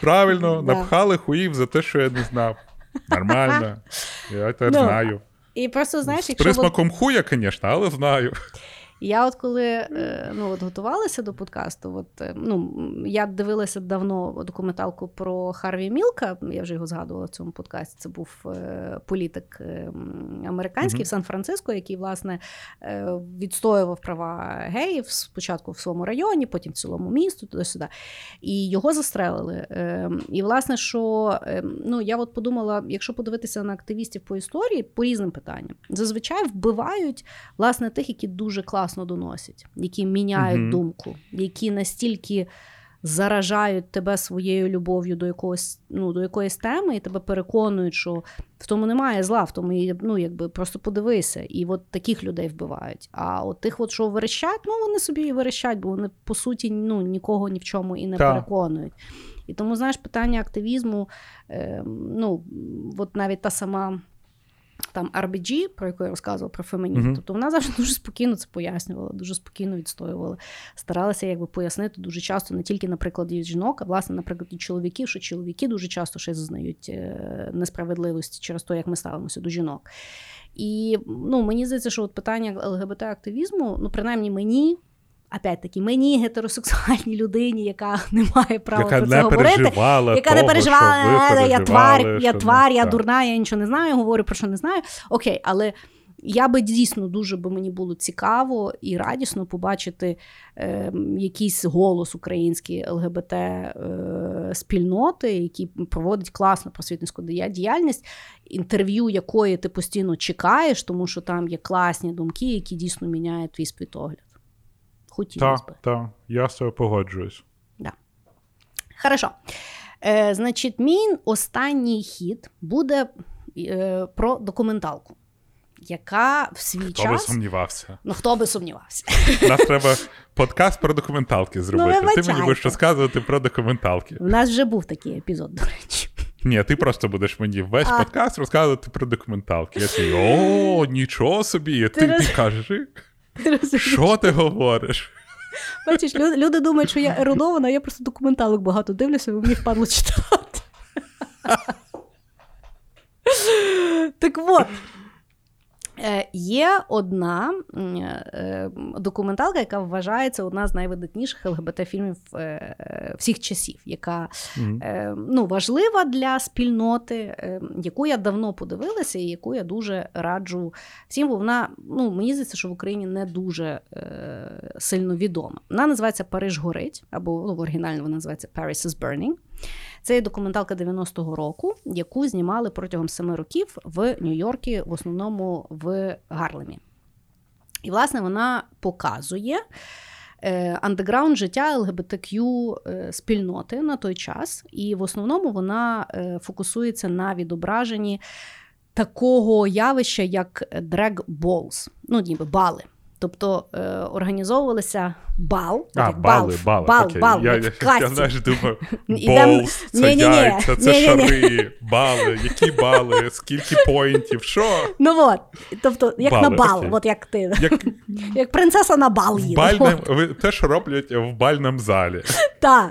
Правильно, *laughs* напхали хуїв за те, що я не знав. *laughs* Нормально. Я тепер Ну, знаю. І просто, знаєш, З якщо присмаком ви... хуя, звісно, але знаю. Я от коли е, ну, от готувалася до подкасту, от, е, ну, я дивилася давно документалку про Харві Мілка, я вже його згадувала в цьому подкасті. Це був е, політик е, м, американський Мгм. в Сан-Франциско, який, власне, е, відстоював права геїв спочатку в своєму районі, потім в цілому місту, туди-сюди. І його застрелили. Е, І, власне, що е, ну, я от подумала, якщо подивитися на активістів по історії, по різним питанням, зазвичай вбивають власне тих, які дуже класно доносять, які міняють Мгм. думку, які настільки заражають тебе своєю любов'ю до якогось ну, до якоїсь теми, і тебе переконують, що в тому немає зла, в тому ну, якби просто подивися. І от таких людей вбивають. А от тих, от, що верещать, ну вони собі і верещать, бо вони по суті ну, нікого ні в чому і не Так. переконують. І тому, знаєш, питання активізму, е, ну, от навіть та сама там RBG, про яку я розказувала про фемінізм, Мгм. тобто вона завжди дуже спокійно це пояснювала, дуже спокійно відстоювала. Старалася якби пояснити дуже часто не тільки на прикладі жінок, а власне на прикладі чоловіків, що чоловіки дуже часто ще зазнають е, несправедливості через те, як ми ставимося до жінок. І ну, мені здається, що от питання ЛГБТ-активізму, ну, принаймні мені. Опять-таки, мені гетеросексуальній людині, яка *laughs* не має права яка про це не говорити, переживала. яка того, не переживала, що ви «Е, я тварь, я тварь, я дурна, я нічого не знаю, говорю про що не знаю. Окей, але я би дійсно дуже би мені було цікаво і радісно побачити е, якийсь голос української ЛГБТ е, спільноти, які проводять класну просвітницьку діяльність, інтерв'ю якої ти постійно чекаєш, тому що там є класні думки, які дійсно міняють твій світогляд. Хотілося би. Так, я з цього погоджуюсь. Хорошо. Е, значить, мій останній хід буде е, про документалку, яка в свій Хто би сумнівався. Ну, хто би сумнівався. Нас треба подкаст про документалки зробити. Ти мені будеш розказувати про документалки. У нас вже був такий епізод, до речі. Ні, ти просто будеш мені весь А. подкаст розказувати про документалки. Я такий, о, нічого собі. Ти, ти, Ти розумієш? Що ти говориш? Бачиш, люди, думають, що я ерудована, а я просто документалок багато дивлюся, бо мені впадло читати. Так от. Е, Є одна е, документалка, яка вважається одна з найвидатніших ЛГБТ-фільмів е, всіх часів, яка е, ну, важлива для спільноти, яку я давно подивилася, і яку я дуже раджу всім, бо вона, ну, мені здається, що в Україні не дуже сильно відома. Вона називається Париж горить, або ну, в оригіналі вона називається Paris is Burning. Це є документалка 90-го року, яку знімали протягом семи років в Нью-Йоркі, в основному в Гарлемі. І, власне, вона показує е, андеграунд життя ЛГБТК е, спільноти на той час. І в основному вона е, фокусується на відображенні такого явища, як balls, ну, ніби бали. Тобто е, організовувалися бал, А, як бали, бали. бал, окей. бал, я, як я, я, знаєш, думаю, болс, це Ні-ні-ні, яйця, це ні-ні-ні. шари, бали, які бали, скільки поінтів, що? Ну от, тобто, як Бали, на бал, окей. от як ти, Як *laughs* як принцеса на бал їде. бальним, ви те, що роблять в бальному залі. *laughs* Так.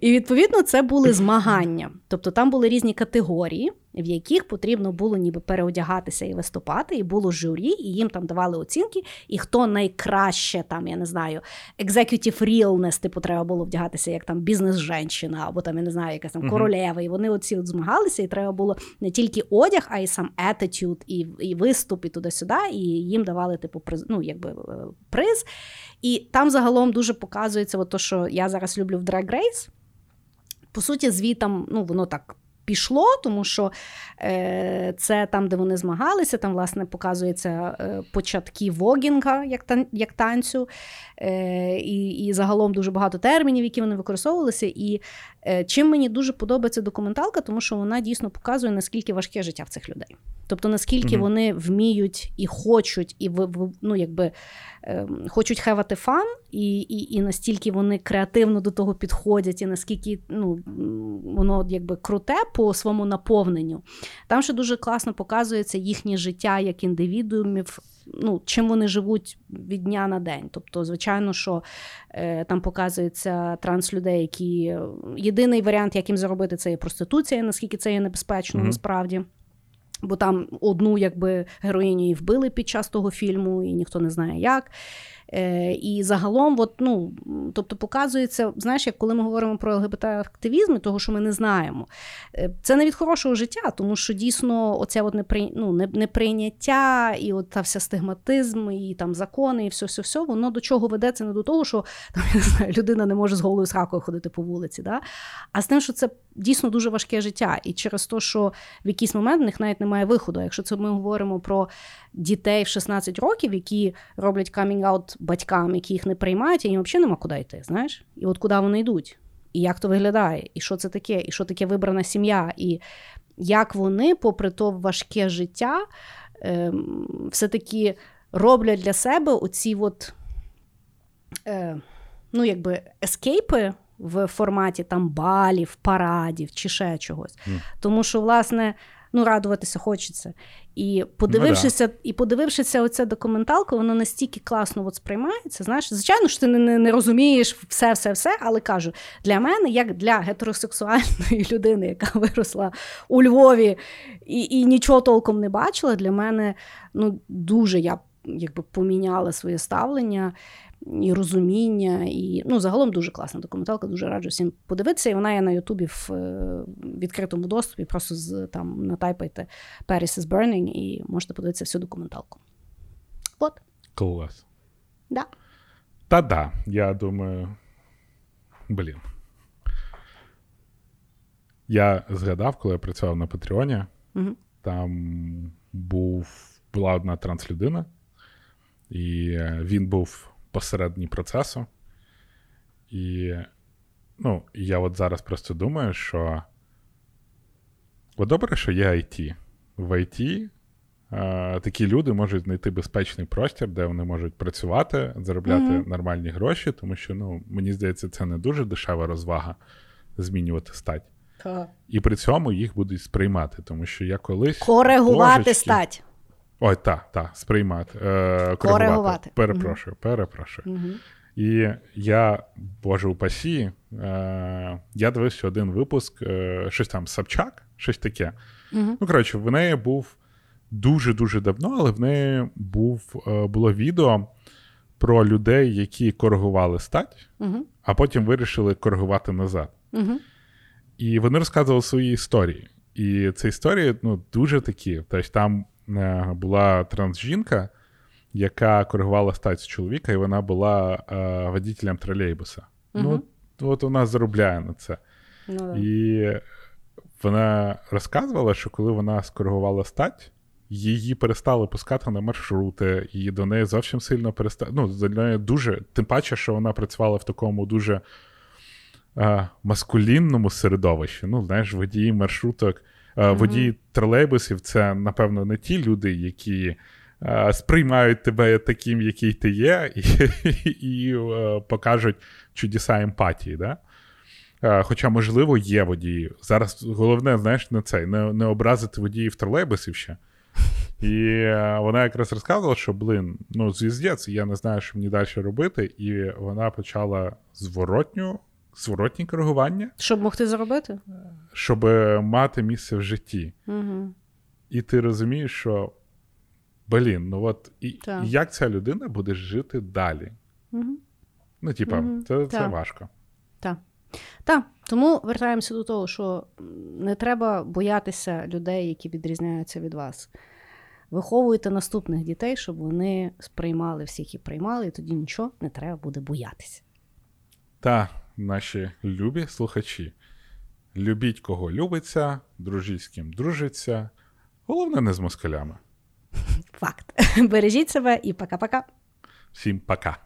І відповідно це були змагання. Тобто там були різні категорії, в яких потрібно було ніби переодягатися і виступати, і було журі, і їм там давали оцінки. І хто найкраще там, я не знаю, executive realness, типу, треба було вдягатися як там бізнес-женщина, або там, я не знаю, якась там королева. І вони оці от змагалися, і треба було не тільки одяг, а й сам attitude, і, і виступ, і туди-сюди. І їм давали, типу, приз, ну, якби е, приз. І там загалом дуже показується, от то, що я зараз люблю в Drag Race. По суті, звітам, ну, воно так. Пішло, тому що е, це там, де вони змагалися, там, власне, показується е, початки вогінга як, як танцю, е, і, і загалом дуже багато термінів, які вони використовувалися. І е, чим мені дуже подобається документалка, тому що вона дійсно показує, наскільки важке життя в цих людей. Тобто, наскільки Мгм. вони вміють і хочуть, і ну, якби, е, хочуть хевати фан, і, і, і настільки вони креативно до того підходять, і наскільки ну, воно якби круте по своєму наповненню. Там ще дуже класно показується їхнє життя як індивідуумів, ну, чим вони живуть від дня на день. Тобто, звичайно, що е, там показується транслюдей, які єдиний варіант, як їм заробити, це є проституція, наскільки це є небезпечно Мгм. насправді. Бо там одну якби героїню і вбили під час того фільму, і ніхто не знає як. Е, і загалом, от, ну, тобто показується, знаєш, як коли ми говоримо про ЛГБТ-активізм, того, що ми не знаємо, е, це не від хорошого життя, тому що дійсно оце от непри, ну, неприйняття, і от та вся стигматизм, і там закони, і все, все, все, воно до чого веде, це не до того, що там, я не знаю, людина не може з голою сракою ходити по вулиці, да? а з тим, що це дійсно дуже важке життя. І через те, що в якийсь момент в них навіть немає виходу. Якщо це ми говоримо про дітей в 16 років, які роблять камінг-аут батькам, які їх не приймають, і їм взагалі нема куди йти, знаєш? І от куди вони йдуть? і як то виглядає, і що це таке, і що таке вибрана сім'я, і як вони, попри то важке життя, ем, все-таки роблять для себе оці от, е, ну, якби ескейпи в форматі там балів, парадів чи ще чогось. Mm. Тому що, власне, ну, радуватися хочеться. І подивившися, Ну, і подивившися оця документалка, воно настільки класно от сприймається. Знаєш, звичайно що ти не, не, не розумієш все, все, все, але кажу, для мене, як для гетеросексуальної *laughs* людини, яка виросла у Львові і, і нічого толком не бачила, для мене ну, дуже я якби поміняла своє ставлення. І розуміння, і ну загалом дуже класна документалка. Дуже раджу всім подивитися. І вона є на Ютубі в е, відкритому доступі. Просто з там натайпайте Paris is Burning і можете подивитися всю документалку. От, Клас. да. Та да, я думаю. Блін. Я згадав, коли я працював на Патреоні, Угу. там був, була одна транслюдина, і е, він був посередині процесу. І ну, я от зараз просто думаю, що от добре, що є IT. В IT е, такі люди можуть знайти безпечний простір, де вони можуть працювати, заробляти Мгм. нормальні гроші, тому що, ну, мені здається, це не дуже дешева розвага змінювати стать. І при цьому їх будуть сприймати, тому що я колись. Коригувати Божечки. стать. Ой, так, так, сприймати. Е, коригувати. Перепрошую, перепрошую. Угу. І я, боже упасі, е, я дивився один випуск, е, щось там Собчак, щось таке. Угу. Ну, коротше, в неї був дуже-дуже давно, але в неї був, е, було відео про людей, які коригували стать, Угу. а потім вирішили коригувати назад. Угу. І вони розказували свої історії. І ці історії ну, дуже такі. Тобто там була трансжінка, яка коригувала стать чоловіка, і вона була е, водителем тролейбуса. Мгм. Ну, от вона заробляє на це. Ну. І вона розказувала, що коли вона скоригувала стать, її перестали пускати на маршрути, і до неї зовсім сильно перестали. Ну, за нею дуже, тим паче, що вона працювала в такому дуже а, маскулінному середовищі. Ну, знаєш, водії маршруток, Мгм. водії тролейбусів це, напевно, не ті люди, які. а, Сприймають тебе таким, який ти є, і, *laughs* і, е, покажуть чудеса емпатії. Да? Е, Хоча, можливо, є водії. Зараз головне, знаєш, не цей, не, не образити водіїв тролейбусів ще. І е, вона якраз розказувала, що, блин, ну, звіздець, я не знаю, що мені далі робити. І вона почала зворотню, зворотні коригування, Щоб могти заробити? щоб мати місце в житті. Угу. І ти розумієш, що, блін, ну от і, і як ця людина буде жити далі? Угу. Ну, типа, Мгм, це, це так. важко. Так. Так, тому вертаємося до того, що не треба боятися людей, які відрізняються від вас. Виховуйте наступних дітей, щоб вони сприймали всіх і приймали, і тоді нічого не треба буде боятися. Та наші любі слухачі. Любіть, кого любиться, дружіть з ким дружиться. Головне, не з москалями. Факт. Бережіть себе і пока-пока. Всім пока.